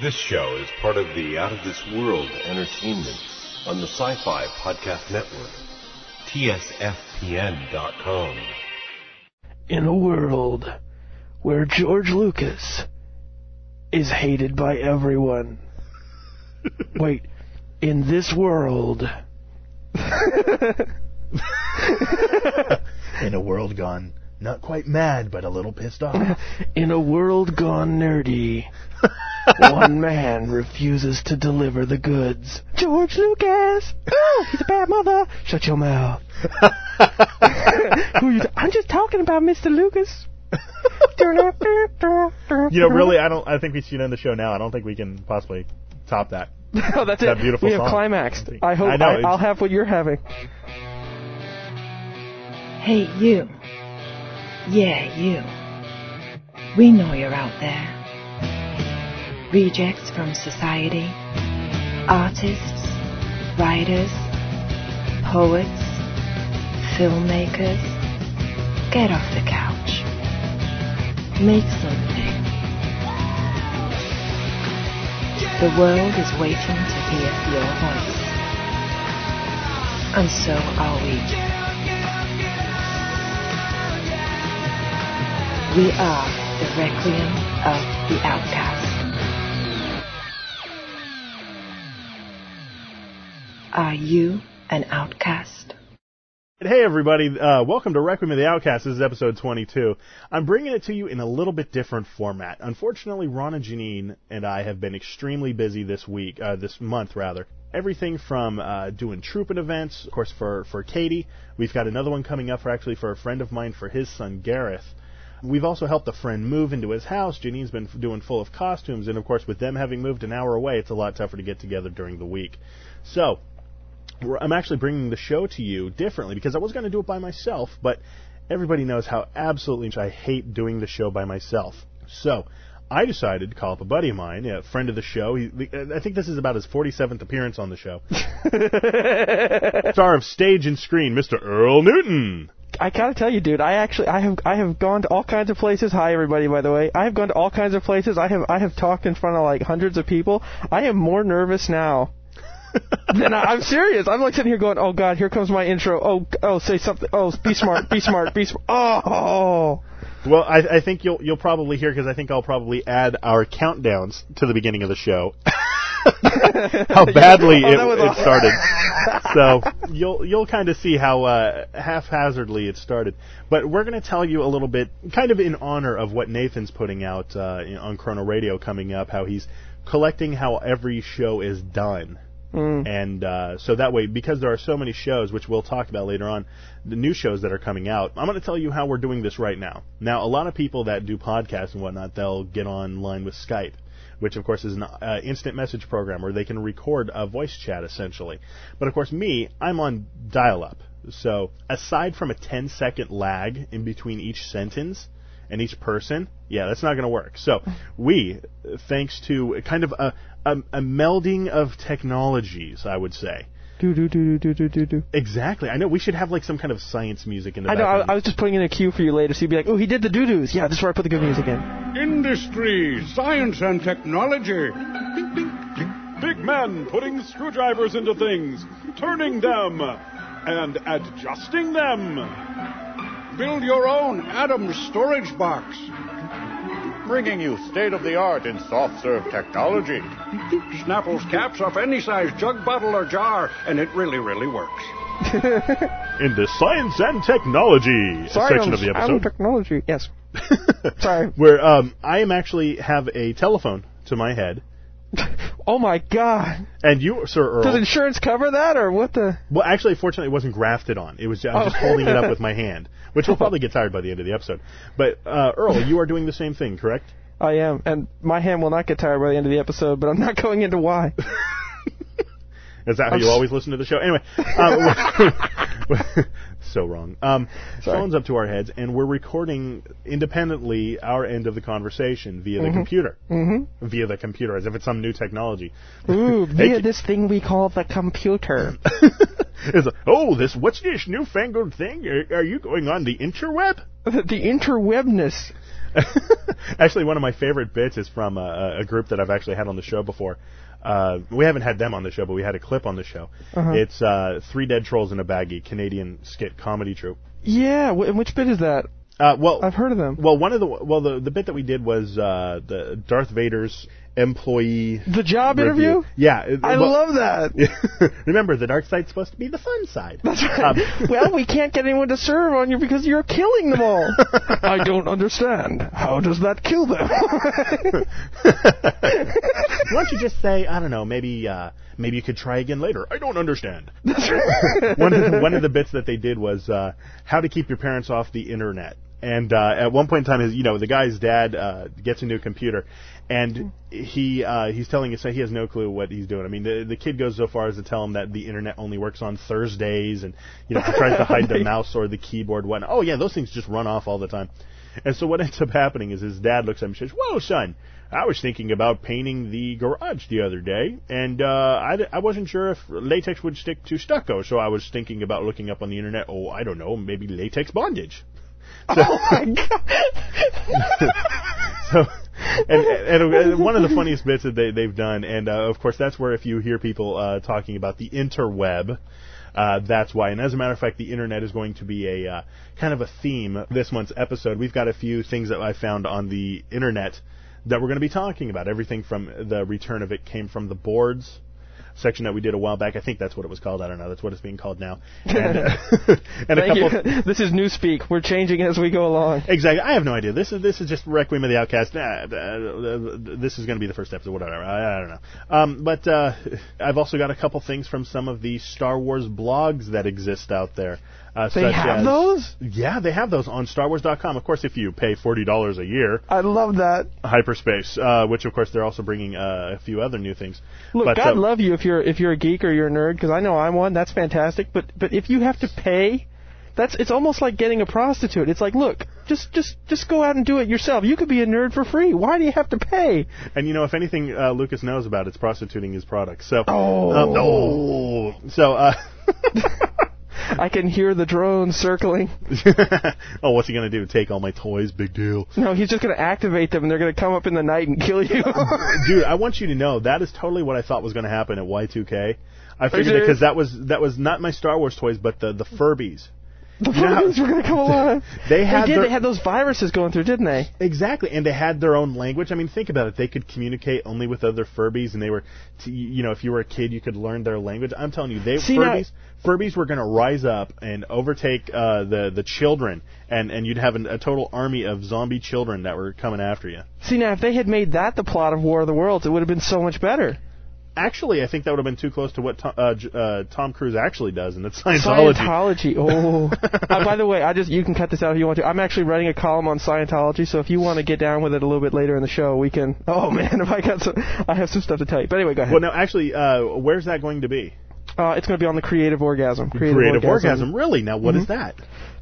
This show is part of the Out of This World Entertainment on the Sci Fi Podcast Network. TSFPN.com. In a world where George Lucas is hated by everyone. Wait, in this world. In a world gone not quite mad, but a little pissed off. In a world gone nerdy, one man refuses to deliver the goods. George Lucas! Oh, he's a bad mother! Shut your mouth. Who you t- I'm just talking about Mr. Lucas. you know, really, I don't. I think we should end the show now. I don't think we can possibly top that. Oh, that's That it. beautiful we have song. climaxed. I hope I know, I, I'll have what you're having. Hey, you. Yeah, you. We know you're out there. Rejects from society. Artists, writers, poets, filmmakers. Get off the couch. Make something. The world is waiting to hear your voice. And so are we. We are the Requiem of the Outcast. Are you an outcast? Hey everybody, uh, welcome to Requiem of the Outcast. This is episode 22. I'm bringing it to you in a little bit different format. Unfortunately, Ron and Janine and I have been extremely busy this week, uh, this month rather. Everything from uh, doing trooping events, of course for for Katie. We've got another one coming up for actually for a friend of mine for his son Gareth. We've also helped a friend move into his house. Janine's been doing full of costumes, and of course, with them having moved an hour away, it's a lot tougher to get together during the week. So, I'm actually bringing the show to you differently because I was going to do it by myself, but everybody knows how absolutely I hate doing the show by myself. So, I decided to call up a buddy of mine, a friend of the show. He, I think this is about his 47th appearance on the show. Star of stage and screen, Mr. Earl Newton. I gotta tell you, dude. I actually, I have, I have gone to all kinds of places. Hi, everybody. By the way, I have gone to all kinds of places. I have, I have talked in front of like hundreds of people. I am more nervous now. than I, I'm serious. I'm like sitting here going, "Oh God, here comes my intro. Oh, oh, say something. Oh, be smart, be smart, be smart. Oh, Well, I, I think you'll you'll probably hear because I think I'll probably add our countdowns to the beginning of the show. how badly Oh, it, it started. so you'll you'll kind of see how uh, haphazardly it started. But we're going to tell you a little bit, kind of in honor of what Nathan's putting out uh, in- on Chrono Radio coming up. How he's collecting how every show is done. Mm. And uh, so that way, because there are so many shows, which we'll talk about later on, the new shows that are coming out, I'm going to tell you how we're doing this right now. Now, a lot of people that do podcasts and whatnot, they'll get online with Skype, which of course is an uh, instant message program where they can record a voice chat essentially. But of course, me, I'm on dial-up. So aside from a 10 second lag in between each sentence, and each person, yeah, that's not going to work. So we, thanks to kind of a, a, a melding of technologies, I would say. Do do do do do do do. Exactly. I know we should have like some kind of science music in the I know. I, I was just putting in a cue for you later, so you'd be like, "Oh, he did the doo doos." Yeah, this is where I put the good music in. Industry, science, and technology. Big men putting screwdrivers into things, turning them, and adjusting them. Build your own Atom storage box. Bringing you state of the art in soft serve technology. Snapples caps off any size jug, bottle, or jar, and it really, really works. in the science and technology Sorry, section of the I'm episode, technology. Yes. Sorry. where um, I am actually have a telephone to my head, Oh my God. and you, Sir Earl. Does insurance cover that, or what the? Well, actually, fortunately, it wasn't grafted on. It was I'm just Oh. holding it up with my hand, which will probably get tired by the end of the episode. But uh, Earl, you are doing the same thing, correct? I am, and my hand will not get tired by the end of the episode, but I'm not going into why. Is that how I'm you always listen to the show? Anyway, uh, so wrong. Um, phones up to our heads, and we're recording independently our end of the conversation via the computer. Mm-hmm. Via the computer, as if it's some new technology. Ooh, via this thing we call the computer. it's like, oh, this what's this newfangled thing? Are, are you going on the interweb? the interwebness. actually, one of my favorite bits is from a, a group that I've actually had on the show before. Uh, we haven't had them on the show, but we had a clip on the show. Uh-huh. It's uh, Three Dead Trolls in a Baggie, Canadian skit comedy troupe. Yeah, wh- which bit is that? Uh, well, I've heard of them. well, one of the well, the the bit that we did was uh, the Darth Vader's employee The job review. interview? Yeah, it- I well- love that. Remember, the dark side's supposed to be the fun side. That's right. Um, well, we can't get anyone to serve on you because you're killing them all. I don't understand. How does that kill them? Why don't you just say, I don't know, maybe uh, maybe you could try again later. I don't understand. one of the, one of the bits that they did was uh, how to keep your parents off the internet. And uh, at one point in time, his you know the guy's dad uh, gets a new computer, and he uh, he's telling us that he has no clue what he's doing. I mean, the the kid goes so far as to tell him that the internet only works on Thursdays, and you know he tries to hide the mouse or the keyboard. What? Oh yeah, those things just run off all the time. And so what ends up happening is his dad looks at him and says, "Well, son." I was thinking about painting the garage the other day, and uh, I, I wasn't sure if latex would stick to stucco, so I was thinking about looking up on the internet. Oh, I don't know, maybe latex bondage. So, oh my god. so and, and, and one of the funniest bits that they, they've done, and uh, of course that's where if you hear people uh, talking about the interweb, uh, that's why. And as a matter of fact, the internet is going to be a uh, kind of a theme this month's episode. We've got a few things that I found on the internet that we're going to be talking about. Everything from the return of it came from the boards section that we did a while back. I think that's what it was called. I don't know. That's what it's being called now. And, uh, and a couple. This is new speak. We're changing as we go along. Exactly. I have no idea. This is this is just Requiem of the Outcast. Nah, this is going to be the first episode. Whatever. I, I don't know. Um, but uh, I've also got a couple things from some of the Star Wars blogs that exist out there. Uh, They have as- those? Yeah, they have those on StarWars.com. Of course, if you pay forty dollars a year, I love that. hyperspace, uh, which of course they're also bringing uh, a few other new things. Look, but, God uh, love you if you're if you're a geek or you're a nerd, because I know I'm one. That's fantastic. But but if you have to pay, that's it's almost like getting a prostitute. It's like, look, just just just go out and do it yourself. You could be a nerd for free. Why do you have to pay? And you know, if anything, uh, Lucas knows about it's prostituting his products. So, Oh. um, oh, so. Uh, I can hear the drones circling. oh, what's he gonna do? Take all my toys? Big deal. No, he's just going to activate them, and they're going to come up in the night and kill you. Dude, I want you to know that is totally what I thought was going to happen at Y2K. I figured it because that was that was not my Star Wars toys, but the the Furbies. The Furbies were going to come alive. They had did. their- They had those viruses going through, didn't they? Exactly, and they had their own language. I mean, think about it. They could communicate only with other Furbies, and they were, t- you know, if you were a kid, you could learn their language. I'm telling you, they See, now- Furbies, Furbies were going to rise up and overtake uh, the the children, and and you'd have an, a total army of zombie children that were coming after you. See, now if they had made that the plot of War of the Worlds, it would have been so much better. Actually, I think that would have been too close to what Tom, uh, J- uh, Tom Cruise actually does, and that's Scientology. Scientology. Oh. uh, by the way, I just you can cut this out if you want to. I'm actually writing a column on Scientology, so if you want to get down with it a little bit later in the show, we can. Oh man, if I got some, I have some stuff to tell you. But anyway, go ahead. Well, no, actually, uh, where's that going to be? uh, it's going to be on the Creative Orgasm. Creative, orgasm. Really? Now, what is Mm-hmm. that?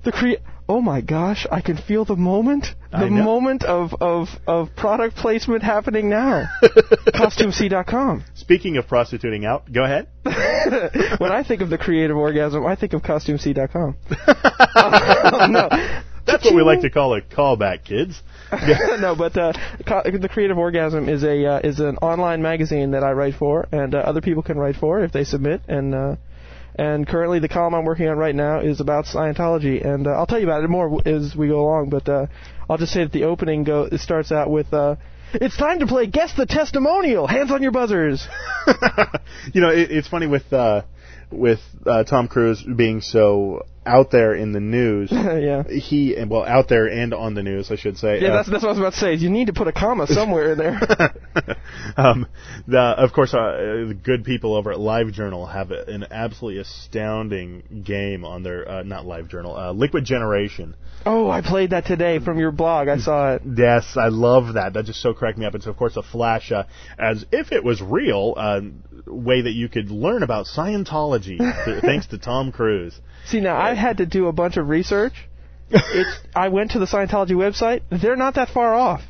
The crea- Oh my gosh, I can feel the moment, the moment of of of product placement happening now. CostumeC.com. Speaking of prostituting out, go ahead. when I think of the creative orgasm, I think of CostumeC.com. Uh, no, That's what we like to call a callback, kids. no, but uh, co- the Creative Orgasm is a uh, is an online magazine that I write for, and uh, other people can write for if they submit. And uh, and currently, the column I'm working on right now is about Scientology, and uh, I'll tell you about it more as we go along. But uh, I'll just say that the opening go it starts out with. Uh, it's time to play Guess the Testimonial. Hands on your buzzers. you know, it, it's funny with uh, with uh, Tom Cruise being so out there in the news. yeah. He well, out there and on the news, I should say. Yeah, uh, that's, that's what I was about to say. You need to put a comma somewhere in there. um, the, of course, uh, the good people over at LiveJournal have an absolutely astounding game on their uh, not LiveJournal, uh, Liquid Generation. oh, I played that today from your blog. I saw it. Yes, I love that. That just so cracked me up. It's of course a flash, uh, as if it was real, uh, way that you could learn about Scientology th- thanks to Tom Cruise. See, now I had to do a bunch of research. It's I went to the Scientology website. They're not that far off.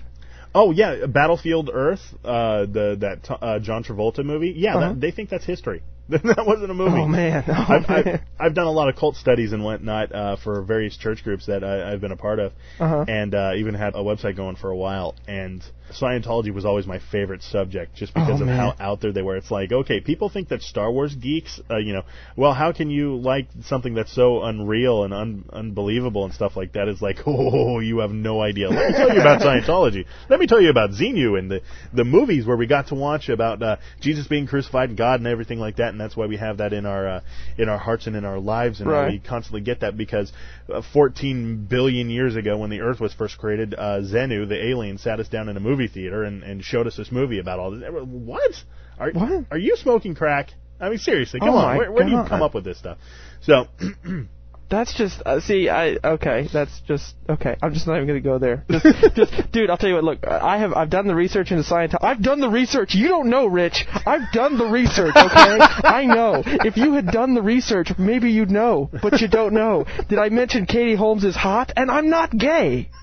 Oh yeah, Battlefield Earth, uh, the that uh, John Travolta movie. Yeah, Uh-huh. that, they think that's history. that wasn't a movie. Oh man. Oh, I've, man. I've, I've done a lot of cult studies and whatnot uh, for various church groups that I, I've been a part of, Uh-huh. and uh, even had a website going for a while. And Scientology was always my favorite subject, just because Oh, of man. how out there they were. It's like, okay, people think that Star Wars geeks, uh, you know, well, how can you like something that's so unreal and un- unbelievable and stuff like that? It's like, oh, you have no idea. Let me tell you about Scientology. Let me tell you about Xenu and the the movies where we got to watch about uh, Jesus being crucified and God and everything like that, and that's why we have that in our uh, in our hearts and in our lives, and Right. we constantly get that because uh, 14 billion years ago, when the Earth was first created, uh, Xenu, the alien, sat us down in a movie theater and, and showed us this movie about all this. What? Are, What? Are you smoking crack? I mean, seriously, come Oh on. Where, where do you come up with this stuff? So, That's just uh, see I okay that's just okay I'm just not even gonna go there. Just, just dude I'll tell you what look I have I've done the research into Scientology I've done the research you don't know Rich I've done the research okay? I know if you had done the research maybe you'd know but you don't know. Did I mention Katie Holmes is hot? And I'm not gay.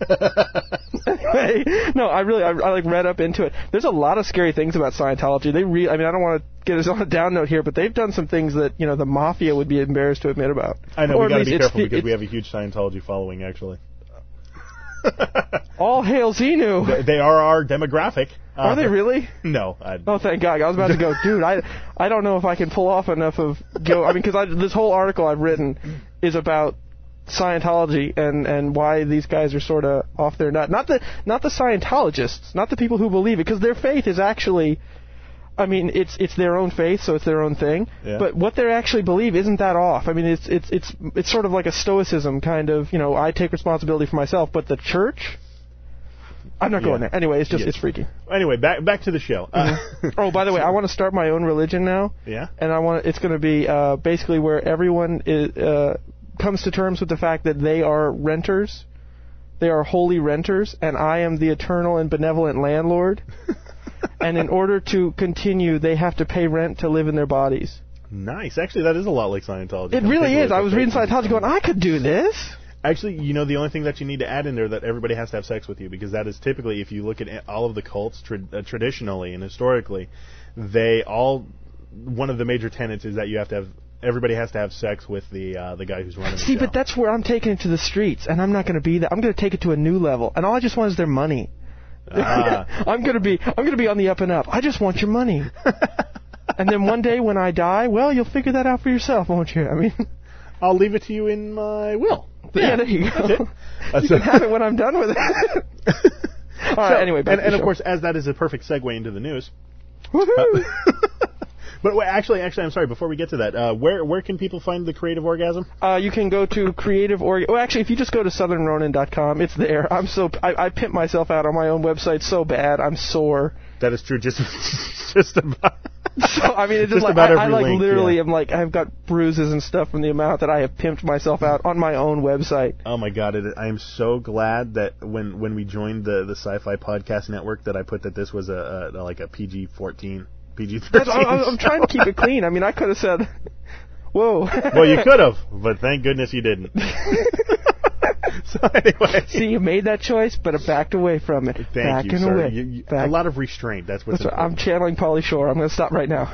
Anyway no I really I, I like read up into it. There's a lot of scary things about Scientology. They re I mean I don't want to get us on a down note here but they've done some things that you know the mafia would be embarrassed to admit about I know Or we got to be careful the- because we have a huge Scientology following, actually. All hail Xenu. They are our demographic. Uh, Are they really? No. I, Oh, thank God! I was about to go, dude. I I don't know if I can pull off enough of go. I mean, because this whole article I've written is about Scientology and and why these guys are sort of off their nut. Not the not the Scientologists, not the people who believe it, because their faith is actually. I mean, it's it's their own faith, so it's their own thing. Yeah. But what they actually believe isn't that off. I mean, it's it's it's it's sort of like a stoicism kind of. You know, I take responsibility for myself, but the church. I'm not going there. Anyway, it's just it's freaky. Anyway, back back to the show. Uh, Oh, by the way, I want to start my own religion now, yeah. and I want it's going to be uh, basically where everyone is, uh, comes to terms with the fact that they are renters, they are holy renters, and I am the eternal and benevolent landlord. and in order to continue, they have to pay rent to live in their bodies. Nice. Actually, that is a lot like Scientology. It Come really is. I was reading. Scientology, going, I could do this. Actually, you know, the only thing that you need to add in there that everybody has to have sex with you because that is typically, if you look at all of the cults tra- uh, traditionally and historically, they all one of the major tenets is that you have to have everybody has to have sex with the uh, the guy who's running. See, the show. See, but that's where I'm taking it to the streets, and I'm not going to be that. I'm going to take it to a new level, and all I just want is their money. Ah. I'm gonna be I'm gonna be on the up and up. I just want your money. and then one day when I die, well, you'll figure that out for yourself, won't you? I mean, I'll leave it to you in my will. yeah, there you That's go. That's you can have it when I'm done with it. All right. So- anyway, and, and of course, as that is a perfect segue into the news. Woohoo! But wait, actually, actually, I'm sorry. Before we get to that, uh, where where can people find the creative orgasm? Uh, you can go to creative org. Well, actually, if you just go to southernronin.com, it's there. I'm so I, I pimp myself out on my own website so bad. I'm sore. That is true. Just just about. So I mean, it's just, Just like I, I, like link, literally yeah. am like I've got bruises and stuff from the amount that I have pimped myself out on my own website. Oh my god! It, I am so glad that when when we joined the the Sci-Fi Podcast Network, that I put that this was a, a like a PG fourteen, PG That's, thirteen. I, I'm trying to keep it clean. I mean, I could have said, "Whoa." well, you could have, but thank goodness you didn't. so anyway, See, you made that choice, but I backed away from it. thank Back you, and sir. away. You- you- a lot of restraint. That's what's That's what, I'm channeling Pauly Shore. I'm going to stop right now.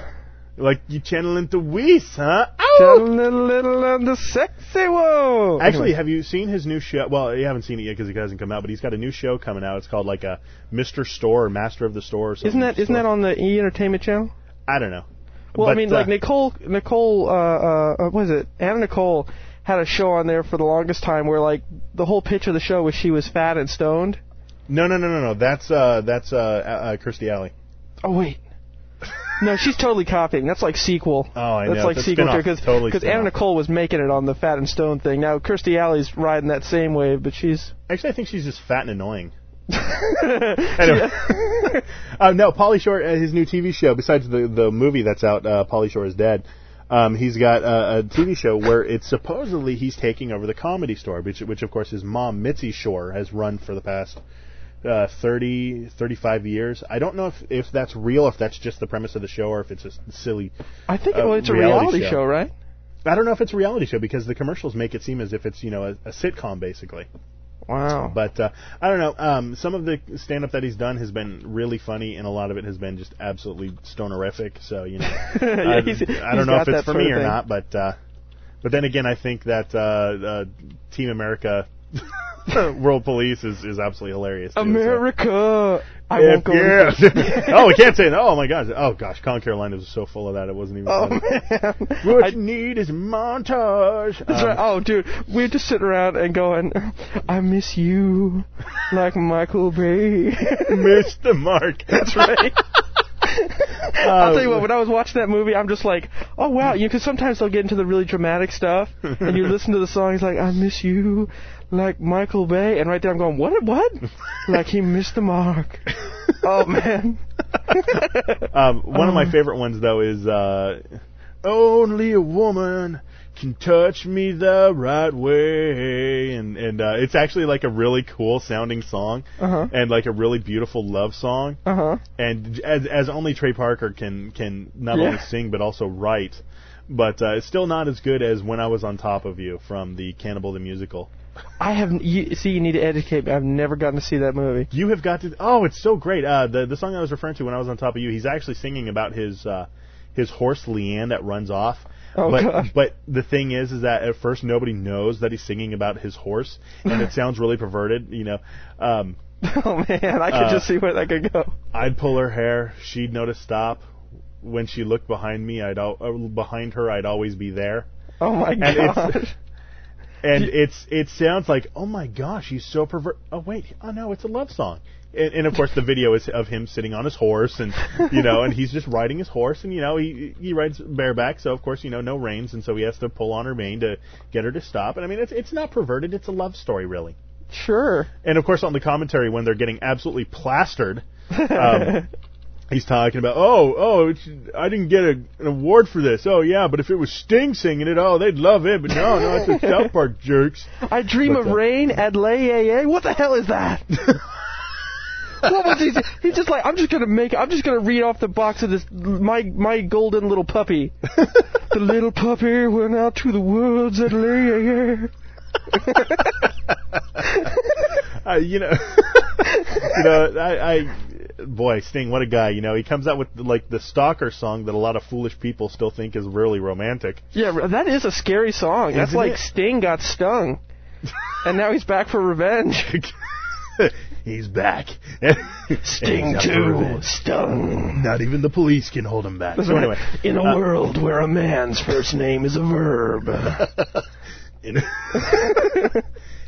Like you channel into Whis, huh? Ow! Channeling a little on the sexy whoa. Actually, Anyway. have you seen his new show? Well, you haven't seen it yet because it hasn't come out. But he's got a new show coming out. It's called like a Mr. Store or Master of the Store or something. isn't that isn't that on the E Entertainment Channel? I don't know. Well, I But, mean, uh, like Nicole, Nicole, uh, uh, uh, what was it? Anna Nicole had a show on there for the longest time where like the whole pitch of the show was she was fat and stoned. No, no, no, no, no. That's uh, that's uh, uh, uh Kirstie Alley. Oh wait. No, she's totally copying. That's like sequel. Oh, I That's know. like a sequel spin-off. because Totally Anna spin-off. Nicole was making it on the fat and stone thing. Now Kirstie Alley's riding that same wave, but she's Actually, I think she's just fat and annoying. Anyway. uh, no, Pauly Shore, uh, his new TV show, besides the the movie that's out, uh, Pauly Shore is Dead. Um, he's got uh, a TV show where it's supposedly he's taking over the comedy store, which, which of course his mom Mitzi Shore has run for the past uh, 30, 35 years. I don't know if if that's real, if that's just the premise of the show, or if it's a silly. I think Uh, well, it's a reality reality show. show, right? I don't know if it's a reality show because the commercials make it seem as if it's you know a, a sitcom basically. Wow. But uh, I don't know. Um, some of the stand up that he's done has been really funny, and a lot of it has been just absolutely stonerific. So you know, Yeah, I, he's- I don't know if it's for me or thing. not. But uh, but then again, I think that uh, uh, Team America. World Police is, is absolutely hilarious. too, so. America. I If- won't go. yeah. oh, we can't say that. Oh my gosh. Oh gosh, Con Carolina was so full of that. It wasn't even. Oh funny. man. What I- you need is montage. That's Um, right. Oh, dude, we're just sit around and going, "I miss you," like Michael Bay. Missed the mark. That's right. I'll tell you what. When I was watching that movie, I'm just like, "Oh wow," you because sometimes they'll get into the really dramatic stuff, and you listen to the song. He's like, "I miss you," like Michael Bay, and right there I'm going, "What? What?" like he missed the mark. oh man. Um, one of my Oh. favorite ones though is uh, "Only a Woman Can Touch Me the Right Way," and and uh, it's actually like a really cool sounding song Uh huh. and like a really beautiful love song. Uh huh. and as as only Trey Parker can can not Yeah. only sing but also write. But uh, it's still not as good as when I was on top of you from the Cannibal the musical. I have. You, see, you need to educate me. I've never gotten to see that movie. You have got to. Oh, it's so great. Uh, the the song I was referring to when I was on top of you, he's actually singing about his uh, his horse Leanne that runs off. Oh, but but the thing is, is that at first nobody knows that he's singing about his horse, and it sounds really perverted. You know, um, Oh man, I could Uh, just see where that could go. I'd pull her hair, she'd know to stop. When she looked behind me, I'd al- uh, behind her, I'd always be there. Oh my And it's- gosh. And it's it sounds like, oh my gosh, he's so pervert. Oh wait, oh no, it's a love song. And, and of course, the video is of him sitting on his horse, and you know, and he's just riding his horse, and you know, he he rides bareback, so of course, you know, no reins, and so he has to pull on her mane to get her to stop. And I mean, it's it's not perverted; it's a love story, really. Sure. And of course, on the commentary, when they're getting absolutely plastered, um, he's talking about, oh, oh, it's, I didn't get a, an award for this. Oh, yeah, but if it was Sting singing it, oh, they'd love it. But no, no, it's the South Park jerks. I dream But, of uh, rain at lay What the hell is that? what was he? He's just like, I'm just gonna make. I'm just gonna read off the box of this. My my golden little puppy. the little puppy went out to the woods at lay Uh, you know, you know, I, I, boy, Sting, what a guy. You know, he comes out with like the stalker song that a lot of foolish people still think is really romantic. Yeah, that is a scary song. That's Isn't like it? Sting got stung, and now he's back for revenge. he's back. Sting too, stung. Not even the police can hold him back. So anyway, in a uh, world where a man's first name is a verb. in,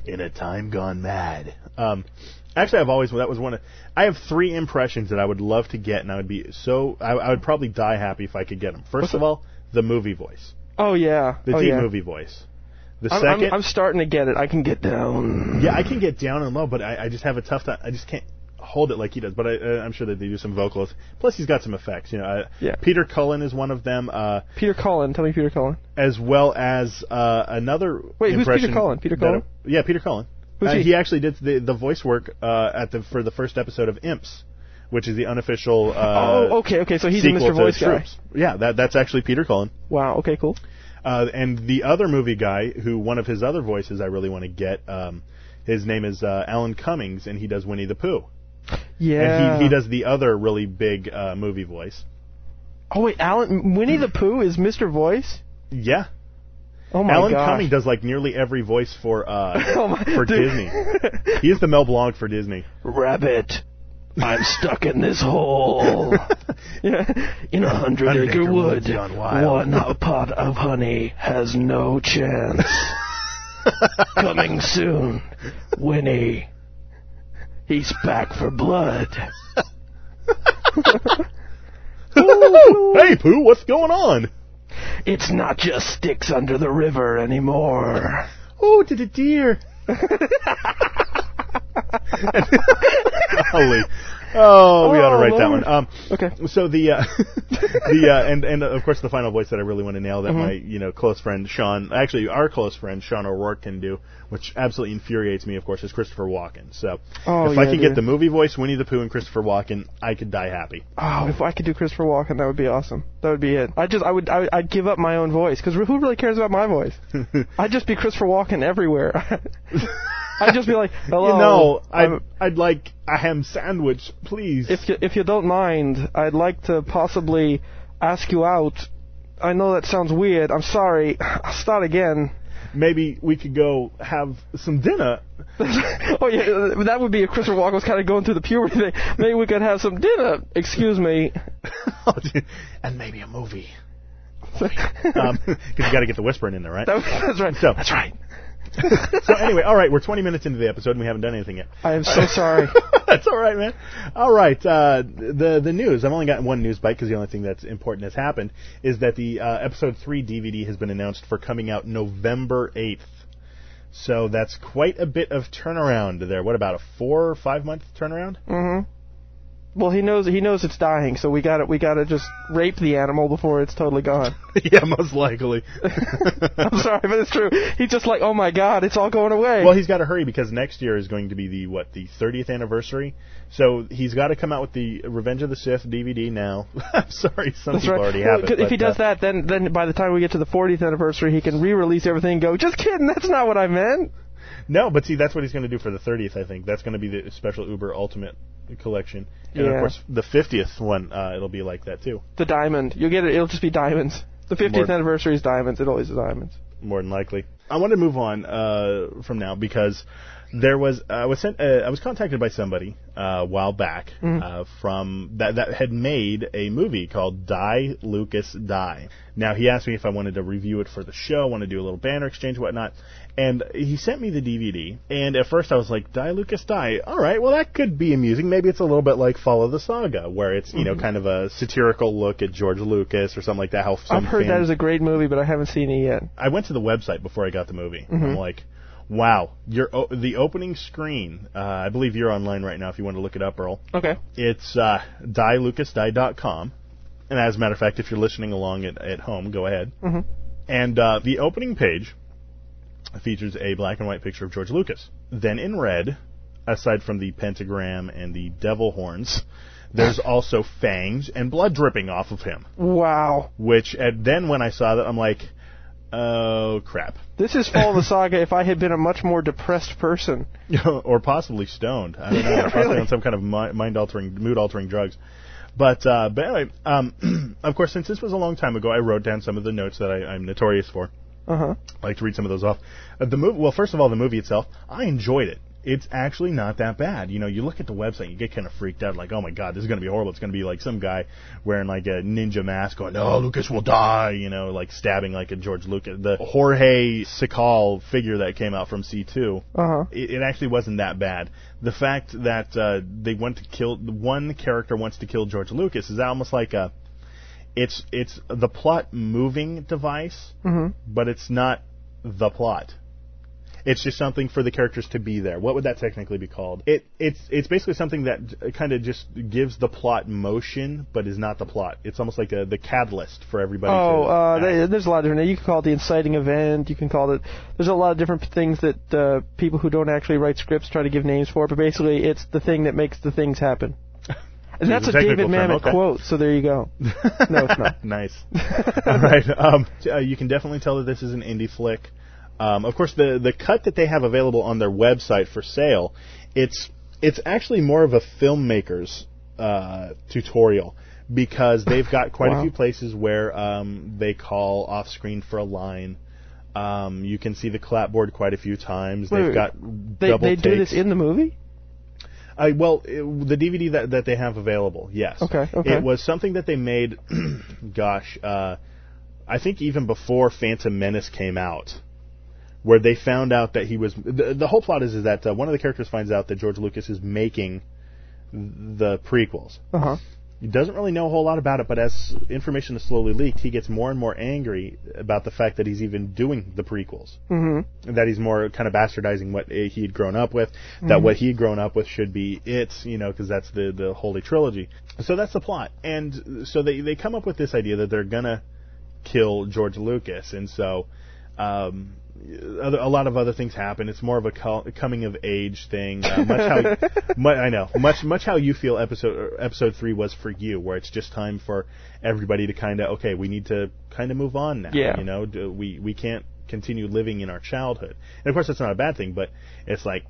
in a time gone mad. Um, actually, I've always that was one. Of, I have three impressions that I would love to get, and I would be so. I, I would probably die happy if I could get them. First What's of all, the movie voice, Oh yeah. the oh, deep yeah. movie voice. The I'm, 2nd I'm, I'm starting to get it. I can get down. yeah, I can get down and low, but I, I just have a tough time. I just can't hold it like he does. But I, uh, I'm sure that they do some vocals. Plus, he's got some effects. You know, uh, Yeah. Peter Cullen is one of them. Uh, Peter Cullen. Tell me Peter Cullen. as well as uh, another. Wait, who's Peter Cullen? Peter that- Cullen? yeah, Peter Cullen. Uh, he? actually did the the voice work uh, at the for the first episode of Imps, which is the unofficial. Uh, oh, okay, okay. So he's sequel Mr. Voice guy. Troops. Yeah, that that's actually Peter Cullen. Wow. Okay, cool. Uh, and the other movie guy, who one of his other voices I really want to get, um, his name is uh, Alan Cummings, and he does Winnie the Pooh. Yeah. And he, he does the other really big uh, movie voice. Oh wait, Alan Winnie the Pooh is Mr. Voice. Yeah, Oh my Alan gosh. Cummings does like nearly every voice for uh, Oh my- for dude. Disney. He is the Mel Blanc for Disney. Rabbit. I'm stuck in this hole. yeah. In a hundred Hundred acre acre wood, woods gone one pot of honey has no chance. Coming soon, Winnie. He's back for blood. hey, Pooh, what's going on? It's not just sticks under the river anymore. Oh, to the deer. Golly. Oh, we ought to Oh, write that one. Um, Okay. so the uh, the uh, and and of course the final voice that I really want to nail that Mm-hmm. my you know close friend Sean, actually our close friend Sean O'Rourke can do, which absolutely infuriates me. Of course, is Christopher Walken. So Oh, if I yeah, can dude. get the movie voice Winnie the Pooh and Christopher Walken, I could die happy. Oh, if I could do Christopher Walken, that would be awesome. That would be it. I just, I would, I would I'd give up my own voice because who really cares about my voice? I'd just be Christopher Walken everywhere. I'd just be like, hello. You know, I'd, I'm- I'd like a ham sandwich, please. if you, if you don't mind, I'd like to possibly ask you out. I know that sounds weird. I'm sorry. I'll start again. Maybe we could go have some dinner. oh yeah, that would be if Christopher Walken was kind of going through the puberty thing. Maybe we could have some dinner. Excuse me. and maybe a movie. Um 'cause you got to get the whispering in there, right? That- that's right. So- that's right. so anyway, all right, we're 20 minutes into the episode and we haven't done anything yet. I am so sorry. that's all right, man. All right, uh, the the news. I've only gotten one news bite because the only thing that's important has happened is that the uh, episode three DVD has been announced for coming out November 8th. So that's quite a bit of turnaround there. What about a four or five month turnaround? hmm Well, he knows he knows it's dying, so we got to we got to just rape the animal before it's totally gone. yeah, most likely. I'm sorry, but it's true. He's just like, oh my god, it's all going away. Well, he's got to hurry because next year is going to be the what the 30th anniversary. So he's got to come out with the Revenge of the Sith DVD now. I'm sorry, some That's people right. already Well, have it. if he does uh, that, then then by the time we get to the 40th anniversary, he can re-release everything and go, just kidding, that's not what I meant. No, but see, that's what he's going to do for the 30th. I think that's going to be the special Uber Ultimate collection, and of course the 50th one, uh, it'll be like that too, The diamond, you'll get it. It'll just be diamonds. The 50th More- anniversary is diamonds. It always is diamonds. more than likely. I want to move on uh, from now because there was I was sent uh, I was contacted by somebody uh, a while back uh, from that that had made a movie called Die Lucas Die. Now he asked me if I wanted to review it for the show, want to do a little banner exchange, whatnot, and he sent me the DVD. And at first I was like, Die Lucas Die. All right, well that could be amusing. Maybe it's a little bit like Follow the Saga, where it's you know kind of a satirical look at George Lucas or something like that. How I've heard that fans- is a great movie, but I haven't seen it yet. I went to the website before I got the movie. I'm like, wow, your o- the opening screen. Uh, I believe you're online right now. If you want to look it up, Earl, Okay. it's uh, dielucasdie.com. And as a matter of fact, if you're listening along at, at home, go ahead. Mhm. And uh, the opening page features a black and white picture of George Lucas. Then in red, aside from the pentagram and the devil horns, there's also fangs and blood dripping off of him. Wow. Which, and then when I saw that, I'm like, oh crap. This is Fall of the Saga if I had been a much more depressed person. or possibly stoned. I don't know. Really. on some kind of mind altering, mood altering drugs. But uh, but anyway, um, of course, since this was a long time ago, I wrote down some of the notes that I, I'm notorious for. Uh huh. I like to read some of those off. Uh, the movie, well, first of all, the movie itself, I enjoyed it. It's actually not that bad. You know, you look at the website, you get kind of freaked out, like, oh my god, this is going to be horrible. It's going to be like some guy wearing like a ninja mask, going, no, Lucas will die. You know, like stabbing like a George Lucas, the Jorge Sikal figure that came out from C2 Uh huh. it, it actually wasn't that bad. The fact that uh, they want to kill one character wants to kill George Lucas is almost like a it's it's the plot moving device, Mhm. but it's not the plot. It's just something for the characters to be there. What would that technically be called? It it's it's basically something that kind of just gives the plot motion, but is not the plot. It's almost like a, the catalyst for everybody. Oh, uh, they, there's a lot of different. You can call it the inciting event. You can call it. There's a lot of different things that uh, people who don't actually write scripts try to give names for. But basically, it's the thing that makes the things happen. And that's a a David Mamet okay. quote. So there you go. No, it's not. nice. All right. Um, uh, you can definitely tell that this is an indie flick. Um, of course, the the cut that they have available on their website for sale, it's it's actually more of a filmmaker's uh, tutorial because they've got quite Wow. a few places where um, they call off screen for a line. Um, you can see the clapboard quite a few times. Wait, They've got They double they do this in the movie. Uh, well, it, the DVD that, that they have available, yes. Okay, okay. It was something that they made, gosh, uh, I think even before Phantom Menace came out, where they found out that he was. The, the whole plot is, is that uh, one of the characters finds out that George Lucas is making the prequels. Uh huh. He doesn't really know a whole lot about it, but as information is slowly leaked, he gets more and more angry about the fact that he's even doing the prequels Mm-hmm. that he's more kind of bastardizing what he had grown up with. That what he had grown up with should be it, you know, because that's the the holy trilogy. So that's the plot, and so they they come up with this idea that they're gonna kill George Lucas, and so. Um, a lot of other things happen. It's more of a co- coming of age thing. Uh, much how mu- I know much much how you feel episode or episode three was for you, where it's just time for everybody to kind of okay, we need to kind of move on now. Yeah. You know, we we can't continue living in our childhood. And of course, that's not a bad thing, but it's like,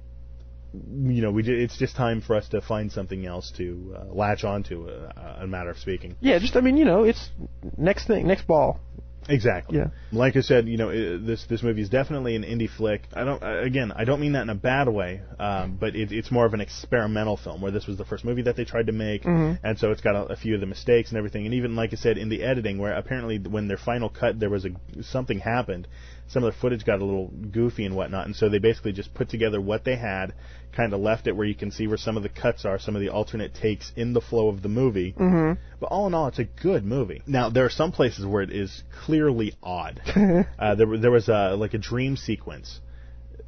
you know, we it's just time for us to find something else to uh, latch onto, uh, a matter of speaking. Yeah, just I mean, you know, it's next thing, next ball. Exactly. Yeah. Like I said, you know, this this movie is definitely an indie flick. I don't again, I don't mean that in a bad way, um, but it, it's more of an experimental film where this was the first movie that they tried to make, and so it's got a, a few of the mistakes and everything. And even like I said, in the editing, where apparently when their final cut there was a something happened, some of the footage got a little goofy and whatnot, and so they basically just put together what they had, kind of left it where you can see where some of the cuts are, some of the alternate takes in the flow of the movie. Mm-hmm. But all in all, it's a good movie. Now there are some places where it is clearly odd. uh, there, there was a, like a dream sequence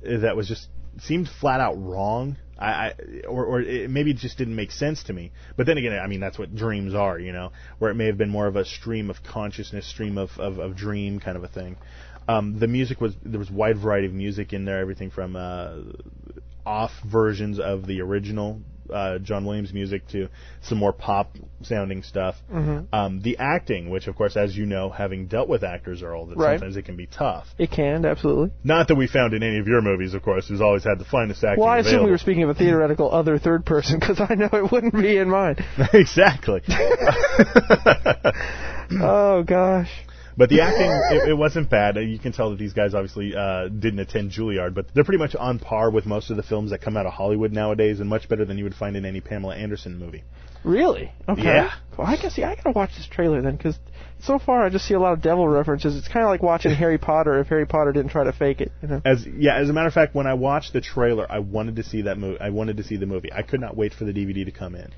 that was just seemed flat out wrong. I, I or, or it, maybe it just didn't make sense to me. But then again, I mean that's what dreams are, you know, where it may have been more of a stream of consciousness, stream of, of, of dream kind of a thing. Um, the music was there was wide variety of music in there, everything from uh, off versions of the original uh, John Williams music to some more pop sounding stuff. Um, the acting, which of course, as you know, having dealt with actors, Earl, that Right. sometimes it can be tough. It can absolutely. Not that we found in any of your movies, of course, who's always had the finest acting. Well, I assume we were speaking of a theoretical other third person because I know it wouldn't be in mine. exactly. Oh gosh. But the acting, it, it wasn't bad. Uh, You can tell that these guys obviously uh, didn't attend Juilliard, but they're pretty much on par with most of the films that come out of Hollywood nowadays, and much better than you would find in any Pamela Anderson movie. Really? Okay. Yeah. Well, I guess see. I gotta watch this trailer then, because so far I just see a lot of devil references. It's kind of like watching Harry Potter if Harry Potter didn't try to fake it. You know. As yeah, as a matter of fact, when I watched the trailer, I wanted to see that movie. I wanted to see the movie. I could not wait for the DVD to come in.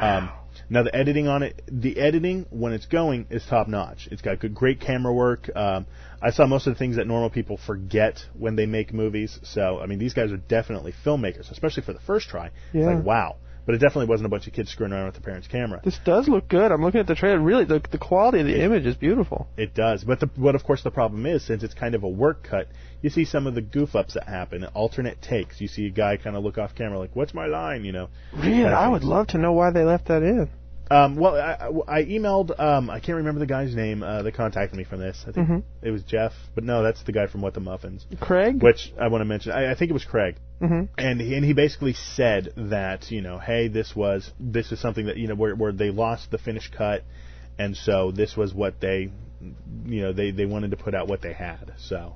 Um, now the editing on it, the editing when it's going is top notch. It's got good, great camera work. Um, I saw most of the things that normal people forget when they make movies. So I mean, these guys are definitely filmmakers, especially for the first try. It's Yeah. like wow. But it definitely wasn't a bunch of kids screwing around with their parents' camera. This does look good. I'm looking at the trailer. Really, the the quality of the image is beautiful. It does, but the, what of course the problem is, since it's kind of a work cut, you see some of the goof ups that happen, alternate takes. You see a guy kind of look off camera like, "What's my line?" You know. Really, I would love to know why they left that in. Um, well, I, I emailed. Um, I can't remember the guy's name uh, that contacted me from this. I think Mhm. it was Jeff, but no, that's the guy from What the Muffins, Craig. which I want to mention. I, I think it was Craig, hmm and he, and he basically said that you know, hey, this was this is something that you know where where they lost the finished cut, and so this was what they, you know, they they wanted to put out what they had. So,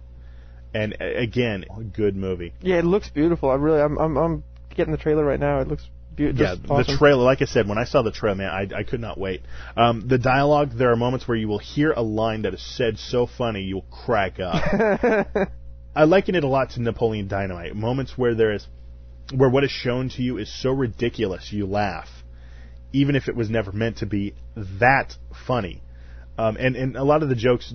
and again, good movie. Yeah, it looks beautiful. I really, I'm, I'm, I'm getting the trailer right now. It looks Yeah, the trailer. Like I said, when I saw the trailer, man, I, I could not wait. Um, the dialogue. There are moments where you will hear a line that is said so funny you'll crack up. I liken it a lot to Napoleon Dynamite. Moments where there is, where what is shown to you is so ridiculous you laugh, even if it was never meant to be that funny. Um, and and a lot of the jokes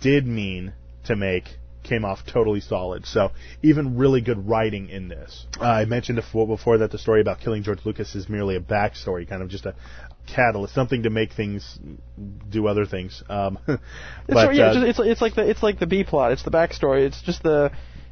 did mean to make came off totally solid. So even really good writing in this. Uh, I mentioned before, that the story about killing George Lucas is merely a backstory, kind of just a catalyst, something to make things do other things. Um, It's, yeah, uh, it's it's like the it's like the B plot. It's the backstory. It's just the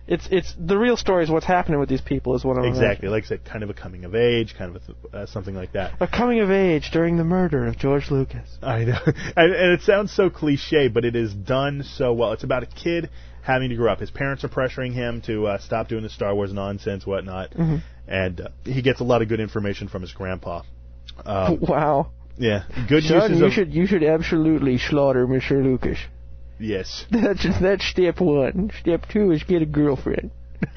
it's it's the real story is what's happening with these people is what I'm exactly, like I said, kind of a coming of age, kind of a, uh, something like that. A coming of age during the murder of George Lucas. I know, and, and it sounds so cliche, but it is done so well. It's about a kid having to grow up. His parents are pressuring him to uh, stop doing the Star Wars nonsense, whatnot, Mhm. and uh, he gets a lot of good information from his grandpa. Um, wow. yeah, good Son, uses you of should you should absolutely slaughter Mr. Lucas. Yes. That's that's step one. Step two is get a girlfriend.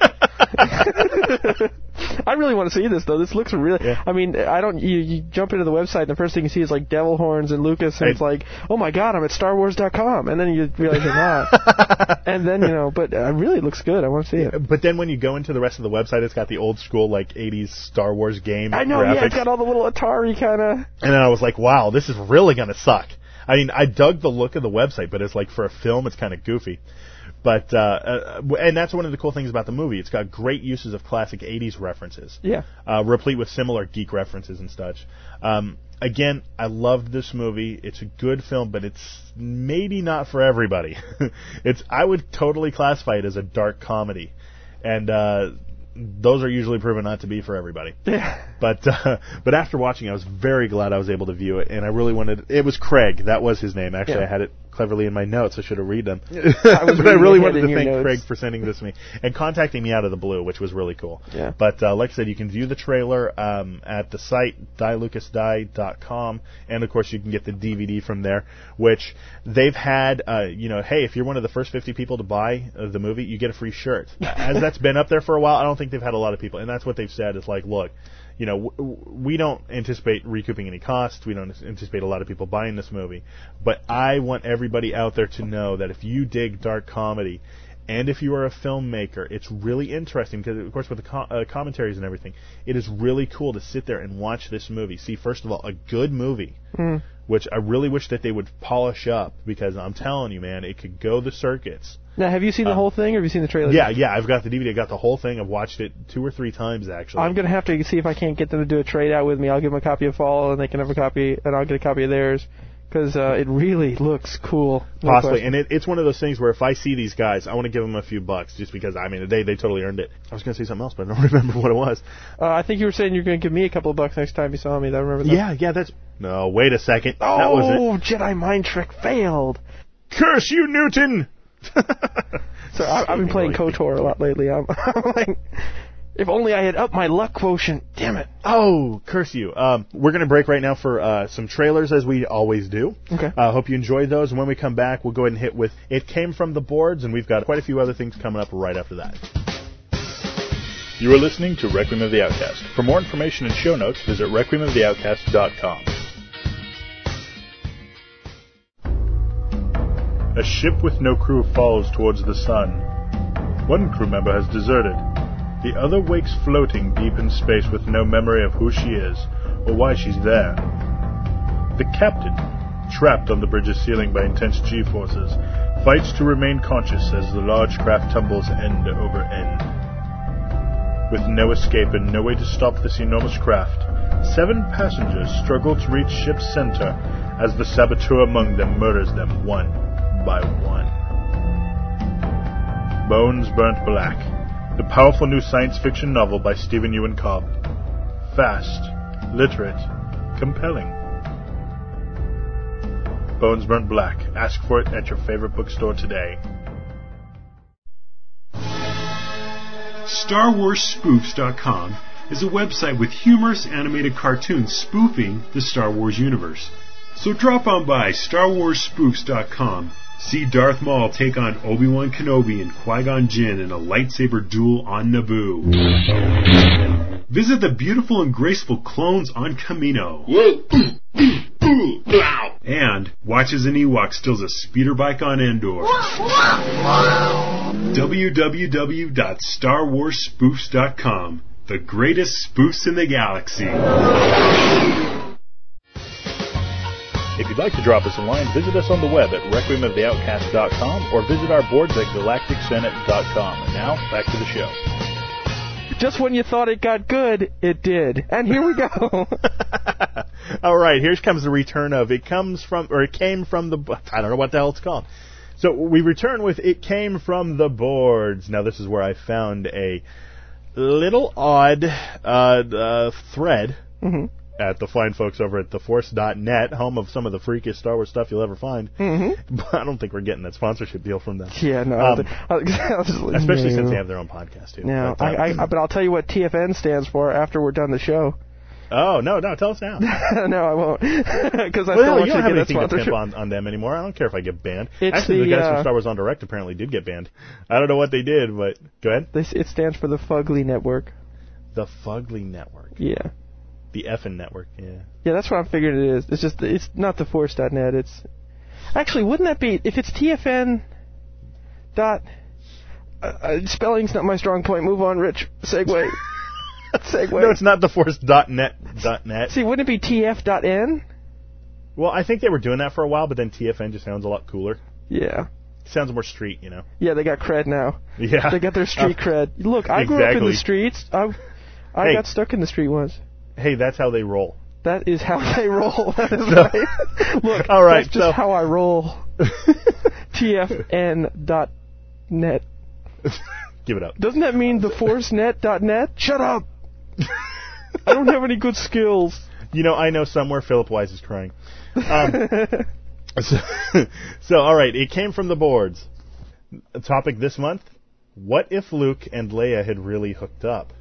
I really want to see this though. This looks really. Yeah. I mean, I don't. You, you jump into the website and the first thing you see is like devil horns and Lucas, and I- it's like, oh my god, I'm at StarWars.com, and then you realize you're not. and then you know, but uh, really it looks good. I want to see it. But then when you go into the rest of the website, it's got the old school like '80s Star Wars game I know. graphics. Yeah, it's got all the little Atari kind of. And then I was like, wow, this is really gonna suck. I mean, I dug the look of the website, but it's like for a film, it's kind of goofy. But uh, uh, and that's one of the cool things about the movie. It's got great uses of classic '80s references, Yeah. uh, replete with similar geek references and such. Um, again, I loved this movie. It's a good film, but it's maybe not for everybody. it's I would totally classify it as a dark comedy, and uh, those are usually proven not to be for everybody. But uh, but after watching, I was very glad I was able to view it, and I really wanted. It was Craig. That was his name. Actually, Yeah. I had it cleverly in my notes. I should have read them. I but I really wanted to thank notes. Craig for sending this to me and contacting me out of the blue, which was really cool. Yeah. But uh, like I said, you can view the trailer um, at the site dielucasdie.com, and of course you can get the DVD from there. Which they've had, uh, you know, hey, if you're one of the first 50 people to buy uh, the movie, you get a free shirt. As that's been up there for a while, I don't think they've had a lot of people, and that's what they've said. Is like, look, you know, w- w- we don't anticipate recouping any costs. We don't anticipate a lot of people buying this movie. But I want everybody out there to know that if you dig dark comedy, and if you are a filmmaker, it's really interesting because, of course, with the co- uh, commentaries and everything, it is really cool to sit there and watch this movie. See, first of all, a good movie, which I really wish that they would polish up because I'm telling you, man, it could go the circuits. Now, have you seen the whole thing, or have you seen the trailer? Um, Yeah, yeah, I've got the DVD. I got the whole thing. I've watched it two or three times actually. I'm gonna have to see if I can't get them to do a trade out with me. I'll give them a copy of Fall, and they can have a copy, and I'll get a copy of theirs, because uh, it really looks cool. No Possibly, question. and it, it's one of those things where if I see these guys, I want to give them a few bucks just because I mean they they totally earned it. I was going to say something else, but I don't remember what it was. Uh, I think you were saying you're gonna give me a couple of bucks next time you saw me. I remember that. Yeah, yeah, that's no. Wait a second, Oh, that was Jedi mind trick failed. Curse you, Newton! So I, I've been playing KOTOR a lot lately. I'm, I'm like, if only I had up my luck quotient. Damn it. Oh, curse you. Um, we're going to break right now for uh, some trailers, as we always do. Okay. I uh, hope you enjoyed those. And when we come back, we'll go ahead and hit with It Came From the Boards, and we've got quite a few other things coming up right after that. You are listening to Requiem of the Outcast. For more information and show notes, visit requiemoftheoutcast.com. A ship with no crew falls towards the sun. One crew member has deserted. The other wakes floating deep in space with no memory of who she is or why she's there. The captain, trapped on the bridge's ceiling by intense G forces, fights to remain conscious as the large craft tumbles end over end. With no escape and no way to stop this enormous craft, seven passengers struggle to reach ship's center as the saboteur among them murders them one by one. Bones Burnt Black, the powerful new science fiction novel by Stephen Euin Cobb. Fast, literate, compelling. Bones Burnt Black. Ask for it at your favorite bookstore today. StarWarsSpoofs.com is a website with humorous animated cartoons spoofing the Star Wars universe. So drop on by StarWarsSpoofs.com. See Darth Maul take on Obi-Wan Kenobi and Qui-Gon Jinn in a lightsaber duel on Naboo. Visit the beautiful and graceful clones on Kamino. and watch as an Ewok steals a speeder bike on Endor. www.starwarspoofs.com. The greatest spoofs in the galaxy. If you'd like to drop us a line, visit us on the web at requiemoftheoutcast.com or visit our boards at galacticsenate.com. And now, back to the show. Just when you thought it got good, it did. And here we go. All right, here comes the return of it comes from or it came from the I don't know what the hell it's called. So we return with it came from the boards. Now this is where I found a little odd uh, uh, thread Mhm. At the fine folks over at theforce.net, home of some of the freakiest Star Wars stuff you'll ever find. Mhm. But I don't think we're getting that sponsorship deal from them. yeah, no. Um, I I just like, Especially since they have their own podcast too. No, But, uh, I, I, but I'll tell you what TFN stands for after we're done the show. oh no, no, tell us now. no, I won't, because I still Well, want you to have get that anything to pimp sponsorship. on, on them anymore. I don't care if I get banned. It's Actually, the, the, guys uh, from Star Wars on Direct apparently did get banned. I don't know what they did, but go ahead. This it stands for the Fugly Network. The Fugly Network, Yeah, the effing network. Yeah. yeah, that's what I'm figuring it is. It's just it's not the Force.net. It's actually wouldn't that be if it's TFN dot uh, uh, spelling's not my strong point. Move on, Rich. Segue. Segue. No, it's not the Force.net. Dot net. See, wouldn't it be TF.N? Well, I think they were doing that for a while, but then TFN just sounds a lot cooler. Yeah. Sounds more street, you know. Yeah, they got cred now. Yeah. They got their street Uh, cred. Look, I grew up in the streets. I I Hey. got stuck in the street once. Hey, that's how they roll. That is how they roll. That is So- right. Look, All right, that's just so- how I roll. TFN dot net. Give it up. Doesn't that mean the forcenet dot net? Shut up. I don't have any good skills. You know, I know somewhere Philip Wise is crying. Um, So, so, all right, it came from the boards. A topic this month: What if Luke and Leia had really hooked up?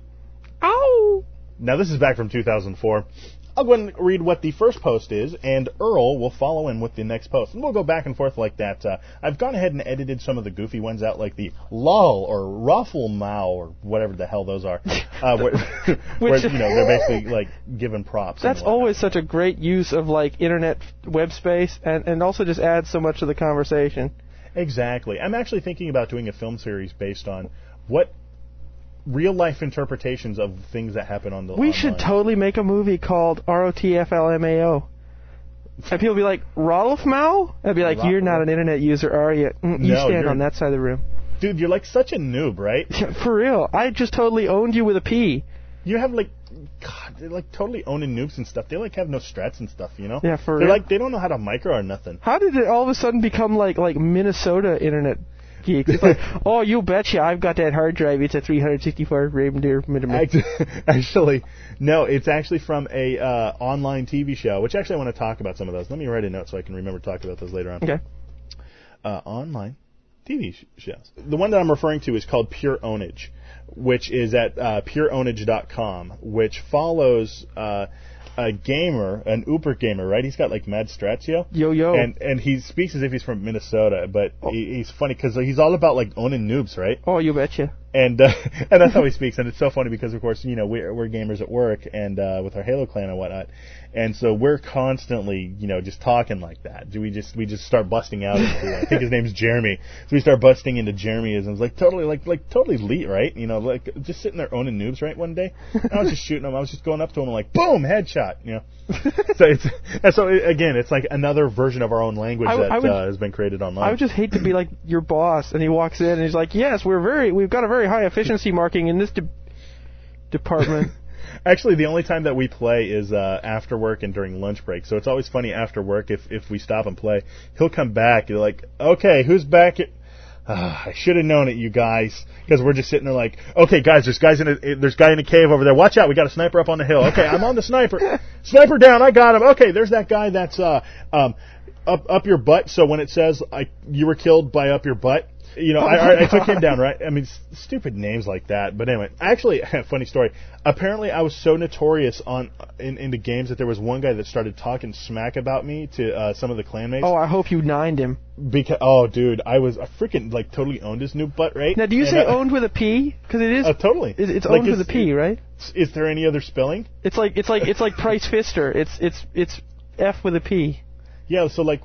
Ow! Now, this is back from 2004. I'll go ahead and read what the first post is, and Earl will follow in with the next post. And we'll go back and forth like that. Uh, I've gone ahead and edited some of the goofy ones out, like the lull or ruffle mow or whatever the hell those are. Uh, where, where, you know, they're basically like given props. That's always such a great use of like internet web space, and and also just adds so much to the conversation. Exactly. I'm actually thinking about doing a film series based on what real life interpretations of things that happen on the We should totally make a movie called ROTFLMAO. And people be like, Rolf Mao? I'd be like, you're not an internet user, are you? Mm, you No, stand on that side of the room. Dude, you're like such a noob, right? For real. I just totally owned you with a P. You have like, God, they're like totally owning noobs and stuff. They like have no strats and stuff, you know? Yeah, for They're real. like, they don't know how to micro or nothing. How did it all of a sudden become like like Minnesota internet geeks? It's like, oh, you betcha, I've got that hard drive. It's a 364 reindeer millimeter. Act- Actually, no, it's actually from a uh, online TV show, which actually I want to talk about some of those. Let me write a note so I can remember to talk about those later on. Okay. uh, online TV sh- shows. The one that I'm referring to is called Pure Ownage, which is at uh, pureownage.com, which follows uh, a gamer, an Uber gamer, right? He's got like mad strats, yo. Yo. And and he speaks as if he's from Minnesota, but he, he's funny because he's all about like owning noobs, right? oh, you betcha. and uh, and that's how he speaks. And it's so funny because, of course, you know we're we're gamers at work and uh, with our Halo clan and whatnot, and so we're constantly, you know, just talking like that. Do we just we just start busting out? Into, I think his name's Jeremy. So we start busting into Jeremyisms, like totally, like like totally elite, right? You know, like just sitting there owning noobs, right? One day, and I was just shooting him. I was just going up to him and like, boom, headshot. You know. so it's and so it, again, it's like another version of our own language I that I would- uh, has been created online. I would just hate to be like your boss, and he walks in and he's like, "Yes, we're very, we've got a very high efficiency marking in this de- department." Actually, the only time that we play is uh, after work and during lunch break. So it's always funny after work if if we stop and play. He'll come back. You're like, okay, who's back? At- Ah, I should have known it, you guys, because we're just sitting there like, okay, guys, there's guys in a there's guy in a cave over there. Watch out, we got a sniper up on the hill. Okay, I'm on the sniper. Sniper down, I got him. Okay, there's that guy that's uh um up up your butt. So when it says I you were killed by up your butt, you know, I, I, I took him down, right? I mean, s- stupid names like that. But anyway, actually, funny story. Apparently, I was so notorious on in, in the games that there was one guy that started talking smack about me to uh, some of the clanmates. oh, I hope you nined him. Because oh, dude, I was I freaking like totally owned his new butt, right? Now, do you And, say uh, owned with a P? Because it is. Oh, totally. it- it's Like, owned with a P, right? Is there any other spelling? It's like it's like it's like Price Fister. It's it's it's F with a P. Yeah, so like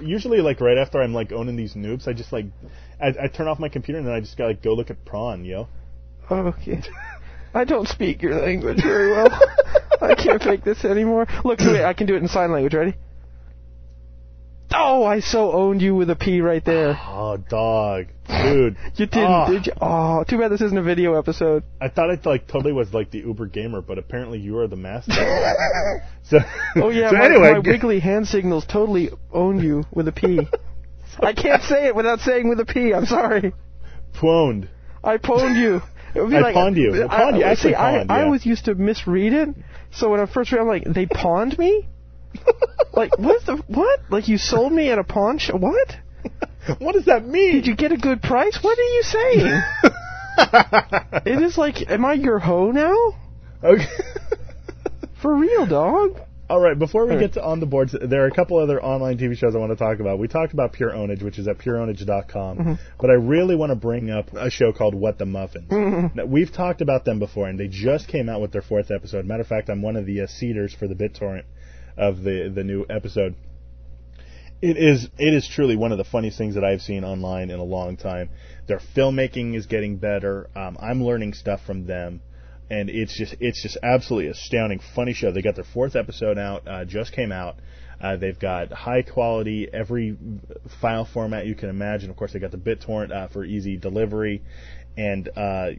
usually like right after I'm like owning these noobs, I just like I, I turn off my computer and then I just gotta like, go look at prawn, yo. Okay. I don't speak your language very well. I can't fake this anymore. Look, wait, I can do it in sign language. Ready? Oh, I so owned you with a P right there. Oh, dog, dude. You didn't, Ah. did you? Oh, too bad this isn't a video episode. I thought it like totally was like the Uber gamer, but apparently you are the master. so Oh yeah, so my, anyway, my wiggly hand signals totally owned you with a P. I can't say it without saying with a P. I'm sorry. pwned. I pwned you. It would be I like, pawned you. Well, pawned you, I, actually see, I, pawned, I yeah. always used to misread it. So when I first read, it, I'm like, they pawned me. like what the what? Like you sold me at a pawn shop? What? what does that mean? Did you get a good price? What are you saying? it is like, am I your hoe now? okay. For real, dog. All right, before we All get to on the boards, there are a couple other online TV shows I want to talk about. We talked about Pure Ownage, which is at pureownage.com, Mm-hmm. but I really want to bring up a show called What the Muffins. Mm-hmm. Now, we've talked about them before, and they just came out with their fourth episode. Matter of fact, I'm one of the uh, seeders for the BitTorrent of the the new episode. It is it is truly one of the funniest things that I've seen online in a long time. Their filmmaking is getting better. Um, I'm learning stuff from them, and it's just it's just absolutely astounding, funny show. They got their fourth episode out, uh, just came out. Uh, they've got high quality, every file format you can imagine. Of course, they got the BitTorrent uh, for easy delivery, and uh,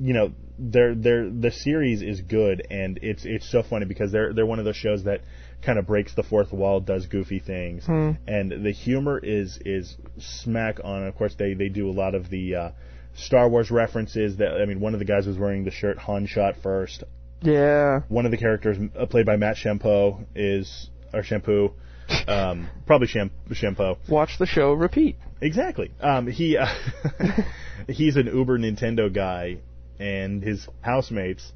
you know their their the series is good, and it's it's so funny because they're they're one of those shows that kind of breaks the fourth wall, does goofy things, and the humor is is smack on. Of course, they they do a lot of the uh, Star Wars references. That I mean, one of the guys was wearing the shirt Han shot first. Yeah. One of the characters uh, played by Matt Shampoo is or Shampoo Um, probably Sham- Shampoo. Watch the show, repeat. Exactly. Um, he uh, he's an Uber Nintendo guy, and his housemates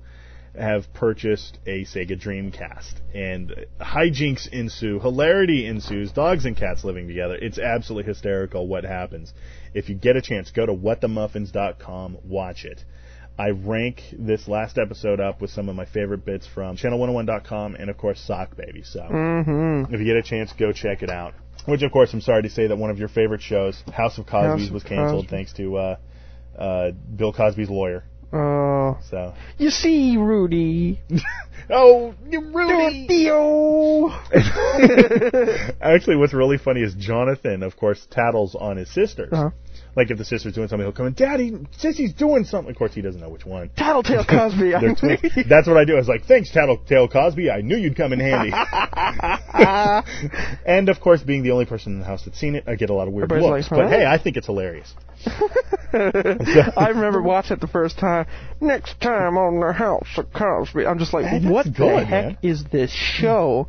have purchased a Sega Dreamcast, and hijinks ensue, hilarity ensues, dogs and cats living together. It's absolutely hysterical what happens. If you get a chance, go to whatthemuffins.com, watch it. I rank this last episode up with some of my favorite bits from channel101.com and of course Sock Baby. So Mm-hmm. if you get a chance, go check it out. Which, of course, I'm sorry to say that one of your favorite shows, House of Cosby's, of was canceled Cosby. thanks to uh, uh, Bill Cosby's lawyer. Oh, So, you see, Rudy. oh, Rudy! Theo. Actually, what's really funny is Jonathan, of course, tattles on his sisters. Uh-huh. Like if the sister's doing something, he'll come in, Daddy, Sissy's doing something. Of course, he doesn't know which one. Tattletale Cosby. That's what I do. I was like, thanks, Tattletale Cosby. I knew you'd come in handy. and of course, being the only person in the house that's seen it, I get a lot of weird Everybody's looks. like, but hey, I think it's hilarious. I remember watching it the first time. Next time on the House of Cosby, I'm just like, Hey, what the good, heck man. is this show?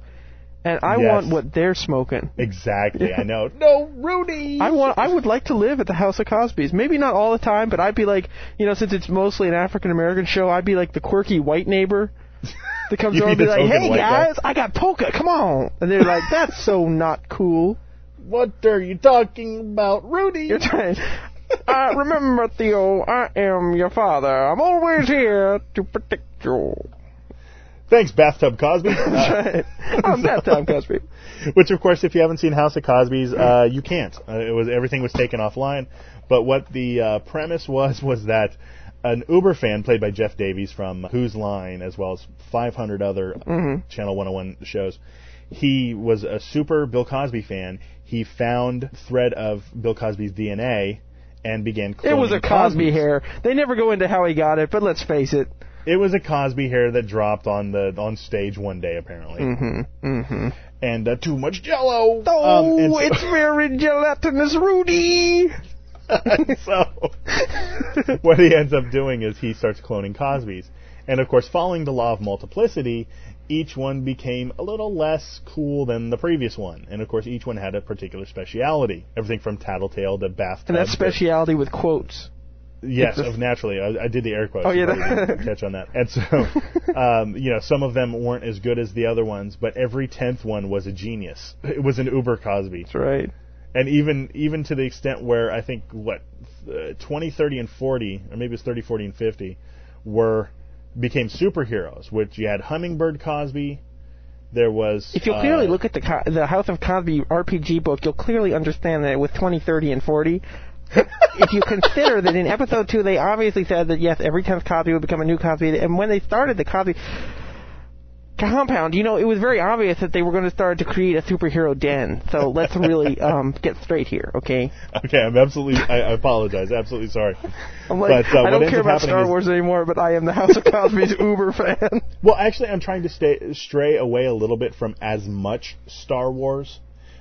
And I Yes. want what they're smoking. Exactly. I know. No, Rudy. I want. I would like to live at the House of Cosby's. Maybe not all the time, but I'd be like, you know, since it's mostly an African American show, I'd be like the quirky white neighbor that comes over and be like, "Hey white guy?" guys, I got polka. Come on!" And they're like, "That's so not cool." What are you talking about, Rudy? You're trying. I remember, Theo. I am your father. I'm always here to protect you. Thanks, Bathtub Cosby. Uh, I'm that time, Cosby. Which, of course, if you haven't seen House of Cosby's, uh, you can't. Uh, it was everything was taken offline. But what the uh, premise was was that an Uber fan, played by Jeff Davis from Whose Line, as well as 500 other Channel 101 shows, he was a super Bill Cosby fan. He found thread of Bill Cosby's DNA and began. It was a Cosby Cosby's. hair. They never go into how he got it, but let's face it. It was a Cosby hair that dropped on the on stage one day, apparently. Mm-hmm. Mm-hmm. And uh, too much Jello. Oh, Um, so- it's very gelatinous, Rudy. so what he ends up doing is he starts cloning Cosby's. And of course, following the law of multiplicity, each one became a little less cool than the previous one. And of course, each one had a particular speciality. Everything from tattletale to bathtub. And that speciality with quotes. Yes, of naturally. I, I did the air quotes. Oh, yeah, I that- didn't catch on that. And so, um, you know, some of them weren't as good as the other ones, but every tenth one was a genius. It was an Uber Cosby. That's right. and even even to the extent where I think what uh, 20, 30, and 40, or maybe it's 30, 40, and 50, were became superheroes. Which you had Hummingbird Cosby. There was. If you'll uh, clearly look at the Co- the House of Cosby RPG book, you'll clearly understand that with 20, 30, and 40. If you consider that in episode two they obviously said that yes, every tenth Cosby would become a new Cosby, and when they started the Cosby compound, you know, it was very obvious that they were going to start to create a superhero den. So let's really um, get straight here, okay? Okay, I'm absolutely. I, I apologize. Absolutely sorry. I'm like, But, uh, I don't care about Star Wars anymore, but I am the House of Cosby's uber fan. Well, actually, I'm trying to stay stray away a little bit from as much Star Wars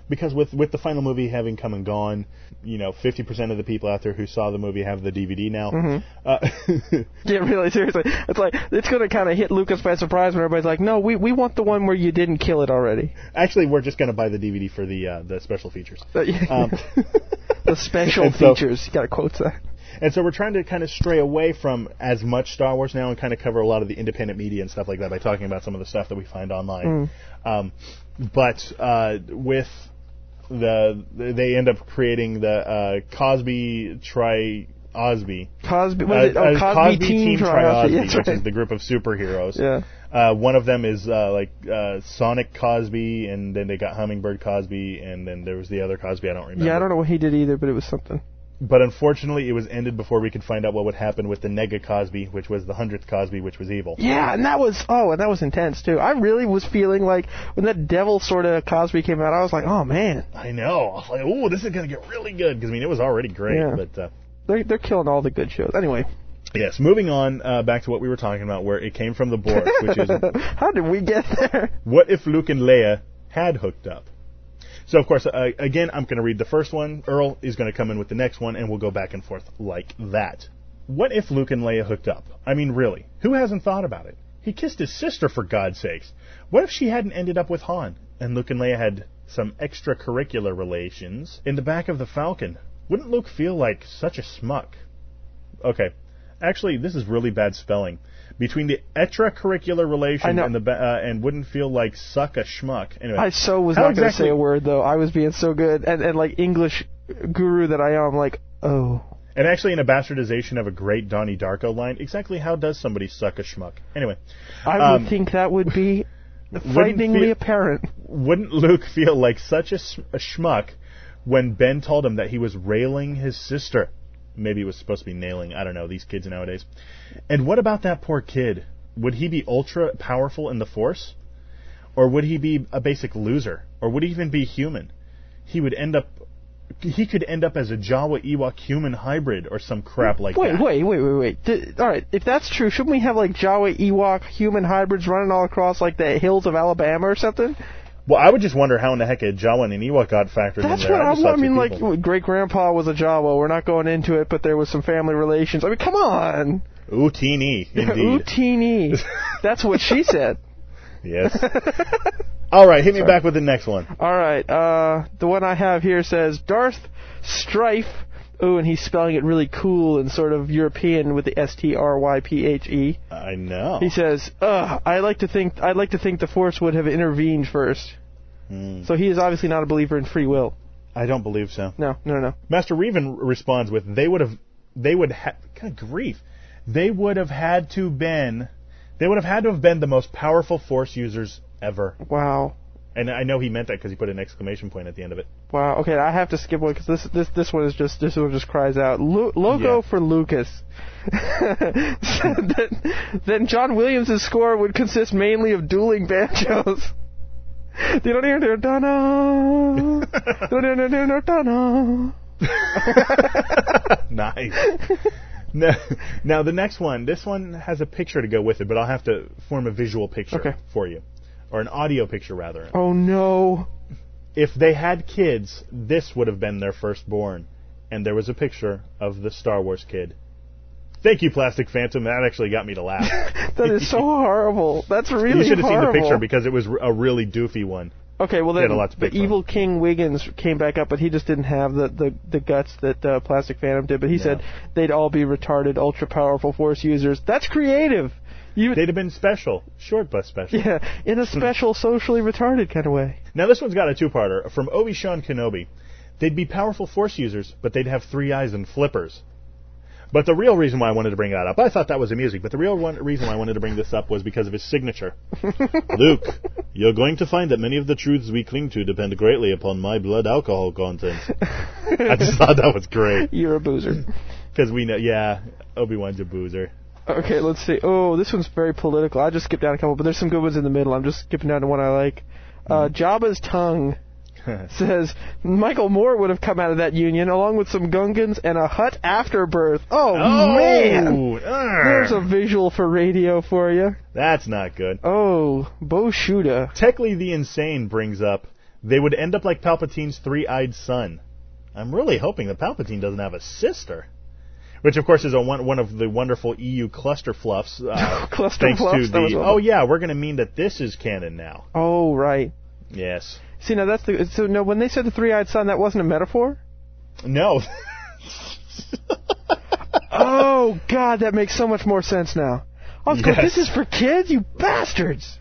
because with with the final movie having come and gone, you know, 50% of the people out there who saw the movie have the DVD now. Mm-hmm. Uh, Yeah, really, seriously. It's like it's going to kind of hit Lucas by surprise when everybody's like, "No, we we want the one where you didn't kill it already." actually, we're just going to buy the DVD for the uh, the special features. Yeah. Um, the special and so- features. You got to quote that. And so we're trying to kind of stray away from as much Star Wars now and kind of cover a lot of the independent media and stuff like that by talking about some of the stuff that we find online. Um, but uh, with the they end up creating the uh, Cosby Tri Osby. Cosby, what Uh, is it? Oh, uh, Cosby, Team Triosby. Tri-Osby, which right. is the group of superheroes. Yeah. Uh, one of them is uh, like uh, Sonic Cosby, and then they got Hummingbird Cosby, and then there was the other Cosby. I don't remember. Yeah, I don't know what he did either, but it was something. But unfortunately, it was ended before we could find out what would happen with the Nega Cosby, which was the hundredth Cosby, which was evil. Yeah, and that was oh, and that was intense too. I really was feeling like when that devil sort of Cosby came out, I was like, oh man, I know. I was like, oh, this is gonna get really good because I mean it was already great. Yeah. But uh, they're they're killing all the good shows. Anyway, yes, moving on uh, back to what we were talking about, where it came from the board, which is how did we get there? what if Luke and Leia had hooked up? So of course, uh, again, I'm going to read the first one. Earl is going to come in with the next one, and we'll go back and forth like that. What if Luke and Leia hooked up? I mean, really, who hasn't thought about it? He kissed his sister for God's sakes. What if she hadn't ended up with Han? and Luke and Leia had some extracurricular relations in the back of the Falcon, wouldn't Luke feel like such a smuck? Okay, actually, this is really bad spelling. Between the extracurricular relation and the uh, and wouldn't feel like suck a schmuck. Anyway, I so was not going to say a word though. I was being so good, and and like English guru that I am, like oh. And actually, in a bastardization of a great Donnie Darko line, exactly how does somebody suck a schmuck? Anyway, I Um, would think that would be frighteningly feel- apparent. wouldn't Luke feel like such a schmuck when Ben told him that he was railing his sister? Maybe it was supposed to be nailing. I don't know these kids nowadays. And what about that poor kid? Would he be ultra powerful in the Force, or would he be a basic loser, or would he even be human? He would end up. He could end up as a Jawa Ewok human hybrid or some crap like Wait, that. wait, wait, wait, wait. D- all right, if that's true, shouldn't we have like Jawa Ewok human hybrids running all across like the hills of Alabama or something? Well, I would just wonder how in the heck a Jawa and an Ewok got factored That's in there. what I. I mean, people. like great grandpa was a Jawa. We're not going into it, but there was some family relations. I mean, come on. Ooh, teeny, Ooh, indeed. teeny. That's what she said. yes. All right, hit me back with the next one. All right, uh, the one I have here says Darth Strife. Ooh, and he's spelling it really cool and sort of European with the S T R Y P H E. I know. He says, "Ugh, I like to think I'd like to think the Force would have intervened first. Hmm. So he is obviously not a believer in free will. I don't believe so. No, no, no. Master Reven responds with, "They would have, they would have, God grief, they would have had to been, they would have had to have been the most powerful Force users ever." Wow, And I know he meant that because he put an exclamation point at the end of it. wow. Okay, I have to skip one because this this this one is just this one just cries out Lu- logo Yeah. for Lucas. then, then John Williams' score would consist mainly of dueling banjos. They don't hear nice. now, now the next one, this one has a picture to go with it, but I'll have to form a visual picture Okay. for you, or an audio picture rather. Oh no. If they had kids, this would have been their firstborn, and there was a picture of the Star Wars kid. Thank you, Plastic Phantom. That actually got me to laugh. That is so horrible. That's really you should have seen the picture because it was a really doofy one. Okay, well then a lot to the from. evil King Wiggins came back up, but he just didn't have the the, the guts that uh, Plastic Phantom did. But he No. said they'd all be retarded, ultra powerful Force users. That's creative. You They'd have been special, short but special. yeah, in a special socially retarded kind of way. Now this one's got a two-parter from Obi Sean Kenobi. They'd be powerful Force users, but they'd have three eyes and flippers. But the real reason why I wanted to bring that up, I thought that was amusing, but the real one, reason why I wanted to bring this up was because of his signature. Luke, you're going to find that many of the truths we cling to depend greatly upon my blood alcohol content. I just thought that was great. You're a boozer. Because we know, yeah, Obi-Wan's a boozer. Okay, let's see. Oh, this one's very political. I just skipped down a couple, but there's some good ones in the middle. I'm just skipping down to one I like. Uh, Mm-hmm. Jabba's tongue says Michael Moore would have come out of that union along with some Gungans and a Hutt afterbirth. Oh, man, arr. there's a visual for radio for you. That's not good. Oh, Bo Shuda. Technically, the insane brings up they would end up like Palpatine's three-eyed son. I'm really hoping that Palpatine doesn't have a sister. Which, of course, is a one, one of the wonderful EU cluster fluffs. Uh, Cluster thanks fluffs, to the. Oh yeah, we're going to mean that this is canon now. Oh, right. Yes. See, now that's the so no. When they said the three-eyed son, that wasn't a metaphor. No. Oh God, that makes so much more sense now. I was going, this is for kids, you bastards.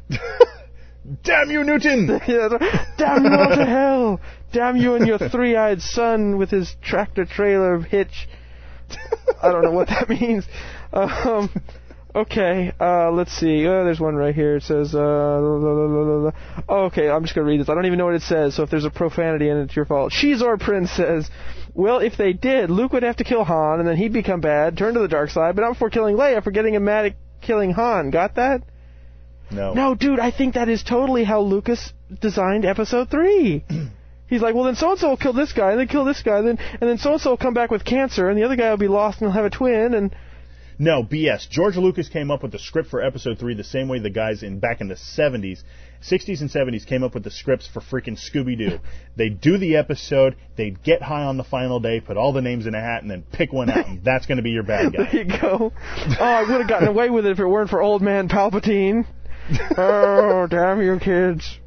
Damn you, Newton! Damn you all to hell! Damn you and your three-eyed son with his tractor trailer hitch. I don't know what that means. Um, okay, uh, let's see. Uh, there's one right here. It says, uh. Oh, okay, I'm just gonna read this. I don't even know what it says, so if there's a profanity in it, it's your fault. Shizor Prince says, well, if they did, Luke would have to kill Han, and then he'd become bad, turn to the dark side, but not before killing Leia for getting him mad at killing Han. Got that? No. No, dude, I think that is totally how Lucas designed Episode Three. He's like, well, then so and so will kill this guy, and then kill this guy, then and then so and so will come back with cancer, and the other guy will be lost and he'll have a twin, and No, BS. George Lucas came up with the script for Episode Three the same way the guys in back in the '70s, '60s and '70s came up with the scripts for freaking Scooby Doo. they'd do the episode, they'd get high on the final day, put all the names in a hat, and then pick one out, and that's going to be your bad guy. there you go. Oh, I would have gotten away with it if it weren't for Old Man Palpatine. oh, damn you kids!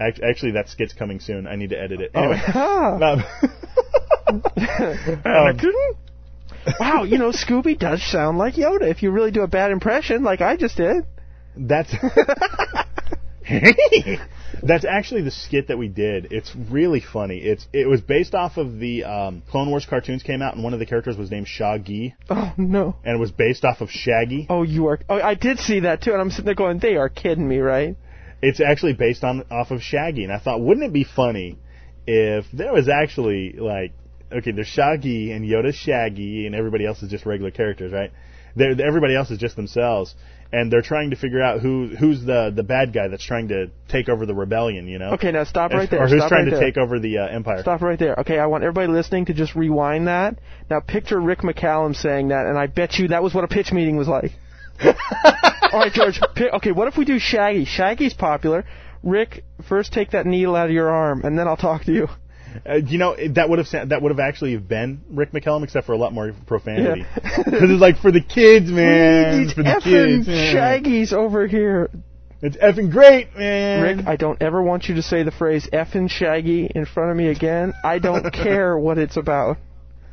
Act- Actually, that skit's coming soon. I need to edit it. Oh, Anyway. yeah. Um, um, wow, you know, Scooby does sound like Yoda if you really do a bad impression, like I just did. That's that's actually the skit that we did. It's really funny. It's it was based off of the um, Clone Wars cartoons came out, and one of the characters was named Shaggy, Oh no. and it was based off of Shaggy. Oh, you are. Oh, I did see that too, and I'm sitting there going, "They are kidding me, right?" It's actually based on off of Shaggy, and I thought, wouldn't it be funny if there was actually like, okay, there's Shaggy and Yoda's Shaggy, and everybody else is just regular characters, right? They're, everybody else is just themselves, and they're trying to figure out who who's the the bad guy that's trying to take over the rebellion, you know? Okay, now stop right there. Or who's Stop trying right to there. take over the uh, empire? Stop right there. Okay, I want everybody listening to just rewind that. Now picture Rick McCallum saying that, and I bet you that was what a pitch meeting was like. All right, George. pi- Okay, what if we do Shaggy? Shaggy's popular. Rick, first take that needle out of your arm, and then I'll talk to you. Uh, you know that would have sa- that would have actually been Rick McCallum, except for a lot more profanity. Yeah. Because it's like for the kids, man. These for the effing kids, man. Shaggies over here. It's effing great, man. Rick, I don't ever want you to say the phrase effing Shaggy in front of me again. I don't care what it's about.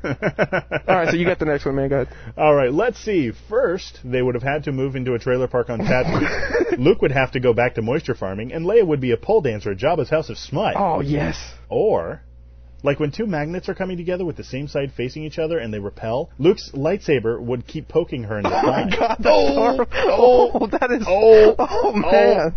All right, so you got the next one, man. Go ahead. All right, let's see. First, they would have had to move into a trailer park on Tatooine. Luke would have to go back to moisture farming, and Leia would be a pole dancer at Jabba's House of Smut. Oh, yes. Or, like when two magnets are coming together with the same side facing each other and they repel, Luke's lightsaber would keep poking her in the Oh, my. God, that's Oh, horrible. oh, Oh, that is. Oh, oh, oh, man.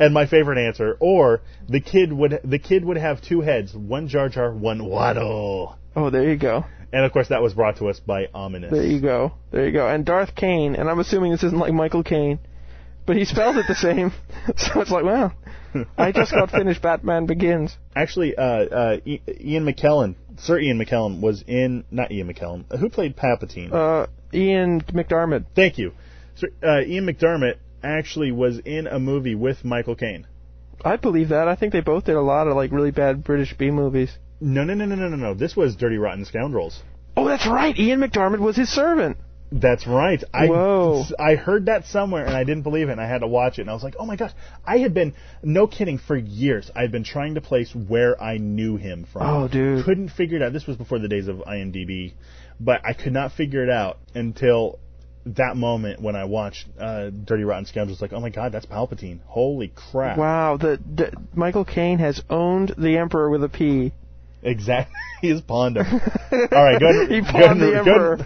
And my favorite answer, or the kid would the kid would have two heads, one Jar Jar, one Watto. Oh, there you go. And of course, that was brought to us by Ominous. There you go. There you go. And Darth Kane, and I'm assuming this isn't like Michael Caine, but he spells it the same. so it's like, well, I just got finished Batman Begins. Actually, uh, uh, Ian McKellen, Sir Ian McKellen, was in not Ian McKellen. uh, Who played Palpatine? Uh, Ian McDiarmid. Thank you. Sir, uh, Ian McDiarmid actually was in a movie with Michael Caine. I believe that. I think they both did a lot of like really bad British B movies. No, no, no, no, no, no, no. This was Dirty Rotten Scoundrels. Oh, that's right. Ian McDiarmid was his servant. That's right. I Whoa. I heard that somewhere and I didn't believe it and I had to watch it and I was like, "Oh my gosh, I had been no kidding for years. I had been trying to place where I knew him from. Oh, dude. Couldn't figure it out. This was before the days of IMDb, but I could not figure it out until that moment when I watched uh, Dirty Rotten Scoundrels like, "Oh my god, that's Palpatine. Holy crap." Wow, the, the Michael Caine has owned the Emperor with a P. Exactly. he pawned him. All right, go ahead. He go ahead and- the go ahead Emperor.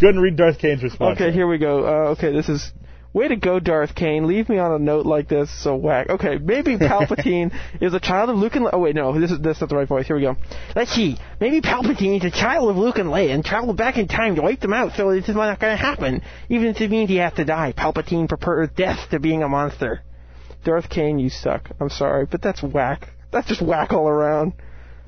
Go ahead and read Darth Kane's response. Okay, here we go. Uh, okay, this is way to go, Darth Kane. Leave me on a note like this, so whack. Okay, maybe Palpatine is a child of Luke and. Le- oh wait, no, this is that's not the right voice. Here we go. Let's see. Maybe Palpatine is a child of Luke and Leia and traveled back in time to wipe them out, so this is not going to happen. Even if it means he has to die. Palpatine prefers death to being a monster. Darth Kane, you suck. I'm sorry, but that's whack. That's just whack all around.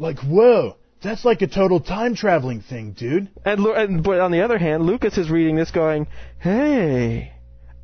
Like, whoa, that's like a total time traveling thing, dude. And, and but on the other hand, Lucas is reading this, going, "Hey,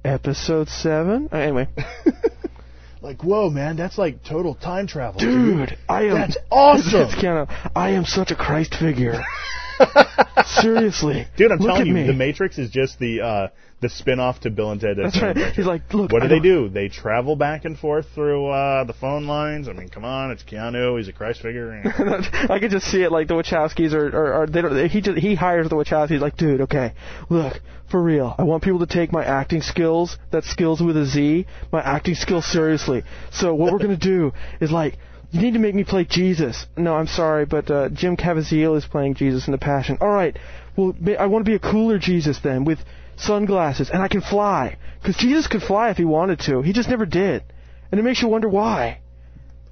episode seven. Uh, anyway, Like, whoa, man, that's like total time travel, dude, I am. That's awesome. That's kind of. I am such a Christ figure. Seriously, Dude, I'm look telling you, me. The Matrix is just the uh, the spin off to Bill and Ted. That's right. He's like, look. what do they do? They travel back and forth through uh, the phone lines. I mean, come on, it's Keanu. He's a Christ figure. I could just see it like the Wachowskis are, are, are they don't, he just, he hires the Wachowskis like, dude, okay, look, for real, I want people to take my acting skills, that skills with a Z, my acting skills seriously. So what we're gonna do is like, you need to make me play Jesus. No, I'm sorry, but uh, Jim Caviezel is playing Jesus in The Passion. All right, well, I want to be a cooler Jesus then, with sunglasses, and I can fly, because Jesus could fly if he wanted to. He just never did, and it makes you wonder why.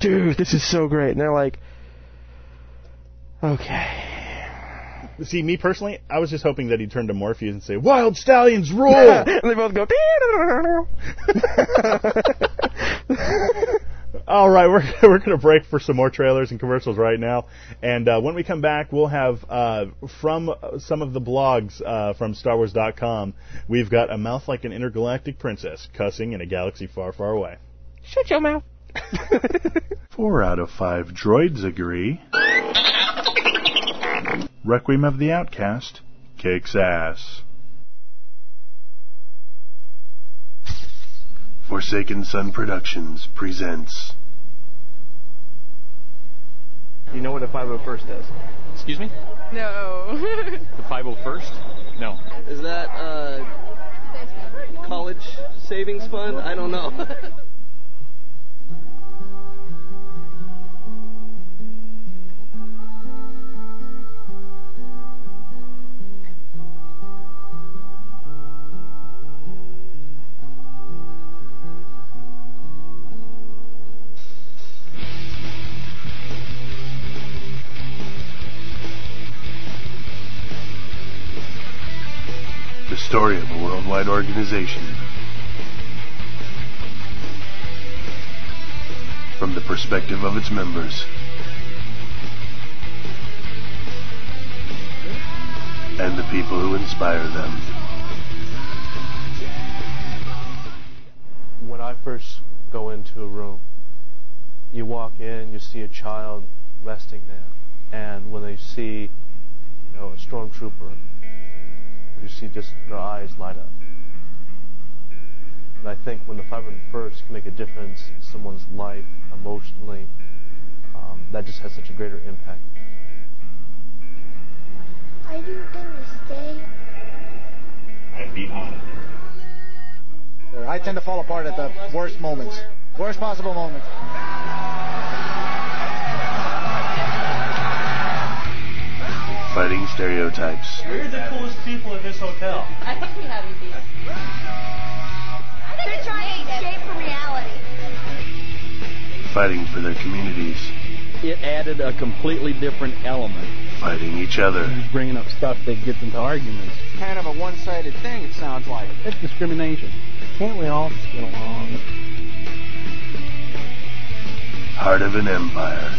Dude, this is so great. And they're like, okay. See, me personally, I was just hoping that he'd turn to Morpheus and say, "Wild stallions rule." and they both go. All right, we're we're gonna break for some more trailers and commercials right now, and uh, when we come back, we'll have uh, from uh, some of the blogs uh, from StarWars.com. We've got a mouth like an intergalactic princess cussing in a galaxy far, far away. Shut your mouth. Four out of five droids agree. Requiem of the Outcast kicks ass. Forsaken Sun Productions presents. You know what a 501st is? Excuse me? No. the 501st? No. Is that uh, a college savings fund? I don't know. story of a worldwide organization. From the perspective of its members. And the people who inspire them. when I first go into a room, you walk in, you see a child resting there, and when they see, you know, a stormtrooper, you see just their eyes light up. And I think when the 501st can make a difference in someone's life emotionally, um, that just has such a greater impact. Are you gonna stay? I'd be honored. I tend to fall apart at the worst moments. Worst possible moments. Fighting stereotypes. We're the coolest people in this hotel. I think we have these. They're trying to escape from reality. Fighting for their communities. It added a completely different element. Fighting each other. He's bringing up stuff that gets into arguments. Kind of a one-sided thing, it sounds like. It's discrimination. Can't we all just get along? Heart of an Empire.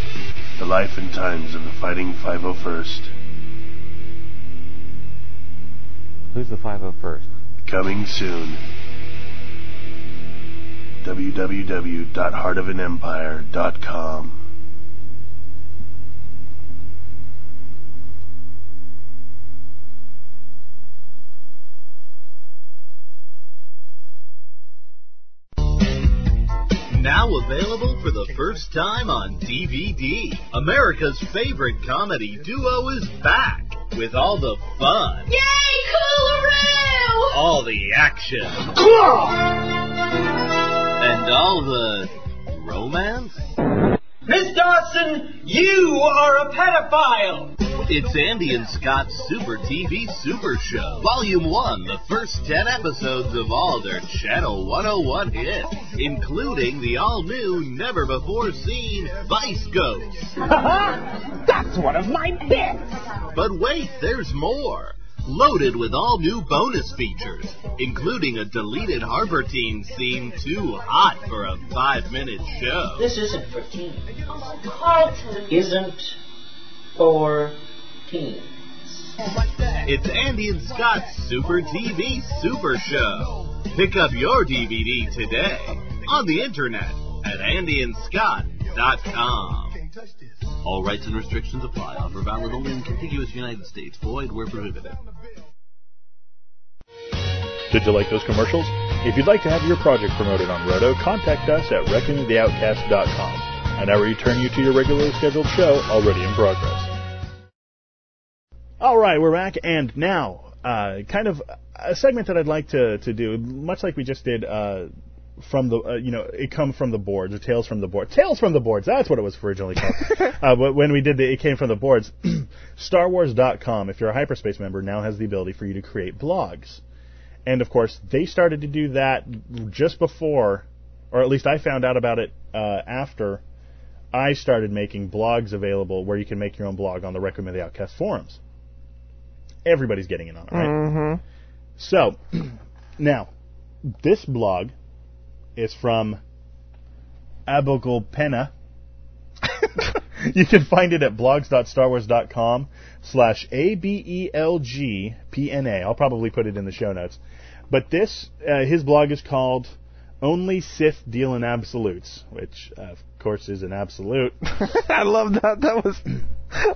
The life and times of the Fighting 501st. Who's the 501st? Coming soon. www.heartofanempire.com. Now available for the first time on DVD. America's favorite comedy duo is back with all the fun, Yay, Coolaroo! all the action, Cool. and all the romance. Miss Dawson, you are a pedophile! It's Andy and Scott's Super TV Super Show, Volume 1, the first 10 episodes of all their Channel 101 hits, including the all new, never before seen Vice Ghost. That's one of my bits! But wait, there's more. Loaded with all new bonus features, including a deleted Harbor Teen scene too hot for a five minute show. This isn't for teens. Isn't for teens. It's Andy and Scott's Super TV Super Show. Pick up your DVD today on the internet at andyandscott.com. All rights and restrictions apply. Offer valid only in contiguous United States. Void where prohibited. Did you like those commercials? If you'd like to have your project promoted on Roto, contact us at requiemoftheoutcast.com, and I will return you to your regularly scheduled show already in progress. All right, we're back, and now, uh, kind of a segment that I'd like to, to do, much like we just did uh, from the, uh, you know, it come from the boards, or Tales from the Boards. Tales from the Boards, that's what it was originally called. uh, but when we did the, it came from the boards. StarWars.com, if you're a hyperspace member, now has the ability for you to create blogs. And of course, they started to do that just before, or at least I found out about it uh, after I started making blogs available where you can make your own blog on the of the Outcast forums. Everybody's getting in on it, right? Mm-hmm. So, now, this blog is from Abogulpena. you can find it at blogs.starwars.com slash A-B-E-L-G-P-N-A. I'll probably put it in the show notes. But this, uh, his blog is called Only Sith Deal in Absolutes, which, uh, of course, is an absolute. I love that. That was.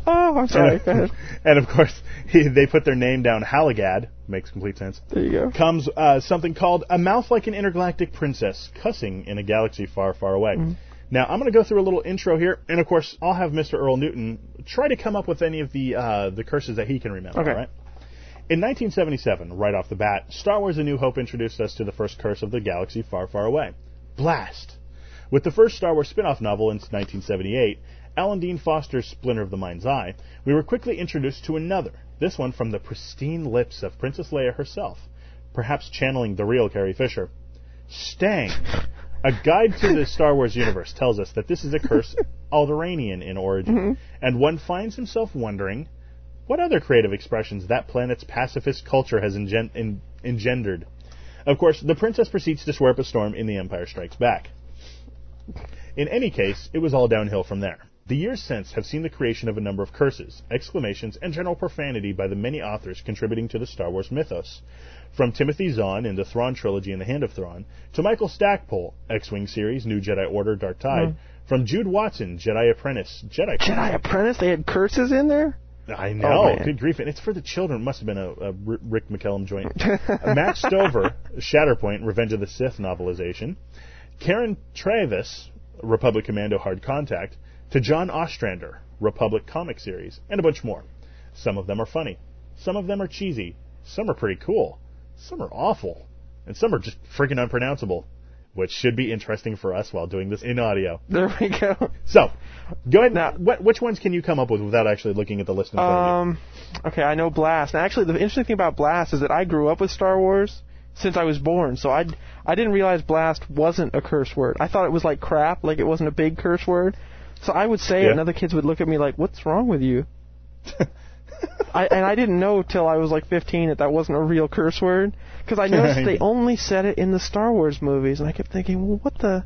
Oh, I'm sorry. Go ahead. and of course, he, they put their name down. Halagad makes complete sense. There you go. Comes uh, something called a mouth like an intergalactic princess, cussing in a galaxy far, far away. Mm. Now, I'm going to go through a little intro here, and of course, I'll have Mr. Earl Newton try to come up with any of the uh, the curses that he can remember. Okay. All right. In 1977, right off the bat, Star Wars: A New Hope introduced us to the first curse of the galaxy far, far away, blast. With the first Star Wars spin-off novel in 1978, Alan Dean Foster's Splinter of the Mind's Eye, we were quickly introduced to another. This one from the pristine lips of Princess Leia herself, perhaps channeling the real Carrie Fisher. Stang. A guide to the Star Wars universe tells us that this is a curse Alderaanian in origin, mm-hmm. and one finds himself wondering what other creative expressions that planet's pacifist culture has engen- en- engendered. Of course, the princess proceeds to swear up a storm in The Empire Strikes Back. In any case, it was all downhill from there. The years since have seen the creation of a number of curses, exclamations, and general profanity by the many authors contributing to the Star Wars mythos. From Timothy Zahn in the Thrawn trilogy and the Hand of Thrawn, to Michael Stackpole, X-Wing series, New Jedi Order, Dark Tide, Hmm. from Jude Watson, Jedi Apprentice, Jedi Jedi Apprentice. They had curses in there. I Oh, know. man. Good grief. And it's for the children. It must have been a, a Rick McCallum joint. Matt Stover, Shatterpoint, Revenge of the Sith novelization. Karen Traviss, Republic Commando Hard Contact. To John Ostrander, Republic comic series. And a bunch more. Some of them are funny. Some of them are cheesy. Some are pretty cool. Some are awful. And some are just freaking unpronounceable. Which should be interesting for us while doing this in audio. There we go. So, go ahead. Now, what, which ones can you come up with without actually looking at the list in front of you? Um, okay, I know Blast. And actually, the interesting thing about Blast is that I grew up with Star Wars since I was born, so I I didn't realize Blast wasn't a curse word. I thought it was like crap, like it wasn't a big curse word. So I would say it, Yeah. and other kids would look at me like, "What's wrong with you?" I, and I didn't know till I was like 15 that that wasn't a real curse word because I noticed they only said it in the Star Wars movies, and I kept thinking, "Well, what the."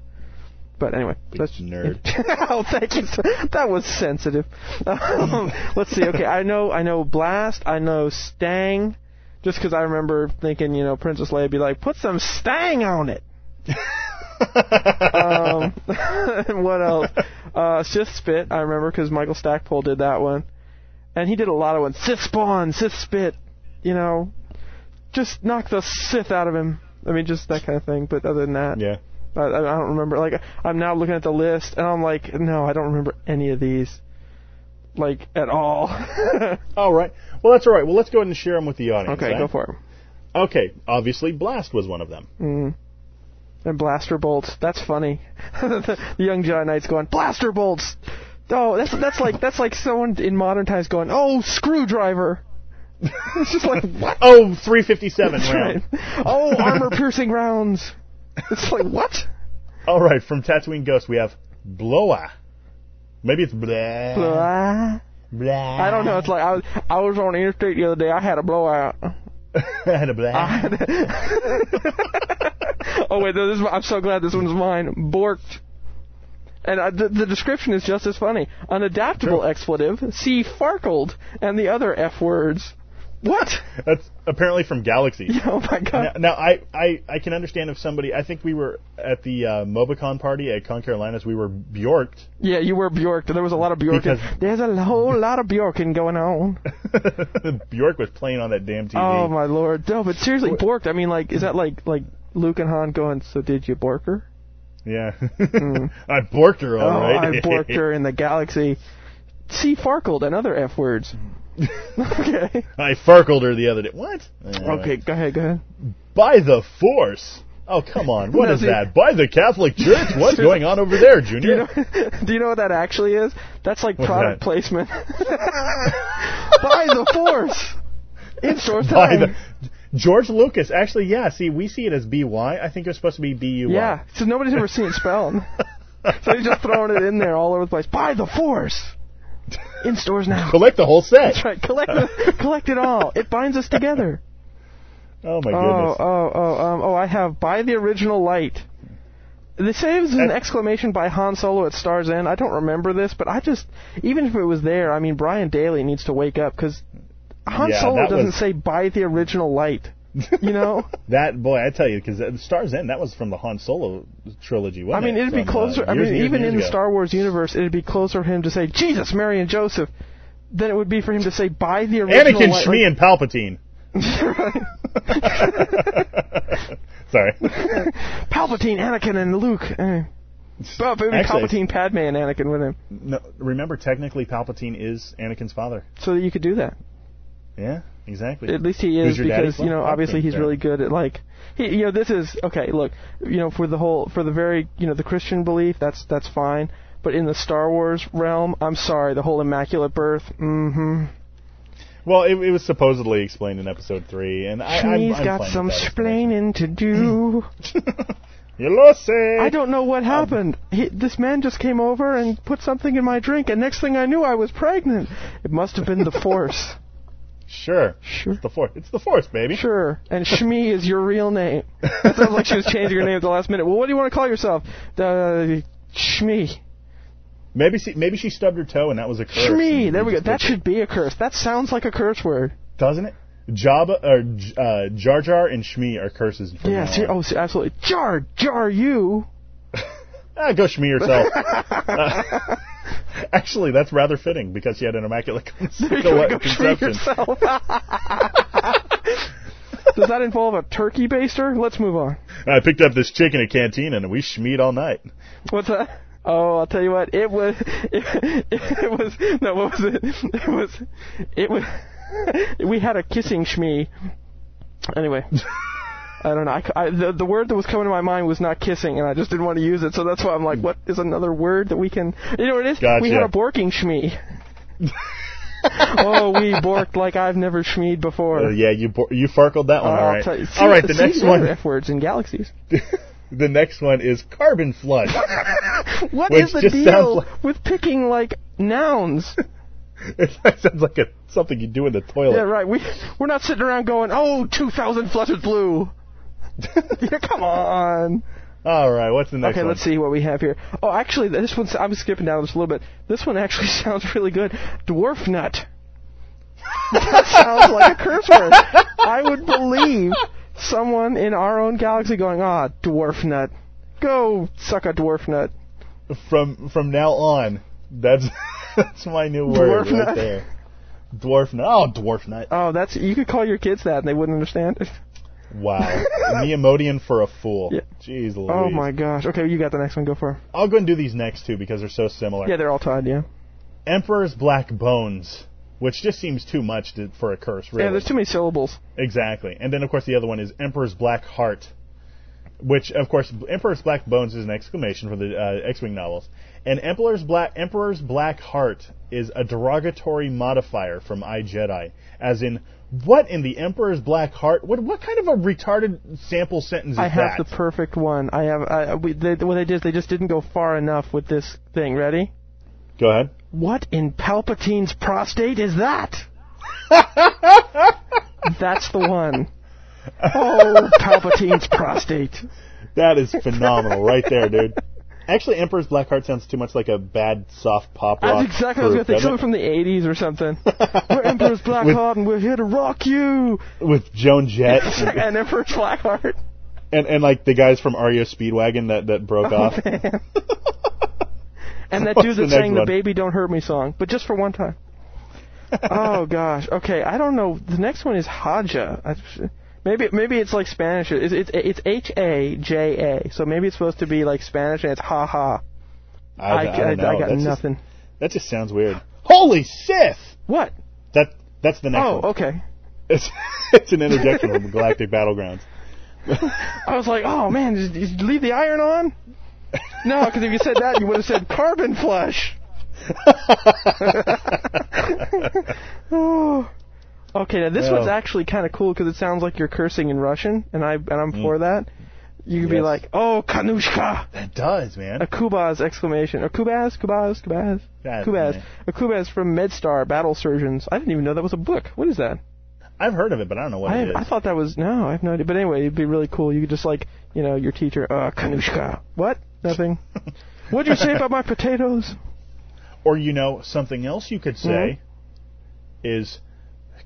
But anyway, that's nerd. oh, thank you. That was sensitive. Um, let's see. Okay, I know. I know Blast. I know Stang. Just because I remember thinking, you know, Princess Leia be like, "Put some Stang on it." Um, what else? Uh, Sith Spit. I remember because Michael Stackpole did that one, and he did a lot of ones. Sith Spawn, Sith Spit. You know, just knock the Sith out of him. I mean, just that kind of thing. But other than that, yeah. I, I don't remember. Like, I'm now looking at the list, and I'm like, no, I don't remember any of these, like at all. All right. Well, that's all right. Well, let's go ahead and share them with the audience. okay, eh? go for it. Okay. Obviously, Blast was one of them. Mm. And blaster bolts. That's funny. the young Jedi Knight's going blaster bolts. Oh, that's that's like that's like someone in modern times going, oh, screwdriver. it's just like what? Oh, 357 round. right. Oh, armor piercing rounds. It's like what? All right. From Tatooine Ghost, we have Bloa. Maybe it's blah. Blah. Blah. I don't know. It's like I was I was on the interstate the other day. I had a blowout. I had a blah. Oh wait, no, this is, I'm so glad this one's mine. Borked. And uh, the, the description is just as funny. An adaptable expletive. See farkled and the other F words. What? That's apparently from Galaxy. Oh my god. Now, now I, I, I can understand if somebody. I think we were at the uh, Mobicon party at Con Carolinas. We were Bjorked. Yeah, you were Bjork. There was a lot of Bjork. Because- There's a whole lot of Bjorking going on. Bjork was playing on that damn TV. Oh my lord. No, but seriously, borked. I mean, like, is that like like Luke and Han going? So did you bork her? Yeah. Mm. I borked her, all oh, right. I borked her in the galaxy. See farkled and other F words. okay. I farkled her the other day. What? Okay, go ahead, go ahead. By the Force. Oh, come on. What No, is see- that? By the Catholic Church? What's going on over there, Do you Junior? know? Do you know what that actually is? That's like What's product that? placement. By the force. In source time. The George Lucas. Actually, yeah. See, we see it as B Y. I think it was supposed to be B U Y. Yeah, so nobody's ever seen it spelled. so he's just throwing it in there all over the place. By the force. In stores now. Collect the whole set. That's right. Collect the, collect it all. It binds us together. Oh my oh, goodness. oh, oh, um, oh! I have by the original light. They say it an exclamation by Han Solo at Star's End. I don't remember this, but I just, even if it was there, I mean, Brian Daley needs to wake up because Han Yeah, Solo doesn't was- say by the original light. You know, That boy, I tell you, because Star's End that was from the Han Solo trilogy. I mean, it? it'd be uh, closer. I mean, years even and in years the. Star Wars universe, it'd be closer for him to say Jesus, Mary, and Joseph than it would be for him to say by the original Anakin, light. Shmi, and Palpatine. Sorry. Palpatine, Anakin, and Luke. Eh. Well, maybe Actually- Palpatine, Padme, and Anakin with him, No, remember, technically, Palpatine is Anakin's father. so that you could do that. Yeah, exactly. At least he is because you know Well, obviously he's really good at like he you know this is okay look you know for the whole for the very you know the Christian belief that's that's fine. But in the Star Wars realm I'm sorry the whole immaculate birth mm-hmm. Well, it, it was supposedly explained in episode three, and I, I'm, Shmi's I'm got some explaining to do. You lo sé. I don't know what happened. He, this man just came over and put something in my drink and next thing I knew I was pregnant. It must have been the Force Sure. Sure. It's the force. It's the force, baby. Sure. And Shmi is your real name. That sounds like she was changing her name at the last minute. Well, what do you want to call yourself? Uh, Shmi. Maybe she, maybe she stubbed her toe and that was a curse. Shmi. There we go. That should be a curse. That sounds like a curse word. doesn't it? Jabba or uh, Jar Jar and Shmi are curses. From Yeah. on. oh, ser- absolutely. Jar, jar you. Ah, go Shmi yourself. Uh, actually, that's rather fitting because she had an immaculate con- go. Go conception. Does that involve a turkey baster? Let's move on. I picked up this chick in a canteen and we Shmied all night. What's that? Oh, I'll tell you what. It was. It, it was. No, what was it? It was. It was. We had a kissing shmee. Anyway. I don't know. I, I- the, the word that was coming to my mind was not kissing, and I just didn't want to use it. So that's why I'm like, what is another word that we can? You know what it is? We had a borking shmee. oh, we borked like I've never shmeed before. Uh, yeah, you bo- you farkled that one. Oh, all right. you. See, all right. The next one. F words in galaxies. the next one is carbon flush. what is the deal like- with picking like nouns? it sounds like a something you do in the toilet. Yeah, right. We we're not sitting around going, "Oh, 2,000 flushes blue." yeah, come on. All right. What's the next one? okay, one? let's see what we have here. Oh, actually, this one's. I'm skipping down just a little bit. This one actually sounds really good. Dwarf nut. that sounds like a curse word. I would believe someone in our own galaxy going, "Ah, dwarf nut. Go suck a dwarf nut." From from now on, that's that's my new word Dwarf right nut. there. Dwarf nut. Oh, dwarf nut. Oh, that's you could call your kids that and they wouldn't understand. Wow. Neimoidian for a fool. Yeah. Jeez Louise. Oh my gosh. Okay, you got the next one. Go for it. I'll go and do these next two because they're so similar. Yeah, they're all tied. Yeah. Emperor's Black Bones, which just seems too much to, for a curse, really. Yeah, there's too many syllables. Exactly. And then, of course, the other one is Emperor's Black Heart, which, of course, Emperor's Black Bones is an exclamation for the uh, X-Wing novels. And Emperor's Black Emperor's Black Heart is a derogatory modifier from I Jedi, as in, what in the Emperor's Black Heart? What what kind of a retarded sample sentence is that? I have that? the perfect one. I have. I, we, they, what they did is they just didn't go far enough with this thing. Ready? Go ahead. What in Palpatine's prostate is that? That's the one. Oh, Palpatine's prostate. That is phenomenal, right there, dude. Actually, Emperor's Black Heart sounds too much like a bad soft pop rock. That's exactly what I was gonna think. Something from the '80s or something. We're Emperor's With- Blackheart, and we're here to rock you. with Joan Jett and, and Emperor's Blackheart. and and like the guys from REO Speedwagon that that broke Oh, off. And that dude that sang the "Baby Don't Hurt Me" song, but just for one time. oh gosh. Okay, I don't know. The next one is Haja. I, maybe maybe it's like Spanish. It's it's, it's H A J A. So maybe it's supposed to be like Spanish and it's ha ha. I, I, know. I, got That's just- nothing. that just sounds weird. Holy Sith! What? That that's the next Oh, one. okay. It's it's an interjection from Galactic Battlegrounds. I was like, oh man, you leave the iron on? No, because if you said that, you would have said carbon flush. oh. Okay, now this one's actually kind of cool because it sounds like you're cursing in Russian, and I and I'm for that. You could be Yes. like, "Oh, Kanushka!" That does, man. A Kubaz exclamation. Or Kubaz, Kubaz, Kubaz, God, Kubaz. A Kubaz from MedStar Battle Surgeons. I didn't even know that was a book. What is that? I've heard of it, but I don't know what I, it is. I thought that was no, I have no idea. But anyway, it'd be really cool. You could just like, you know, your teacher, uh, Kanushka. What? Nothing. What'd you say about my potatoes? Or you know, something else you could say Mhm. is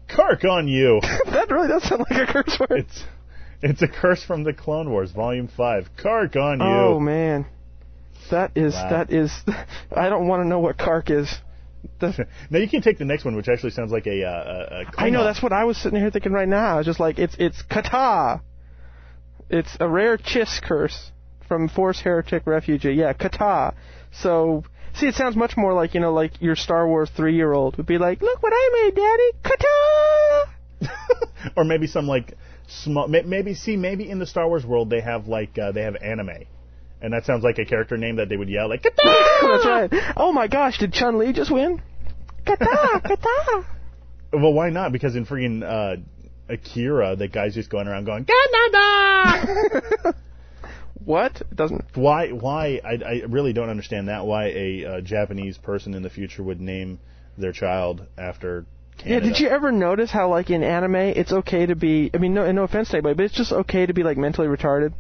"Kark on you." that really does sound like a curse word. It's it's a curse from the Clone Wars, Volume Five. Kark on you. Oh man, that is Wow. that is. I don't want to know what Kark is. The- now you can take the next one, which actually sounds like a. Uh, a, a I know that's what I was sitting here thinking right now. I was just like, it's it's kata. It's a rare chiss curse from Force Heretic Refugee. Yeah, kata. So, see, it sounds much more like you know, like your Star Wars three-year-old would be like, "Look what I made, Daddy, kata." or maybe some like small. Maybe see, maybe in the Star Wars world they have like uh, they have anime, and that sounds like a character name that they would yell like. That's right. Oh my gosh, did Chun Li just win? Kata, kata. Well, why not? Because in freaking uh, Akira, the guy's just going around going Canada. What? It doesn't. why? Why? I, I really don't understand that. Why a uh, Japanese person in the future would name their child after Canada? Yeah, did you ever notice how, like, in anime, it's okay to be, I mean, no, no offense to anybody, but it's just okay to be, like, mentally retarded?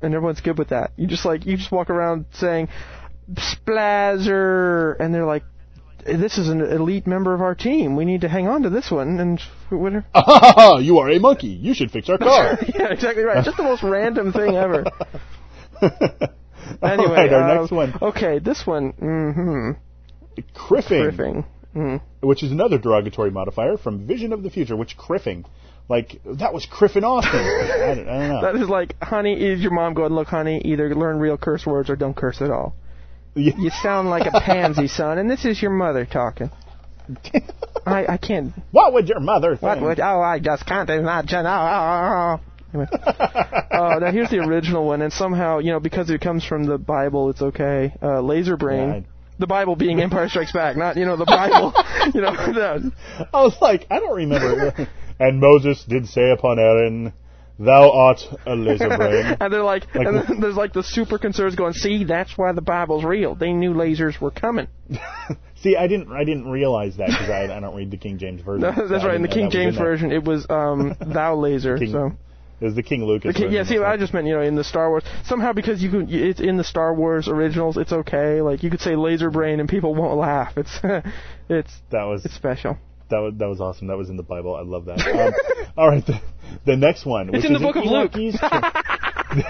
And everyone's good with that. You just, like, you just walk around saying, Splazer, and they're like, this is an elite member of our team. We need to hang on to this one, and whatever. you are a monkey. You should fix our car. yeah, exactly right. Just the most random thing ever. Anyway, right, our uh, next one, Okay, this one, mm-hmm. criffing, Criffing. Mm. which is another derogatory modifier from Vision of the Future. Which criffing, like that was criffing Austin. I, don't, I don't know. That is like, honey, is your mom going, look, honey, either learn real curse words or don't curse at all. You sound like a pansy, son, and this is your mother talking. I I can't. What would your mother think? What would? Oh, I just can't imagine. Oh, oh, oh. Anyway. uh, now here's the original one, and somehow you know because it comes from the Bible, it's okay. Uh, laser brain. Yeah, The Bible being Empire Strikes Back, not you know the Bible. you know. I was like, I don't remember. and Moses did say upon Aaron, "Thou art a laser brain." and they're like, Like- and there's like the super conservatives going, see, that's why the Bible's real. They knew lasers were coming. See, I didn't, I didn't realize that because I, I don't read the King James version. No, that's I right. In the King James version, it was um, thou laser. King- so. It was the King Lucas. The King, yeah, see, I just meant you know in the Star Wars somehow because you can it's in the Star Wars originals it's okay like you could say laser brain and people won't laugh it's it's that was it's special that was that was awesome. That was in the Bible. I love that. Um, all right, the, the next one. It's in the is book of Luke.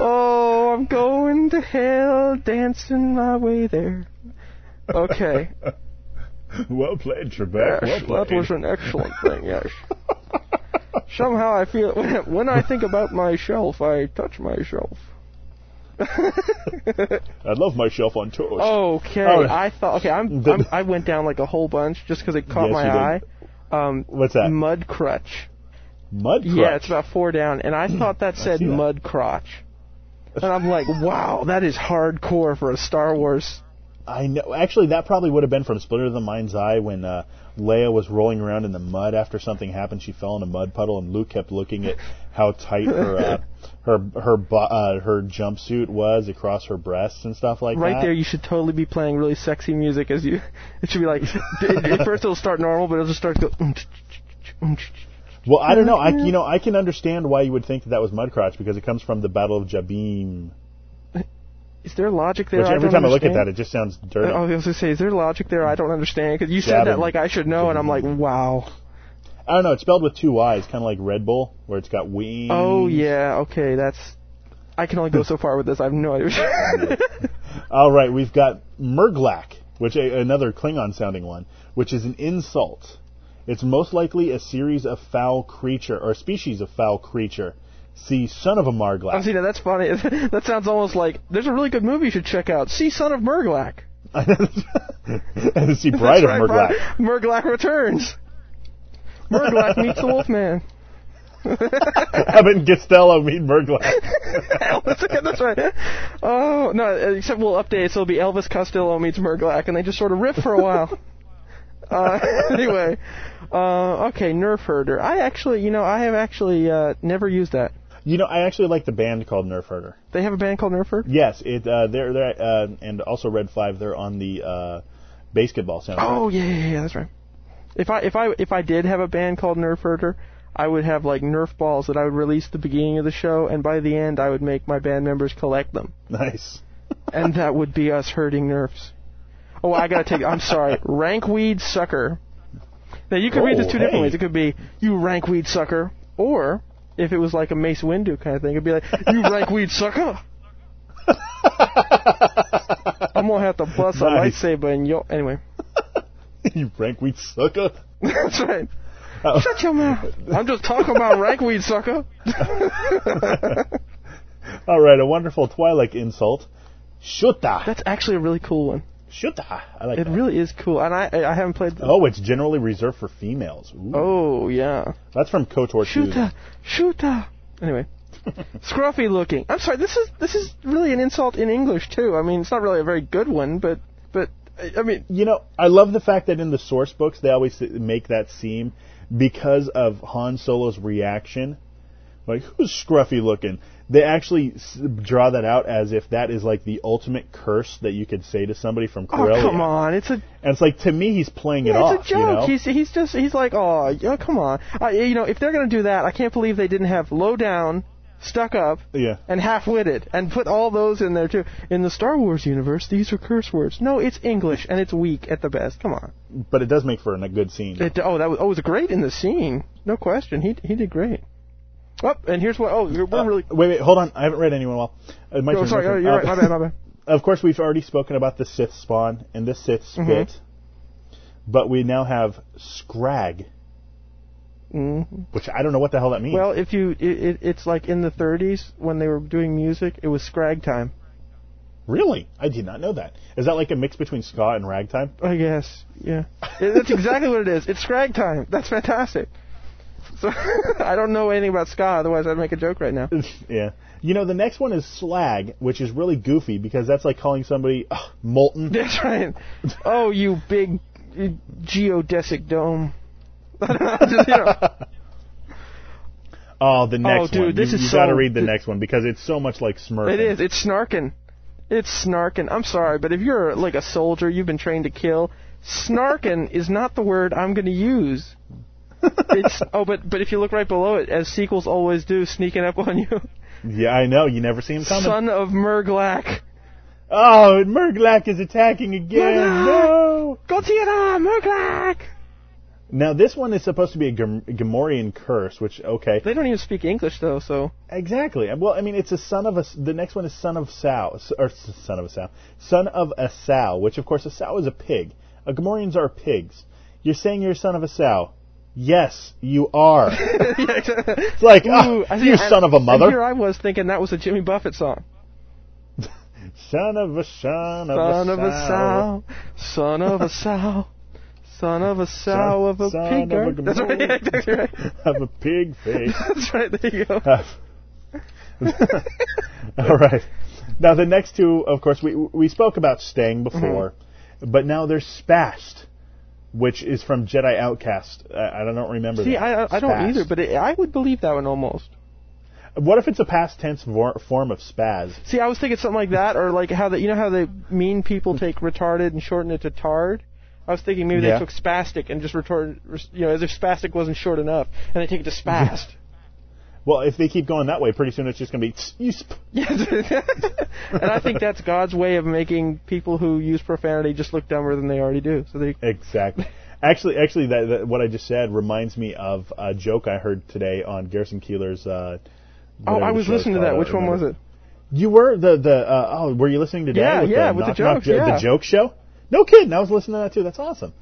Oh I'm going to hell dancing my way there okay well played, Trebek. Well played. that was an excellent thing yes somehow I feel when I think about my shelf I touch my shelf I love my shelf on toast. Okay, Oh. I thought. Okay, I'm, The- I'm. I went down like a whole bunch just because it caught Yes, my eye. Um, What's that? Mud crutch. Mud crutch. Yeah, it's about four down, and I thought that said that. mud crotch. And I'm like, wow, that is hardcore for a Star Wars. I know. Actually, that probably would have been from Splinter of the Mind's Eye when uh, Leia was rolling around in the mud after something happened. She fell in a mud puddle, and Luke kept looking at how tight her uh, her her uh, her jumpsuit was across her breasts and stuff like right that. Right there, you should totally be playing really sexy music as you. It should be like at first it'll start normal, but it'll just start to go. Well, I don't know. I you know I can understand why you would think that, that was mud crotch because it comes from the Battle of Jabiim. Is there logic there? Which I every don't time I look at that, it just sounds dirty. I was to say, is there logic there? I don't understand because you said that like I should know, and I'm like, wow. I don't know. It's spelled with two Y's, kind of like Red Bull, where it's got wings. Oh yeah, okay, that's. I can only go so far with this. I have no idea. All right, we've got Murglak, which a, another Klingon-sounding one, which is an insult. It's most likely a series of foul creature or a species of foul creature. See, son of a Oh, see, now that's funny. that sounds almost like there's a really good movie you should check out. See, Son of Murglak. and see, Bride That's of right, Murglak returns. Murglak meets the Wolfman. Abbott and Costello meet that's, okay, that's right. Oh no, except we'll update. it, So it'll be Elvis Costello meets Murglak, and they just sort of riff for a while. Uh, anyway, uh, okay, Nerf Herder. I actually, you know, I have actually uh, never used that. You know, I actually like the band called Nerf Herder. They have a band called Nerf Herder. Yes, it uh, they're they're uh, and also Red Five. They're on the uh, basketball soundtrack. Oh yeah, yeah, yeah, that's right. If I if I if I did have a band called Nerf Herder, I would have like Nerf balls that I would release at the beginning of the show, and by the end I would make my band members collect them, Nice. and that would be us herding Nerfs. Oh, I gotta take. I'm sorry, rank rankweed sucker. Now you could read this Oh, two different ways. It could be you rank rankweed sucker, or if it was like a Mace Windu kind of thing, it'd be like you rankweed sucker. I'm gonna have to bust Nice. a lightsaber and yo. Anyway. you rank wheat sucker. That's right. Oh. Shut your mouth. I'm just talking about rankweed, sucker. All right, a wonderful Twi'lek insult. Shut Shuta. That's actually a really cool one. Shuta. I like It that. really is cool, and I I haven't played. The, Oh, it's generally reserved for females. Ooh. oh yeah. That's from KOTOR 2. Shooter, shooter. Anyway, scruffy looking. I'm sorry. This is this is really an insult in English too. I mean, it's not really a very good one, but but I I mean, You know, I love the fact that in the source books they always make that seem because of Han Solo's reaction. Like, who's scruffy looking? They actually s- draw that out as if that is like the ultimate curse that you could say to somebody from oh come on, it's a And it's like to me, he's playing it off. it's a joke. You know? He's he's just he's like oh yeah, come on. I, you know, if they're gonna do that, I can't believe they didn't have low down, stuck up, yeah. and half-witted, and put all those in there too. In the Star Wars universe, these are curse words. No, it's English, and it's weak at the best. Come on. But it does make for a good scene. It, oh, that was oh, it was great in the scene. No question. He he did great. Oh, and here's what. Oh, we're we're really. Wait, wait, hold on. I haven't read anyone well. Uh, my Oh, turn, sorry. my turn. you're Uh, right. My bad. My bad. Of course, we've already spoken about the Sith spawn and the Sith spit, Mhm. but we now have Scrag, hmm which I don't know what the hell that means. Well, if you, it, it, it's like in the 30s when they were doing music, it was scrag time. really, I did not know that. Is that like a mix between ska and ragtime? I guess. Yeah. That's exactly what it is. It's scrag time. That's fantastic. So I don't know anything about ska, otherwise I'd make a joke right now. yeah. You know, the next one is Slag, which is really goofy because that's like calling somebody ugh, molten. That's right. Oh, you big uh, geodesic dome. Just, you know. Oh, the next oh, dude, one. this you, is you so- got to read the th- next one because it's so much like Smurfing. It is. It's snarking. It's snarking. I'm sorry, but if you're like a soldier, you've been trained to kill. Snarking is not the word I'm going to use. It's oh, but but if you look right below it, as sequels always do, sneaking up on you, Yeah, I know. You never see him coming. son of Murglak. Oh, Murglak is attacking again. No. Godzilla, Murglak. Now this one is supposed to be a Gam- Gamorrean curse, which okay. They don't even speak English though, so Exactly. Well, I mean, it's a son of a. The next one is son of Sao, s- or son of a sow, son of a sow, which of course a sow is a pig. A Gamorreans are pigs. You're saying you're a son of a Sao. Yes, you are. it's like, oh, Ooh, I you son of a mother. here I was thinking that was a Jimmy Buffett song. Son of a son of Son a of a sow. son of a sow, son of a sow of a son pig. of a. That's right. Yeah, exactly right. Have a pig face. That's right. There you go. All right. Now the next two, of course, we we spoke about Stang before, mm-hmm. but now there's Spast, which is from Jedi Outcast. I, I don't remember. See, that. I I don't either, but it, I would believe that one almost. What if it's a past tense vor- form of spaz? See, I was thinking something like that, or like how the you know how the mean people take retarded and shorten it to tard. I was thinking maybe Yeah. they took spastic and just retorted, you know, as if spastic wasn't short enough, and they take it to spast. Well, if they keep going that way, pretty soon it's just going to be "Tss, and I think that's God's way of making people who use profanity just look dumber than they already do. So they Exactly. Actually, actually, that, that what I just said reminds me of a joke I heard today on Garrison Keillor's. Uh, Oh, I was listening to that. Which one was it? You were the the uh, oh, were you listening today? Yeah, with yeah, the with the knock, knock jokes, jo- yeah. the joke show. No kidding, I was listening to that too. That's awesome.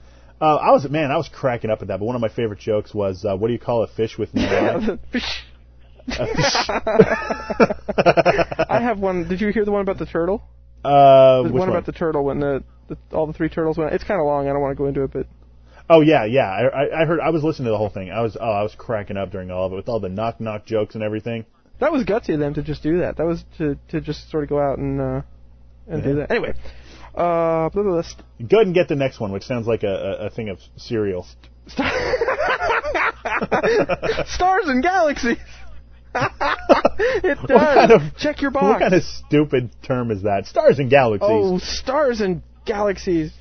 Uh, I was man, I was cracking up at that. But one of my favorite jokes was, uh, "What do you call a fish with no eye?" Fish. A fish. I have one. Did you hear the one about the turtle? Uh, which one, one? about the turtle when the, the all the three turtles went. It's kind of long. I don't want to go into it, but Oh yeah, yeah. I, I I heard. I was listening to the whole thing. I was oh, I was cracking up during all of it with all the knock knock jokes and everything. that was gutsy of them to just do that. That was to to just sort of go out and uh, and do that. Anyway, uh, blah, blah, blah, Go ahead and get the next one, which sounds like a, a, a thing of cereal. stars and galaxies. it does. What kind of Check your box. What kind of stupid term is that? Stars and galaxies. oh, stars and galaxies.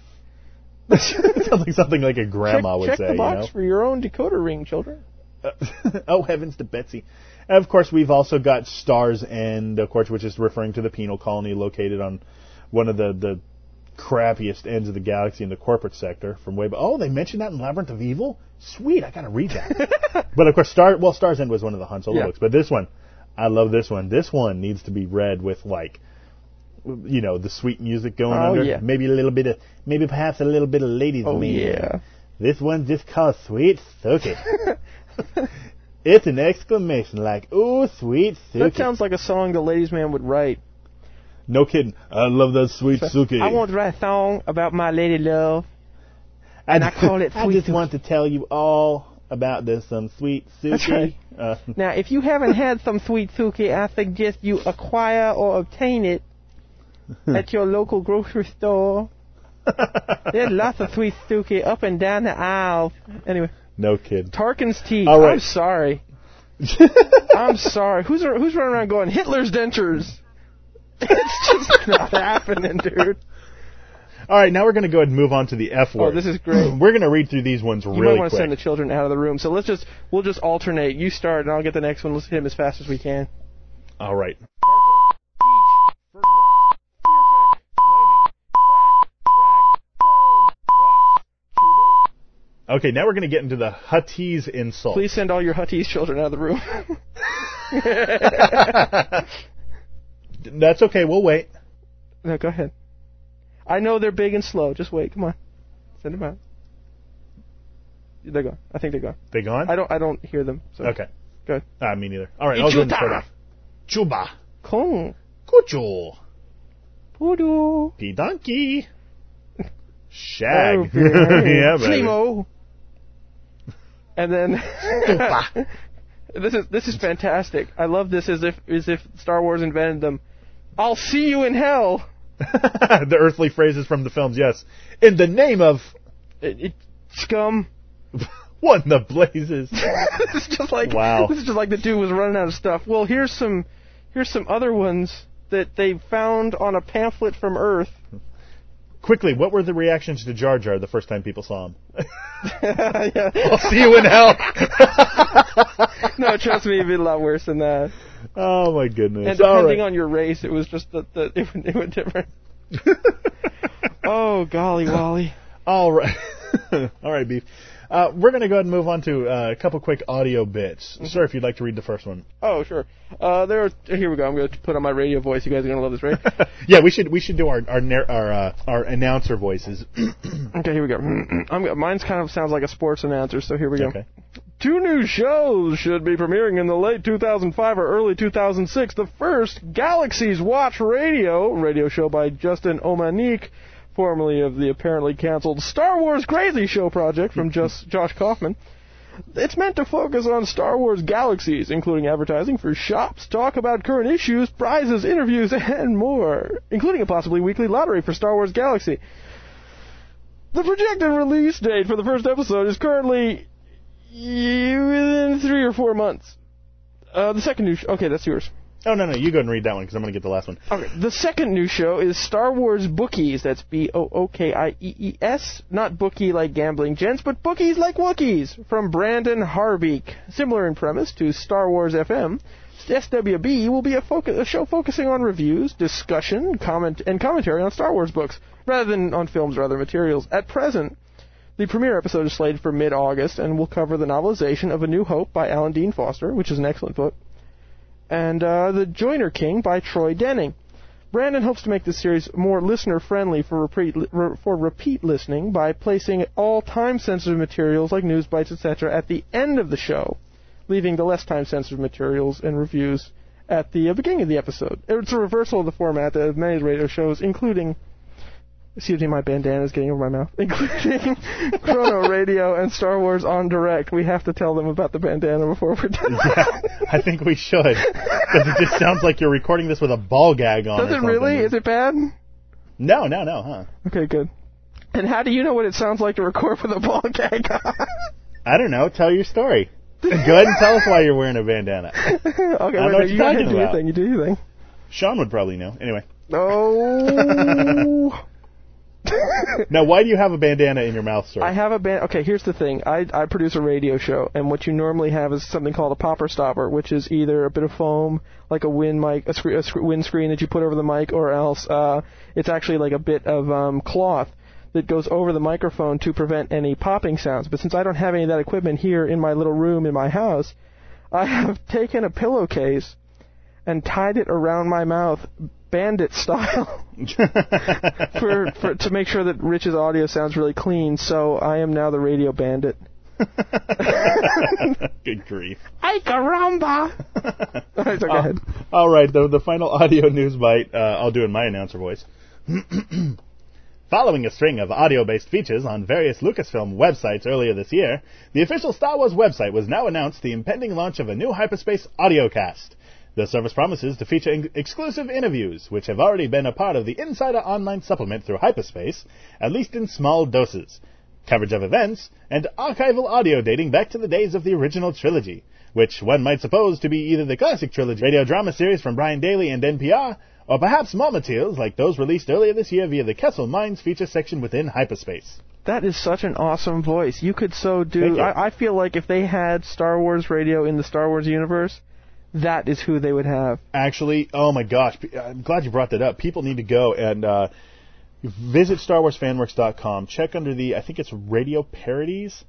sounds like something like a grandma check, would check say. the you box know? for your own decoder ring, children. oh heavens to Betsy! And of course, we've also got Stars End, of course, which is referring to the penal colony located on one of the the crappiest ends of the galaxy in the corporate sector from way. But oh, they mentioned that in Labyrinth of Evil. Sweet, I gotta read that. but of course, Star well, Stars End was one of the Han Solo Yeah. books, but this one, I love this one. This one needs to be read with like. You know the sweet music going Oh, under, yeah. maybe a little bit of, maybe perhaps a little bit of ladies' Oh, man. yeah. This one's just called Sweet Suki. it's an exclamation like, ooh, sweet Suki. That sounds like a song the ladies' man would write. No kidding. I love that sweet Suki. I want to write a song about my lady love, and I call it Sweet I just Suki. want to tell you all about this some sweet Suki. Right. Uh, Now, if you haven't had some sweet suki, I suggest you acquire or obtain it at your local grocery store. There's lots of sweet suki up and down the aisles. Anyway, no kidding. Tarkin's teeth. All right. I'm sorry. I'm sorry. Who's who's running around going Hitler's dentures? It's just not happening, dude. All right, now we're going to go ahead and move on to the F oh, word. Oh, this is great. We're going to read through these ones You really might want to send the children out of the room. So let's just we'll just alternate. You start, and I'll get the next one. Let's hit him as fast as we can. All right. Okay, now we're going to get into the Huttese insult. Please send all your Huttese children out of the room. That's okay. We'll wait. no, go ahead. I know they're big and slow. Just wait. Come on, send them out. They're gone. I think they're gone. They gone? I don't. I don't hear them. So. Okay. Good. Ah, me neither. All right, I'll go ahead and off. Chuba. Kong. Kucho. Poodoo. P donkey. Shag. Oh, yeah, baby. Flemo. And then this is this is fantastic. I love this as if as if Star Wars invented them. I'll see you in hell. the earthly phrases from the films, yes. In the name of It, it, scum. what in the blazes? this is just like Wow. This is just like the dude was running out of stuff. Well, here's some here's some other ones that they found on a pamphlet from Earth. Quickly, what were the reactions to Jar Jar the first time people saw him? yeah. I'll see you in hell. no, trust me, it'd be a lot worse than that. Oh my goodness! And depending right. on your race, it was just that the, it, it went different. oh golly, Wally. All right. All right, beef. Uh, we're going to go ahead and move on to uh, a couple quick audio bits. Sir, if you'd like to read the first one. Oh sure. Uh, there. Are, here we go. I'm going to put on my radio voice. You guys are going to love this, right? Yeah, we should we should do our our our, uh, our announcer voices. okay, here we go. I'm, go- mine's kind of sounds like a sports announcer, so here we go. Okay. Two new shows should be premiering in the late 2005 or early 2006. The first, Galaxy's Watch Radio, radio show by Justin Omanik, formerly of the apparently canceled Star Wars Crazy Show project from just Josh Kaufman. It's meant to focus on Star Wars galaxies, including advertising for shops, talk about current issues, prizes, interviews, and more, including a possibly weekly lottery for Star Wars Galaxy. The projected release date for the first episode is currently within three or four months. Uh, the second new show. okay, that's yours. Oh no no, you go and read that one because I'm going to get the last one. Okay, the second new show is Star Wars Bookies. That's B O O K I E E S, not bookie like gambling gents, but bookies like Wookiees from Brandon Harbeek. Similar in premise to Star Wars FM. SWB will be a, focus, a show focusing on reviews, discussion, comment, and commentary on Star Wars books, rather than on films or other materials. At present, the premiere episode is slated for mid-August and will cover the novelization of A New Hope by Alan Dean Foster, which is an excellent book, and uh, The Joiner King by Troy Denning. Brandon hopes to make this series more listener-friendly for repeat, re- for repeat listening by placing all time-sensitive materials like news bites, etc., at the end of the show, leaving the less time-sensitive materials and reviews at the uh, beginning of the episode. It's a reversal of the format of many radio shows, including Excuse me, my bandana is getting over my mouth. Including Chrono Radio and Star Wars on Direct. We have to tell them about the bandana before we're done. yeah, I think we should because it just sounds like you're recording this with a ball gag on. Does it really? Is it bad? No, no, no, huh? Okay, good. And how do you know what it sounds like to record with a ball gag on? I don't know. Tell your story. Go ahead and tell us why you're wearing a bandana. okay, I know wait, you talking do your about. thing. You do your thing. Sean would probably know. Anyway. Oh. Now, why do you have a bandana in your mouth, sir? I have a band. Okay, here's the thing. I I produce a radio show, and what you normally have is something called a popper stopper, which is either a bit of foam, like a wind mic, a, scre- a scre- windscreen that you put over the mic, or else uh, it's actually like a bit of um, cloth that goes over the microphone to prevent any popping sounds. But since I don't have any of that equipment here in my little room in my house, I have taken a pillowcase and tied it around my mouth bandit style for, for to make sure that Rich's audio sounds really clean. So I am now the radio bandit. Good grief. Ay caramba! Alright, so go ahead. All right, the, the final audio news bite, uh, I'll do in my announcer voice. Following a string of audio based features on various Lucasfilm websites earlier this year, the official Star Wars website was now announced the impending launch of a new hyperspace audiocast. The service promises to feature in- exclusive interviews, which have already been a part of the Insider Online supplement through hyperspace, at least in small doses, coverage of events, and archival audio dating back to the days of the original trilogy, which one might suppose to be either the classic trilogy radio drama series from Brian Daley and NPR, or perhaps more materials like those released earlier this year via the Kessel Mines feature section within hyperspace. That is such an awesome voice. You could so do. I, I feel like if they had Star Wars radio in the Star Wars universe, that is who they would have. Actually, oh my gosh, I'm glad you brought that up. People need to go and uh, visit StarWarsFanWorks.com. Check under the, I think it's radio parodies,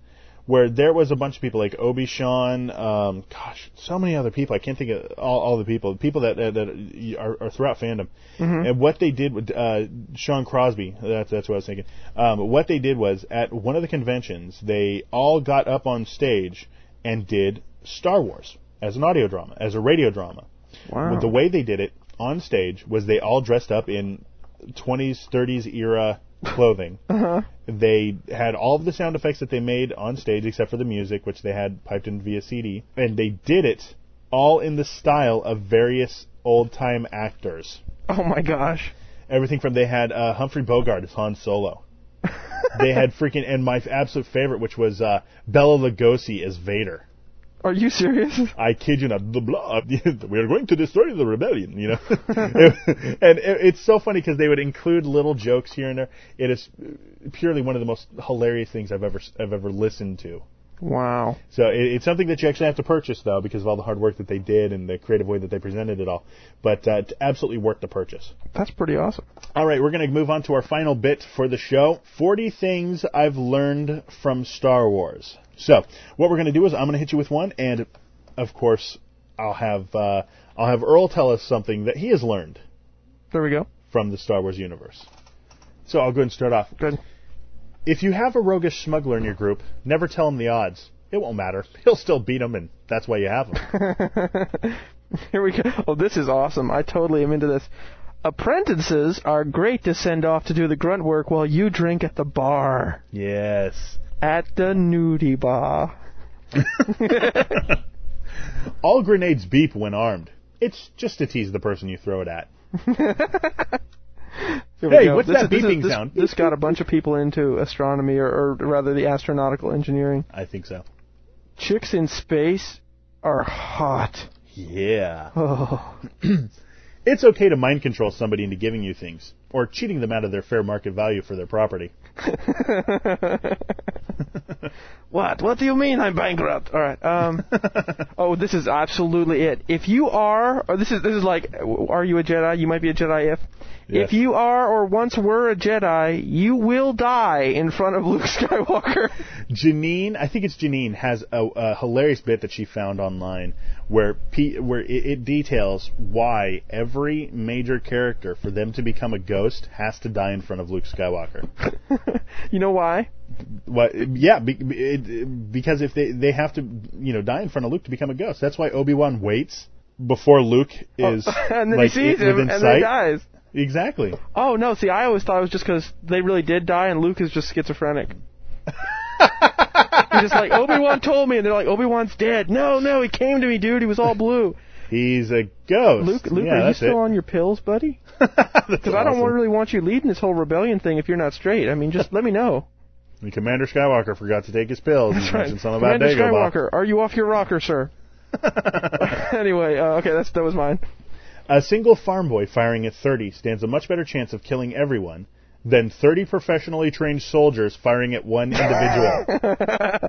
where there was a bunch of people like Obi Sean, um, gosh, so many other people. I can't think of all, all the people, people that that, that are, are throughout fandom. Mhm. And what they did with uh, Sean Crosby, that's that's what I was thinking. Um, what they did was at one of the conventions, they all got up on stage and did Star Wars as an audio drama, as a radio drama. Wow. The way they did it on stage was they all dressed up in 20s, 30s era clothing. Uh-huh. They had all of the sound effects that they made on stage except for the music, which they had piped in via CD. And they did it all in the style of various old time actors. Oh my gosh. Everything from they had uh, Humphrey Bogart as Han Solo. they had freaking and my absolute favorite, which was uh, Bela Lugosi as Vader. Are you serious? I kid you not. The blah, we are going to destroy the rebellion. You know, and it, it's so funny because they would include little jokes here and there. It is purely one of the most hilarious things I've ever I've ever listened to. Wow. So it, it's something that you actually have to purchase though because of all the hard work that they did and the creative way that they presented it all. But uh, it's absolutely worth the purchase. That's pretty awesome. All right, we're going to move on to our final bit for the show 40 things I've learned from Star Wars. So, what we're going to do is I'm going to hit you with one, and of course, I'll have uh, I'll have Earl tell us something that he has learned There we go. from the Star Wars universe. So I'll go ahead and start off. Good. If you have a roguish smuggler in your group, never tell him the odds. It won't matter. He'll still beat him, and that's why you have him. Here we go. Oh, this is awesome. I totally am into this. Apprentices are great to send off to do the grunt work while you drink at the bar. yes. At the nudie bar. All grenades beep when armed. It's just to tease the person you throw it at. Hey, go. what's This that is- this beeping this, sound? This got a bunch of people into astronomy, or, or rather, the astronautical engineering. I think so. Chicks in space are hot. Yeah. Oh. It's okay to mind control somebody into giving you things, or cheating them out of their fair market value for their property. What? What do you mean I'm bankrupt? All right. Um. oh, this is absolutely it. If you are, or this is this is like, are you a Jedi? You might be a Jedi if. Yes. If you are or once were a Jedi, you will die in front of Luke Skywalker. Janine, I think it's Janine, has a, a hilarious bit that she found online where P, where it, it details why every major character, for them to become a ghost, has to die in front of Luke Skywalker. you know why? What? Yeah, be, it, because if they they have to, you know, die in front of Luke to become a ghost. That's why Obi Wan waits before Luke oh, is Oh, and then like, he sees i- him, and sight. then he dies. Exactly. Oh no! See, I always thought it was just because they really did die, and Luke is just schizophrenic. He's just like Obi Wan told me, and they're like Obi Wan's dead. No, no, he came to me, dude. He was all blue. He's a ghost. Luke, Luke, yeah, are you still it. on your pills, buddy? Because I don't really want you leading this whole rebellion thing if you're not straight. I mean, just let me know. And Commander Skywalker forgot to take his pills. That's right. something about Commander Dagobah. Skywalker, are you off your rocker, sir? anyway, uh, okay, that's that was mine. A single farm boy firing at 30 stands a much better chance of killing everyone than 30 professionally trained soldiers firing at one individual.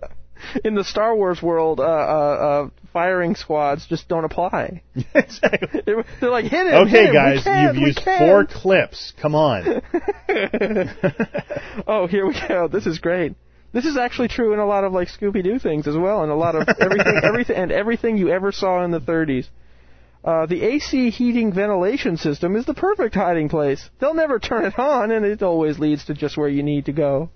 In the Star Wars world, uh, uh, uh, firing squads just don't apply. exactly. They're like, hit him. hit okay, him, we guys, can, you've used can." four clips. Come on. oh, here we go. This is great. This is actually true in a lot of like Scooby Doo things as well, and a lot of everything, everything, and everything you ever saw in the 30s. Uh, the AC heating ventilation system is the perfect hiding place. They'll never turn it on, and it always leads to just where you need to go.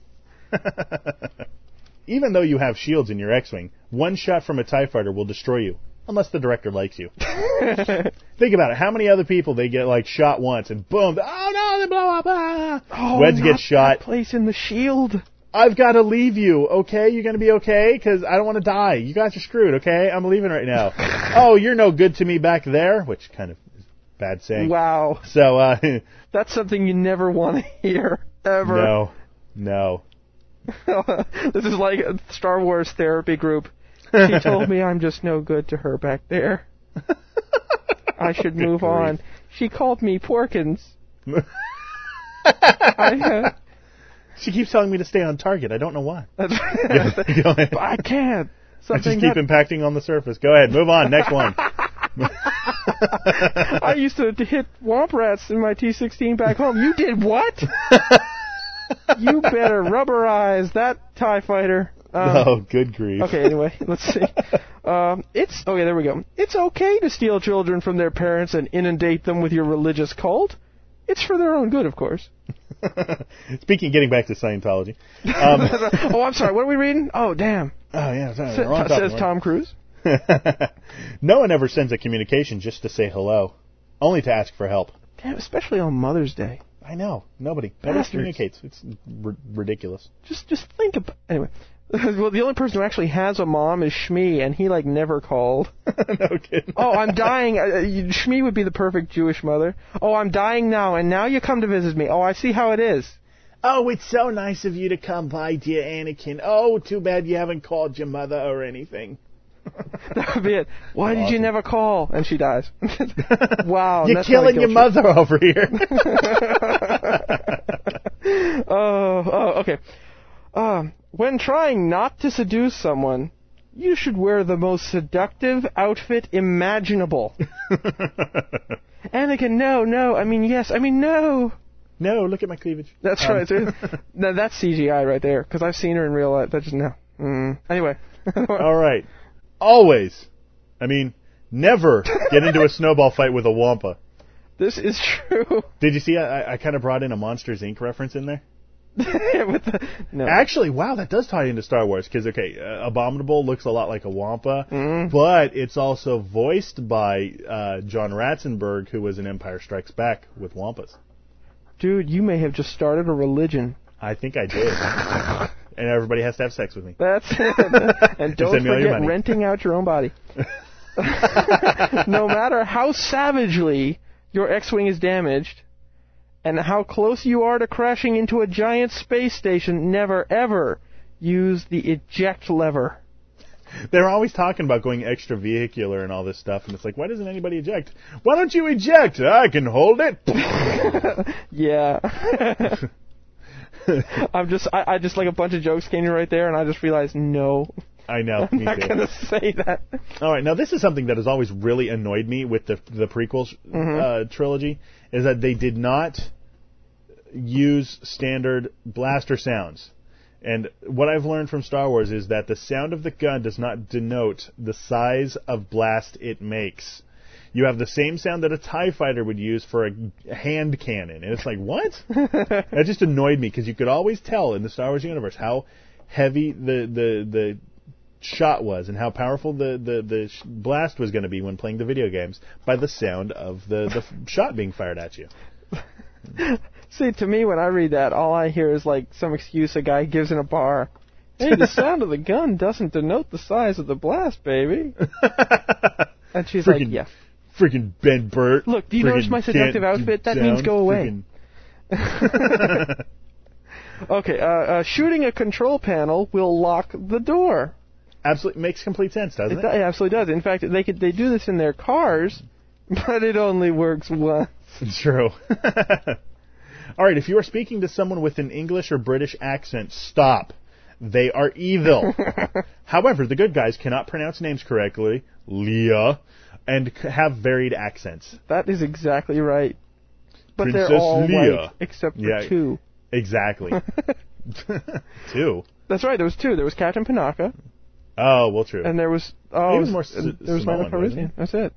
Even though you have shields in your X-wing, one shot from a Tie Fighter will destroy you, unless the director likes you. Think about it. How many other people they get like shot once and boom? Oh no, they blow up! Ah! Oh, Wedge gets shot. place in the shield. I've got to leave you, okay? You're going to be okay? Because I don't want to die. You guys are screwed, okay? I'm leaving right now. oh, you're no good to me back there, which kind of is bad saying. Wow. So, uh, That's something you never want to hear ever. no, no. this is like a Star Wars therapy group. She told me I'm just no good to her back there. I should move on. She called me Porkins. I, uh, She keeps telling me to stay on target. I don't know why. Go ahead. but I can't. I just keep that- impacting on the surface. Go ahead, move on. Next one. I used to hit womp rats in my T16 back home. You did what? you better rubberize that TIE fighter. Um, oh, good grief. Okay, anyway, let's see. Um, it's okay. There we go. It's okay to steal children from their parents and inundate them with your religious cult. It's for their own good, of course. Speaking, getting back to Scientology. Um, oh, I'm sorry. What are we reading? Oh, damn. oh yeah, sorry, wrong says topic. Tom Cruise. no one ever sends a communication just to say hello, only to ask for help. Damn, especially on Mother's Day. I know. Nobody. Nobody Bastards. communicates. It's r- ridiculous. Just, just think about. Anyway, well, the only person who actually has a mom is Shmi, and he like never called. no kidding. Oh, I'm dying. Uh, Shmi would be the perfect Jewish mother. Oh, I'm dying now, and now you come to visit me. Oh, I see how it is. Oh, it's so nice of you to come by, dear Anakin. Oh, too bad you haven't called your mother or anything. That would be it. Why did you never call? And she dies. wow. You're that's not killing your guilt trip. mother over here. oh, oh, okay. Um, when trying not to seduce someone, you should wear the most seductive outfit imaginable. Anakin, no, no. I mean, yes. I mean, no. no, look at my cleavage. That's Um, right. dude. no, that's CGI right there. Because I've seen her in real life. That's just no. Mm. Anyway. All right. Always. I mean, never get into a snowball fight with a Wampa. This is true. Did you see? I, I kind of brought in a Monsters Inc. reference in there. The, no. Actually, wow, that does tie into Star Wars because okay, uh, Abominable looks a lot like a Wampa, Mm. but it's also voiced by uh, John Ratzenberger, who was in Empire Strikes Back with Wampas. Dude, you may have just started a religion. I think I did. and everybody has to have sex with me. That's it. and don't forget renting out your own body. no matter how savagely your X-wing is damaged, and how close you are to crashing into a giant space station, never ever use the eject lever. They're always talking about going extra vehicular and all this stuff, and it's like, why doesn't anybody eject? Why don't you eject? I can hold it. Yeah. I'm just, I, I just like a bunch of jokes came in right there, and I just realized, no, I know. I'm me not too. gonna say that. All right, now this is something that has always really annoyed me with the the prequels Mhm. uh, trilogy is that they did not use standard blaster sounds. And what I've learned from Star Wars is that the sound of the gun does not denote the size of blast it makes. You have the same sound that a TIE fighter would use for a hand cannon. And it's like, what? that just annoyed me because you could always tell in the Star Wars universe how heavy the, the, the shot was and how powerful the, the, the blast was going to be when playing the video games by the sound of the, the shot being fired at you. See, to me, when I read that, all I hear is like some excuse a guy gives in a bar. Hey, the sound of the gun doesn't denote the size of the blast, baby. And she's like, Freaking- yeah. Freaking Ben Burtt. Look, do you notice my seductive outfit? That means go away. Okay, uh, uh, shooting a control panel will lock the door. Absolutely makes complete sense, doesn't It, it? it absolutely does. In fact, they could they do this in their cars, but it only works once. True. All right, if you are speaking to someone with an English or British accent, stop. They are evil. However, the good guys cannot pronounce names correctly, Leah, and have varied accents. That is exactly right. But Princess they're all Leia. white except for Yeah. two. Exactly. Two. That's right. There was two. There was Captain Panaka, Oh, well, true. and there was oh, He was more there was Lando? Calrissian. That's it.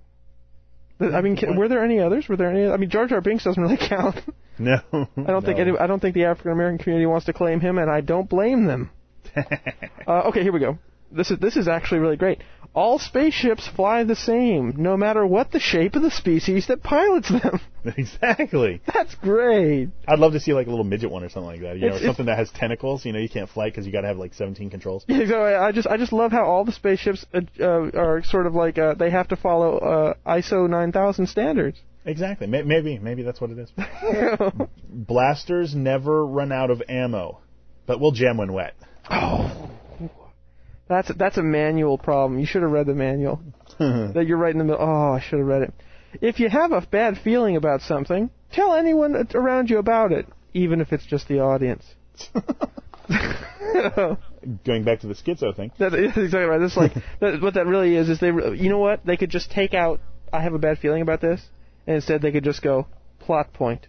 I mean, can, were there any others? Were there any? I mean, Jar Jar Binks doesn't really count. No. I don't think any, I don't think the African American community wants to claim him, and I don't blame them. uh, okay, here we go. This is this is actually really great. All spaceships fly the same, no matter what the shape of the species that pilots them. exactly. That's great. I'd love to see like a little midget one or something like that. You know, It's- something that has tentacles. You know, you can't fly because you got to have like 17 controls. Yeah, I I just I just love how all the spaceships uh, uh, are sort of like uh, they have to follow uh, ISO 9000 standards. Exactly. Maybe, maybe that's what it is. Blasters never run out of ammo, but we'll jam when wet. Oh. That's that's a manual problem. You should have read the manual. that you're right in the middle. Oh, I should have read it. If you have a bad feeling about something, tell anyone around you about it, even if it's just the audience. Going back to the schizo thing. That is exactly right. That's like that, what that really is. Is they, you know what? They could just take out. I have a bad feeling about this, and instead they could just go plot point.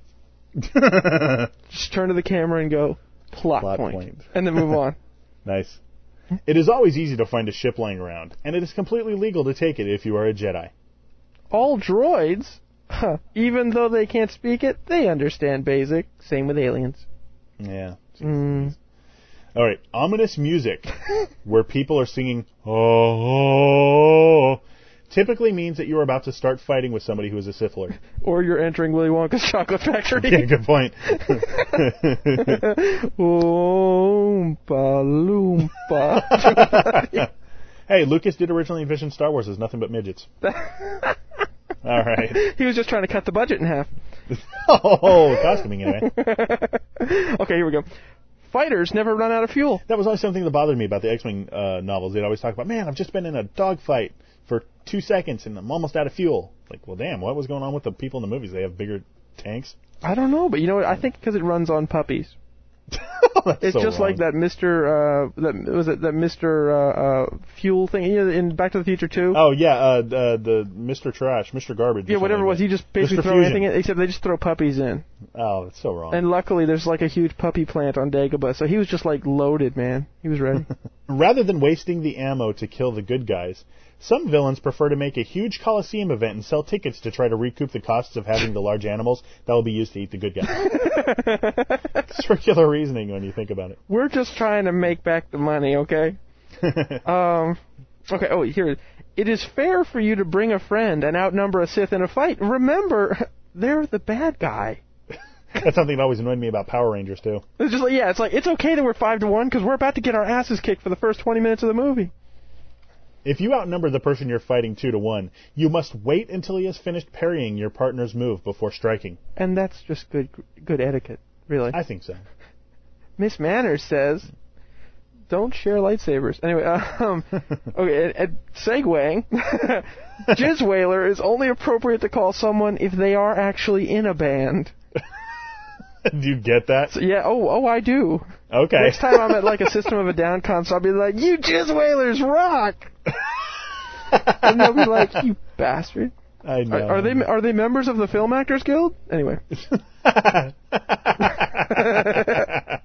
just turn to the camera and go plot, Plot point. point. and then move on. Nice. It is always easy to find a ship lying around, and it is completely legal to take it if you are a Jedi. All droids, huh, even though they can't speak it, they understand basic. Same with aliens. Yeah. Mm. All right. Ominous music, where people are singing "Oh," typically means that you are about to start fighting with somebody who is a Sith Or you're entering Willy Wonka's chocolate factory. yeah, good point. Oompa loompa. hey, Lucas did originally envision Star Wars as nothing but midgets. All right. he was just trying to cut the budget in half. Oh, costuming anyway. okay, here we go. Fighters never run out of fuel. That was always something that bothered me about the X-Wing uh, novels. They'd always talk about, man, I've just been in a dogfight for two seconds and I'm almost out of fuel. Like, well, damn, what was going on with the people in the movies? They have bigger tanks. I don't know, but you know what? I think because it runs on puppies. it's so just wrong. like that Mister. Uh, that was it. That Mister uh, uh, Fuel thing you know, in Back to the Future Two. Oh yeah, uh, the, the Mr. Trash, Mr. Garbage. yeah, whatever it was. You just basically Mr. throw Fusion. anything in, except they just throw puppies in. Oh, that's so wrong. And luckily, there's like a huge puppy plant on Dagobah, so he was just like loaded, man. He was ready. Rather than wasting the ammo to kill the good guys, some villains prefer to make a huge Coliseum event and sell tickets to try to recoup the costs of having the large animals that will be used to eat the good guys. Circular reasoning when you think about it. We're just trying to make back the money, okay? um, okay. Oh, here. It is fair for you to bring a friend and outnumber a Sith in a fight. Remember, they're the bad guy. That's something that always annoyed me about Power Rangers too. It's just like, yeah, it's like it's okay that we're five to one because we're about to get our asses kicked for the first twenty minutes of the movie. If you outnumber the person you're fighting two to one, you must wait until he has finished parrying your partner's move before striking. And that's just good, good etiquette, really. I think so. Miss Manners says, "Don't share lightsabers." Anyway, um, okay, and, and segueing, Jizz Wailer is only appropriate to call someone if they are actually in a band. do you get that? So, yeah. Oh, oh, I do. Okay. Next time I'm at like a System of a Down concert, I'll be like, "You Jizz Wailers rock," and they'll be like, "You bastard." I know. Are, are they are they members of the Film Actors Guild? Anyway.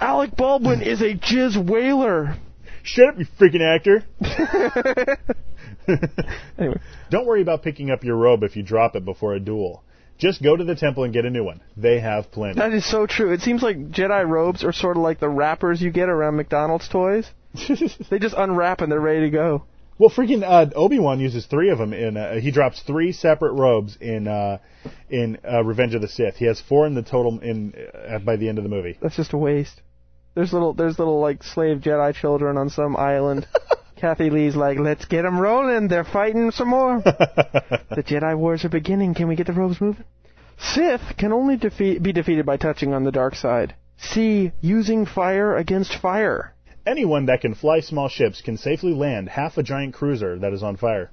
Alec Baldwin is a jizz wailer. Shut up, you freaking actor. anyway. Don't worry about picking up your robe if you drop it before a duel. Just go to the temple and get a new one. They have plenty. That is so true. It seems like Jedi robes are sort of like the wrappers you get around McDonald's toys. they just unwrap and they're ready to go. Well, freaking uh, Obi Wan uses three of them in. Uh, he drops three separate robes in uh, in uh, Revenge of the Sith. He has four in the total in uh, by the end of the movie. That's just a waste. There's little there's little like slave Jedi children on some island. Kathie Lee's like, let's get 'em rolling. They're fighting some more. the Jedi Wars are beginning. Can we get the robes moving? Sith can only defeat, be defeated by touching on the dark side. C. Using fire against fire. Anyone that can fly small ships can safely land half a giant cruiser that is on fire.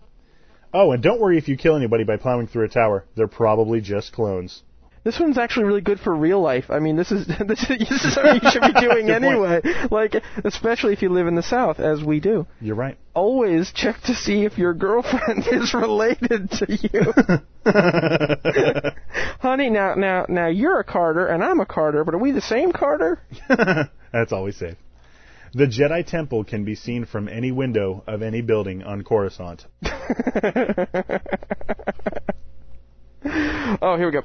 Oh, and don't worry if you kill anybody by plowing through a tower. They're probably just clones. This one's actually really good for real life. I mean, this is this is, this is something you should be doing Good point. anyway. Like, especially if you live in the South, as we do. You're right. Always check to see if your girlfriend is related to you. Honey, now now now you're a Carter and I'm a Carter, but are we the same Carter? That's always safe. The Jedi Temple can be seen from any window of any building on Coruscant. Oh, here we go.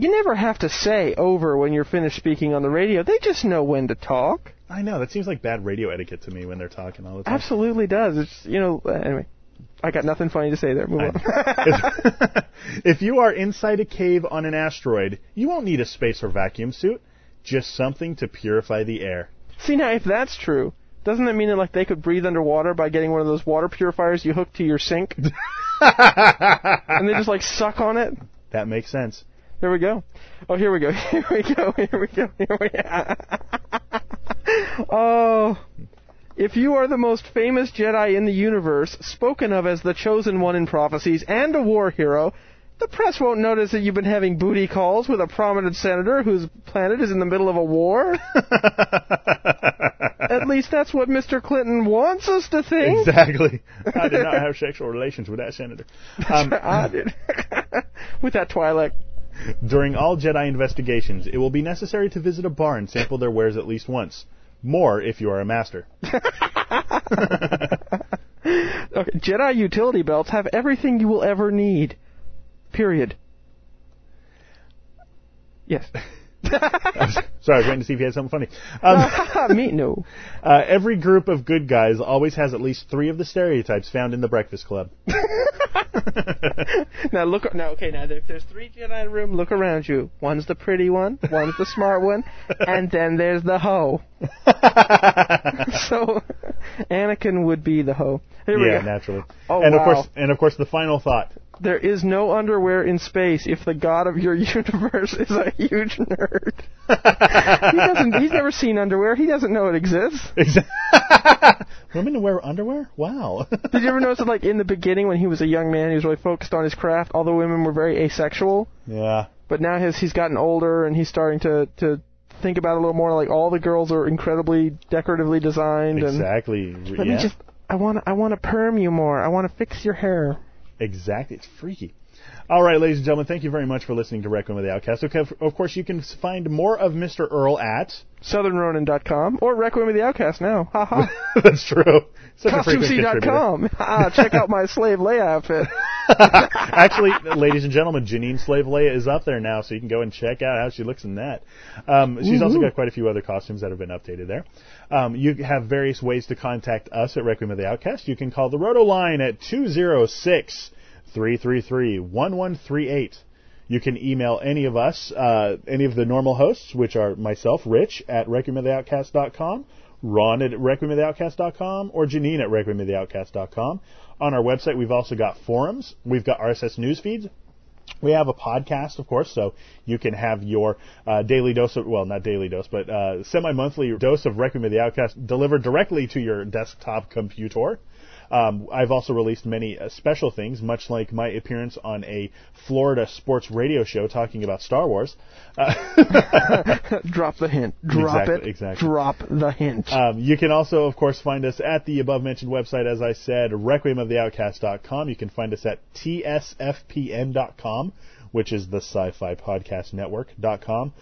You never have to say over when you're finished speaking on the radio. They just know when to talk. I know that seems like bad radio etiquette to me when they're talking all the time. Absolutely does. It's you know uh, anyway. I got nothing funny to say there. Move on. if, if you are inside a cave on an asteroid, you won't need a space or vacuum suit, just something to purify the air. See now, if that's true, doesn't that mean that like they could breathe underwater by getting one of those water purifiers you hook to your sink, and they just like suck on it? That makes sense. Here we go. Oh, here we go. Here we go. Here we go. Here we go. oh. If you are the most famous Jedi in the universe, spoken of as the chosen one in prophecies and a war hero, the press won't notice that you've been having booty calls with a prominent senator whose planet is in the middle of a war. At least that's what Mr. Clinton wants us to think. Exactly. I did not have sexual relations with that senator. Um, I did. with that Twi'lek. During all Jedi investigations, it will be necessary to visit a bar and sample their wares at least once. More if you are a master. Okay, Jedi utility belts have everything you will ever need. Period. Yes. Sorry, I was waiting to see if you had something funny. Um, Me, no. uh, every group of good guys always has at least three of the stereotypes found in the Breakfast Club. now look. Now, okay. Now, if there's three Jedi in a room, look around you. One's the pretty one, one's the smart one, and then there's the hoe. so, Anakin would be the hoe. Here we yeah, naturally. Oh, and of course, and of course, the final thought. There is no underwear in space if the god of your universe is a huge nerd. he doesn't. He's never seen underwear. He doesn't know it exists. Women wear underwear? Wow. Did you ever notice that, like in the beginning, when he was a young man, he was really focused on his craft. All the women were very asexual. yeah. But now his he's gotten older and he's starting to to think about it a little more. Like all the girls are incredibly decoratively designed. Exactly. And let yeah. me just. I want. I want to perm you more. I want to fix your hair. Exactly. It's freaky. All right, ladies and gentlemen, thank you very much for listening to Requiem of the Outcast. Okay, of- course, you can find more of Mr. Earl at. SouthernRonin.com or Requiem of the Outcast now. Ha ha. That's true. Such a frequent contributor. CostumeC.com. Ah, check out my slave Leia outfit. Actually, ladies and gentlemen, Janine Slave Leia is up there now, so you can go and check out how she looks in that. Um, she's also got quite a few other costumes that have been updated there. Um, you have various ways to contact us at Requiem of the Outcast. You can call the Roto line at 206 333 1138. You can email any of us, uh, any of the normal hosts, which are myself, Rich, at requiemoftheoutcast.com, Ron at requiemoftheoutcast.com, or Janine at requiemoftheoutcast.com. On our website, we've also got forums. We've got RSS news feeds. We have a podcast, of course, so you can have your uh, daily dose of, well, not daily dose, but uh, semi-monthly dose of Requiem of the Outcast delivered directly to your desktop computer. Um, I've also released many uh, special things, much like my appearance on a Florida sports radio show talking about Star Wars. Uh, Drop the hint. Drop Exactly, it. exactly. Drop the hint. Um, you can also, of course, find us at the above mentioned website, as I said, requiemoftheoutcast.com. You can find us at tsfpn.com, which is the Sci-Fi Podcast Network.com.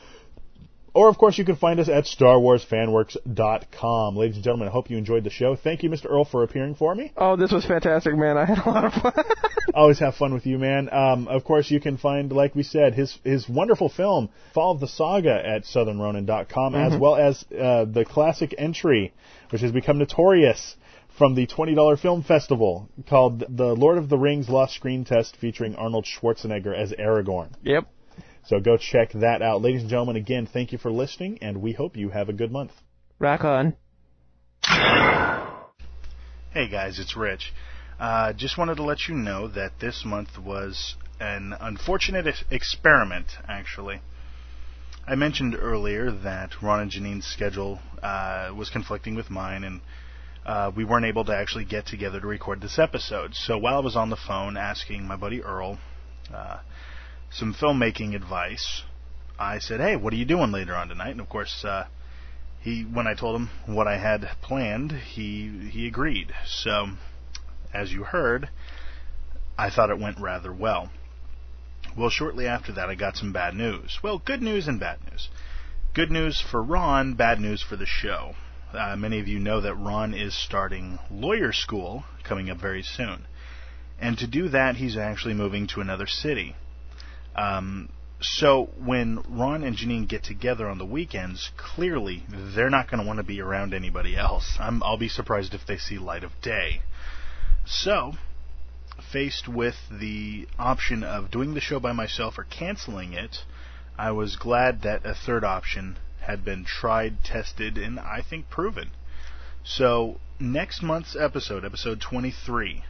Or, of course, you can find us at StarWarsFanWorks.com. Ladies and gentlemen, I hope you enjoyed the show. Thank you, Mr. Earl, for appearing for me. Oh, this was fantastic, man. I had a lot of fun. Always have fun with you, man. Um, of course, you can find, like we said, his his wonderful film, Fall of the Saga, at SouthernRonin.com, as Mhm. well as uh, the classic entry, which has become notorious from the $20 film festival called The Lord of the Rings Lost Screen Test, featuring Arnold Schwarzenegger as Aragorn. Yep. So go check that out. Ladies and gentlemen, again, thank you for listening, and we hope you have a good month. Rock on. Hey guys, it's Rich. Uh, just wanted to let you know that this month was an unfortunate ex- experiment, actually. I mentioned earlier that Ron and Janine's schedule uh, was conflicting with mine, and uh, we weren't able to actually get together to record this episode. So while I was on the phone asking my buddy Earl uh, some filmmaking advice, I said, "Hey, what are you doing later on tonight?" And of course, uh, he when I told him what I had planned, he he agreed. So, as you heard, I thought it went rather well. Well, shortly after that, I got some bad news. Well, good news and bad news. Good news for Ron, bad news for the show. Uh, many of you know that Ron is starting lawyer school coming up very soon. And to do that, he's actually moving to another city. Um, so when Ron and Janine get together on the weekends, clearly they're not going to want to be around anybody else. I'm, I'll be surprised if they see light of day. So, faced with the option of doing the show by myself or canceling it, I was glad that a third option had been tried, tested, and I think proven. So, next month's episode, episode 23,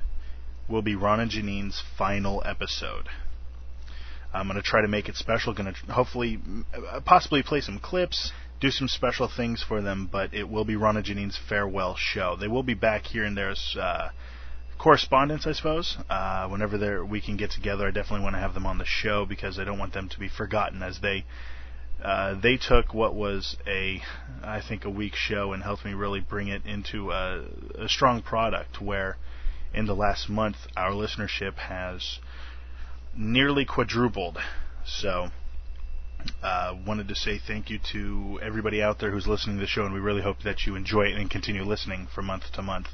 will be Ron and Janine's final episode. I'm going to try to make it special. Going to hopefully, uh, possibly play some clips, do some special things for them, but it will be Ron and Janine's farewell show. They will be back here and there as uh, correspondence, I suppose. Uh, whenever we can get together, I definitely want to have them on the show because I don't want them to be forgotten as they uh, they took what was a, I think, a weak show and helped me really bring it into a, a strong product. Where, in the last month, our listenership has nearly quadrupled. So, uh, wanted to say thank you to everybody out there who's listening to the show, and we really hope that you enjoy it and continue listening from month to month.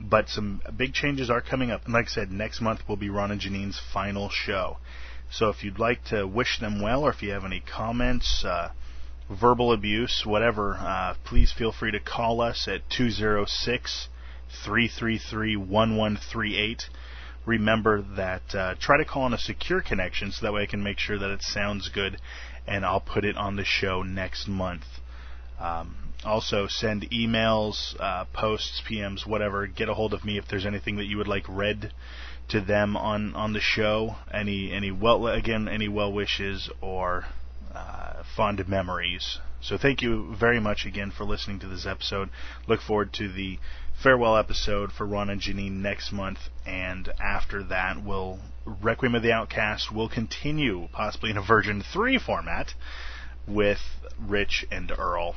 But some big changes are coming up. And like I said, next month will be Ron and Janine's final show. So if you'd like to wish them well, or if you have any comments, uh, verbal abuse, whatever, uh, please feel free to call us at 206 333 1138. Remember that uh, try to call on a secure connection so that way I can make sure that it sounds good and I'll put it on the show next month. Um, also, send emails, uh, posts, PMs, whatever. Get a hold of me if there's anything that you would like read to them on on the show. Any any well again any well wishes or uh, fond memories. So thank you very much again for listening to this episode. Look forward to the farewell episode for Ron and Janine next month, and after that, we'll Requiem of the Outcast will continue, possibly in a version three format, with Rich and Earl.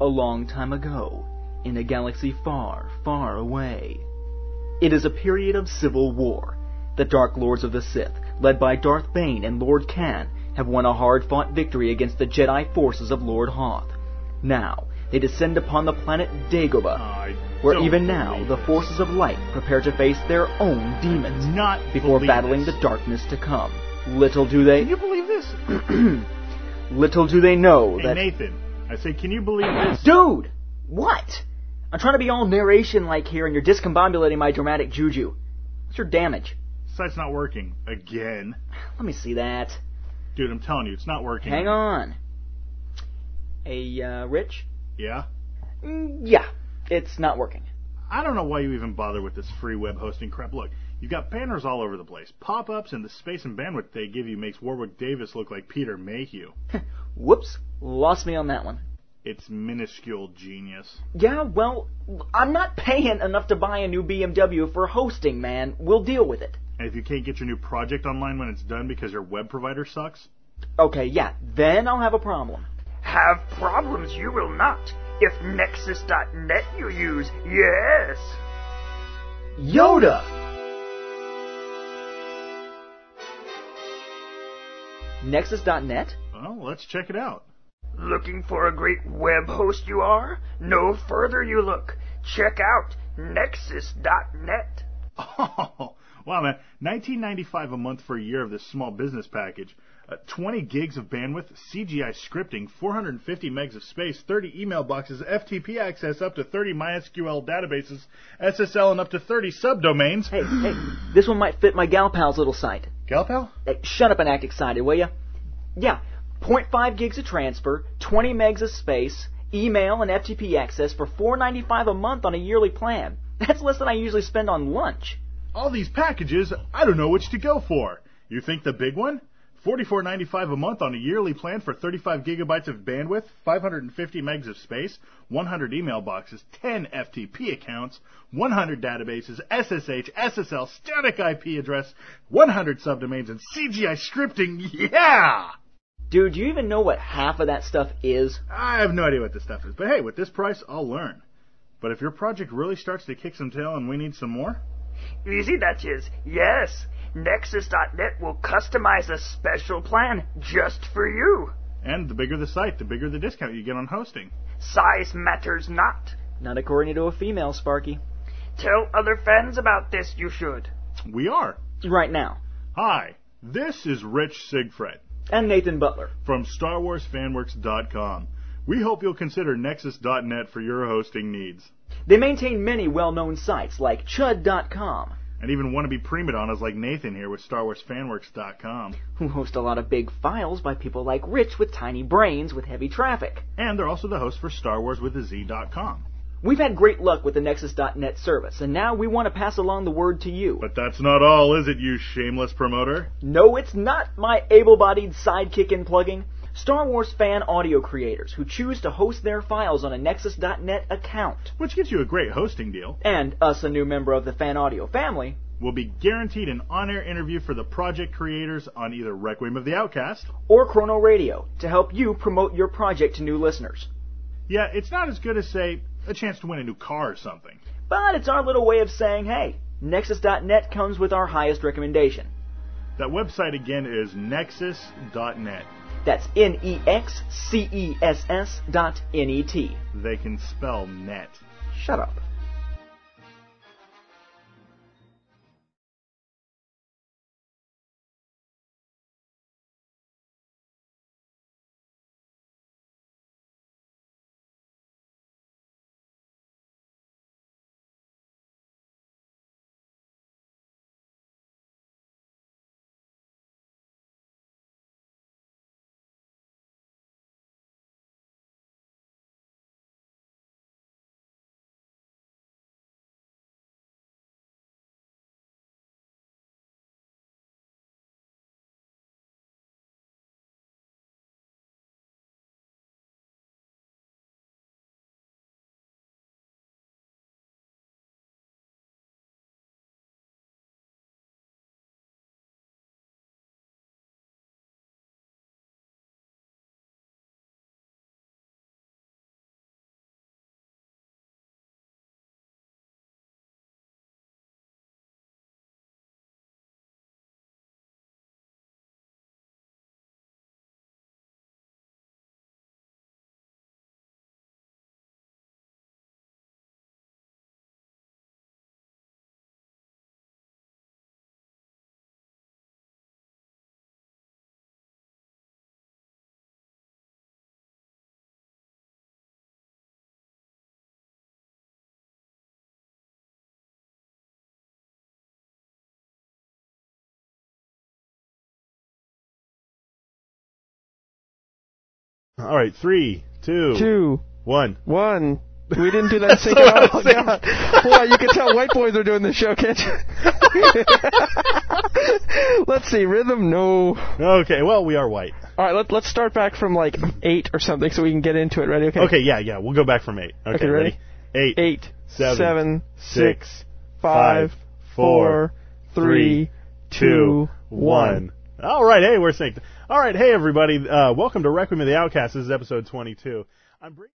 a long time ago, in a galaxy far, far away. It is a period of civil war. The Dark Lords of the Sith, led by Darth Bane and Lord Kaan, have won a hard-fought victory against the Jedi forces of Lord Hoth. Now, they descend upon the planet Dagobah, where even now the forces of light prepare to face their own demons Not before battling this. the darkness to come. Little do they Can you believe this? little do they know Hey that Nathan, I say, can you believe this? Dude! What? I'm trying to be all narration like here and you're discombobulating my dramatic juju. What's your damage? Site's not working again, Let me see that. Dude. I'm telling you, it's not working. Hang on. Hey, uh, Rich? Yeah. Mm, yeah, it's not working. I don't know why you even bother with this free web hosting crap. Look, you've got banners all over the place. Pop-ups and the space and bandwidth they give you makes Warwick Davis look like Peter Mayhew. Whoops, lost me on that one. It's minuscule genius. Yeah, well, I'm not paying enough to buy a new BMW for hosting, man. We'll deal with it. And if you can't get your new project online when it's done because your web provider sucks, Okay, yeah, then I'll have a problem. Have problems you will not if Nexcess.net you use, yes. Yoda! Nexcess.net? well, let's check it out. Looking for a great web host you are? No further you look. Check out Nexcess.net. Oh, wow, man. 1995 a month for a year of this small business package. Uh, 20 gigs of bandwidth, CGI scripting, 450 megs of space, 30 email boxes, FTP access up to 30 MySQL databases, SSL and up to 30 subdomains. Hey, hey, this one might fit my gal pal's little site. Gal pal? Hey, shut up and act excited, will ya? Yeah, 0.5 gigs of transfer, 20 megs of space, email and FTP access for 4.95 a month on a yearly plan. That's less than I usually spend on lunch. All these packages, I don't know which to go for. You think the big one? $44.95 a month on a yearly plan for 35 gigabytes of bandwidth, 550 megs of space, 100 email boxes, 10 FTP accounts, 100 databases, SSH, SSL, static IP address, 100 subdomains, and CGI scripting. Yeah! Dude, do you even know what half of that stuff is? I have no idea what this stuff is, but hey, with this price, I'll learn. But if your project really starts to kick some tail and we need some more, Easy that is, yes. Nexcess.net will customize a special plan just for you. and the bigger the site, the bigger the discount you get on hosting. Size matters not. Not according to a female, Sparky. Tell other fans about this, you should. We are. Right now. Hi, this is Rich Sigfred. And Nathan Butler. From StarWarsFanWorks.com. We hope you'll consider Nexcess.net for your hosting needs. They maintain many well-known sites like Chud.com. And even wannabe prima donnas like Nathan here with StarWarsFanWorks.com. Who host a lot of big files by people like Rich with tiny brains with heavy traffic. And they're also the host for StarWarsWithAZ.com. We've had great luck with the Nexcess.net service, and now we want to pass along the word to you. But that's not all, is it, you shameless promoter? No, it's not, my able-bodied sidekick in plugging. Star Wars fan audio creators who choose to host their files on a Nexcess.net account. Which gives you a great hosting deal. And us, a new member of the fan audio family, will be guaranteed an on-air interview for the project creators on either Requiem of the Outcast or Chrono Radio to help you promote your project to new listeners. Yeah, it's not as good as, say, a chance to win a new car or something. But it's our little way of saying, hey, Nexcess.net comes with our highest recommendation. That website again is Nexcess.net. That's N E X C E S S dot N E T. They can spell net. Shut up. All right, three, two, Two, one. one. We didn't do that sync at all. what I was God. Boy, you can tell white boys are doing this show, can't you? let's see, rhythm, no. Okay, well, we are white. All right, let, let's start back from like eight or something so we can get into it. Ready? Okay. Okay, yeah, yeah, we'll go back from eight. Okay, Okay, ready? Eight, Eight, seven, six, five, four, three, two, one. All right, hey, we're synced. All right, hey everybody, uh, welcome to Requiem of the Outcast. This is episode 22. I'm bringing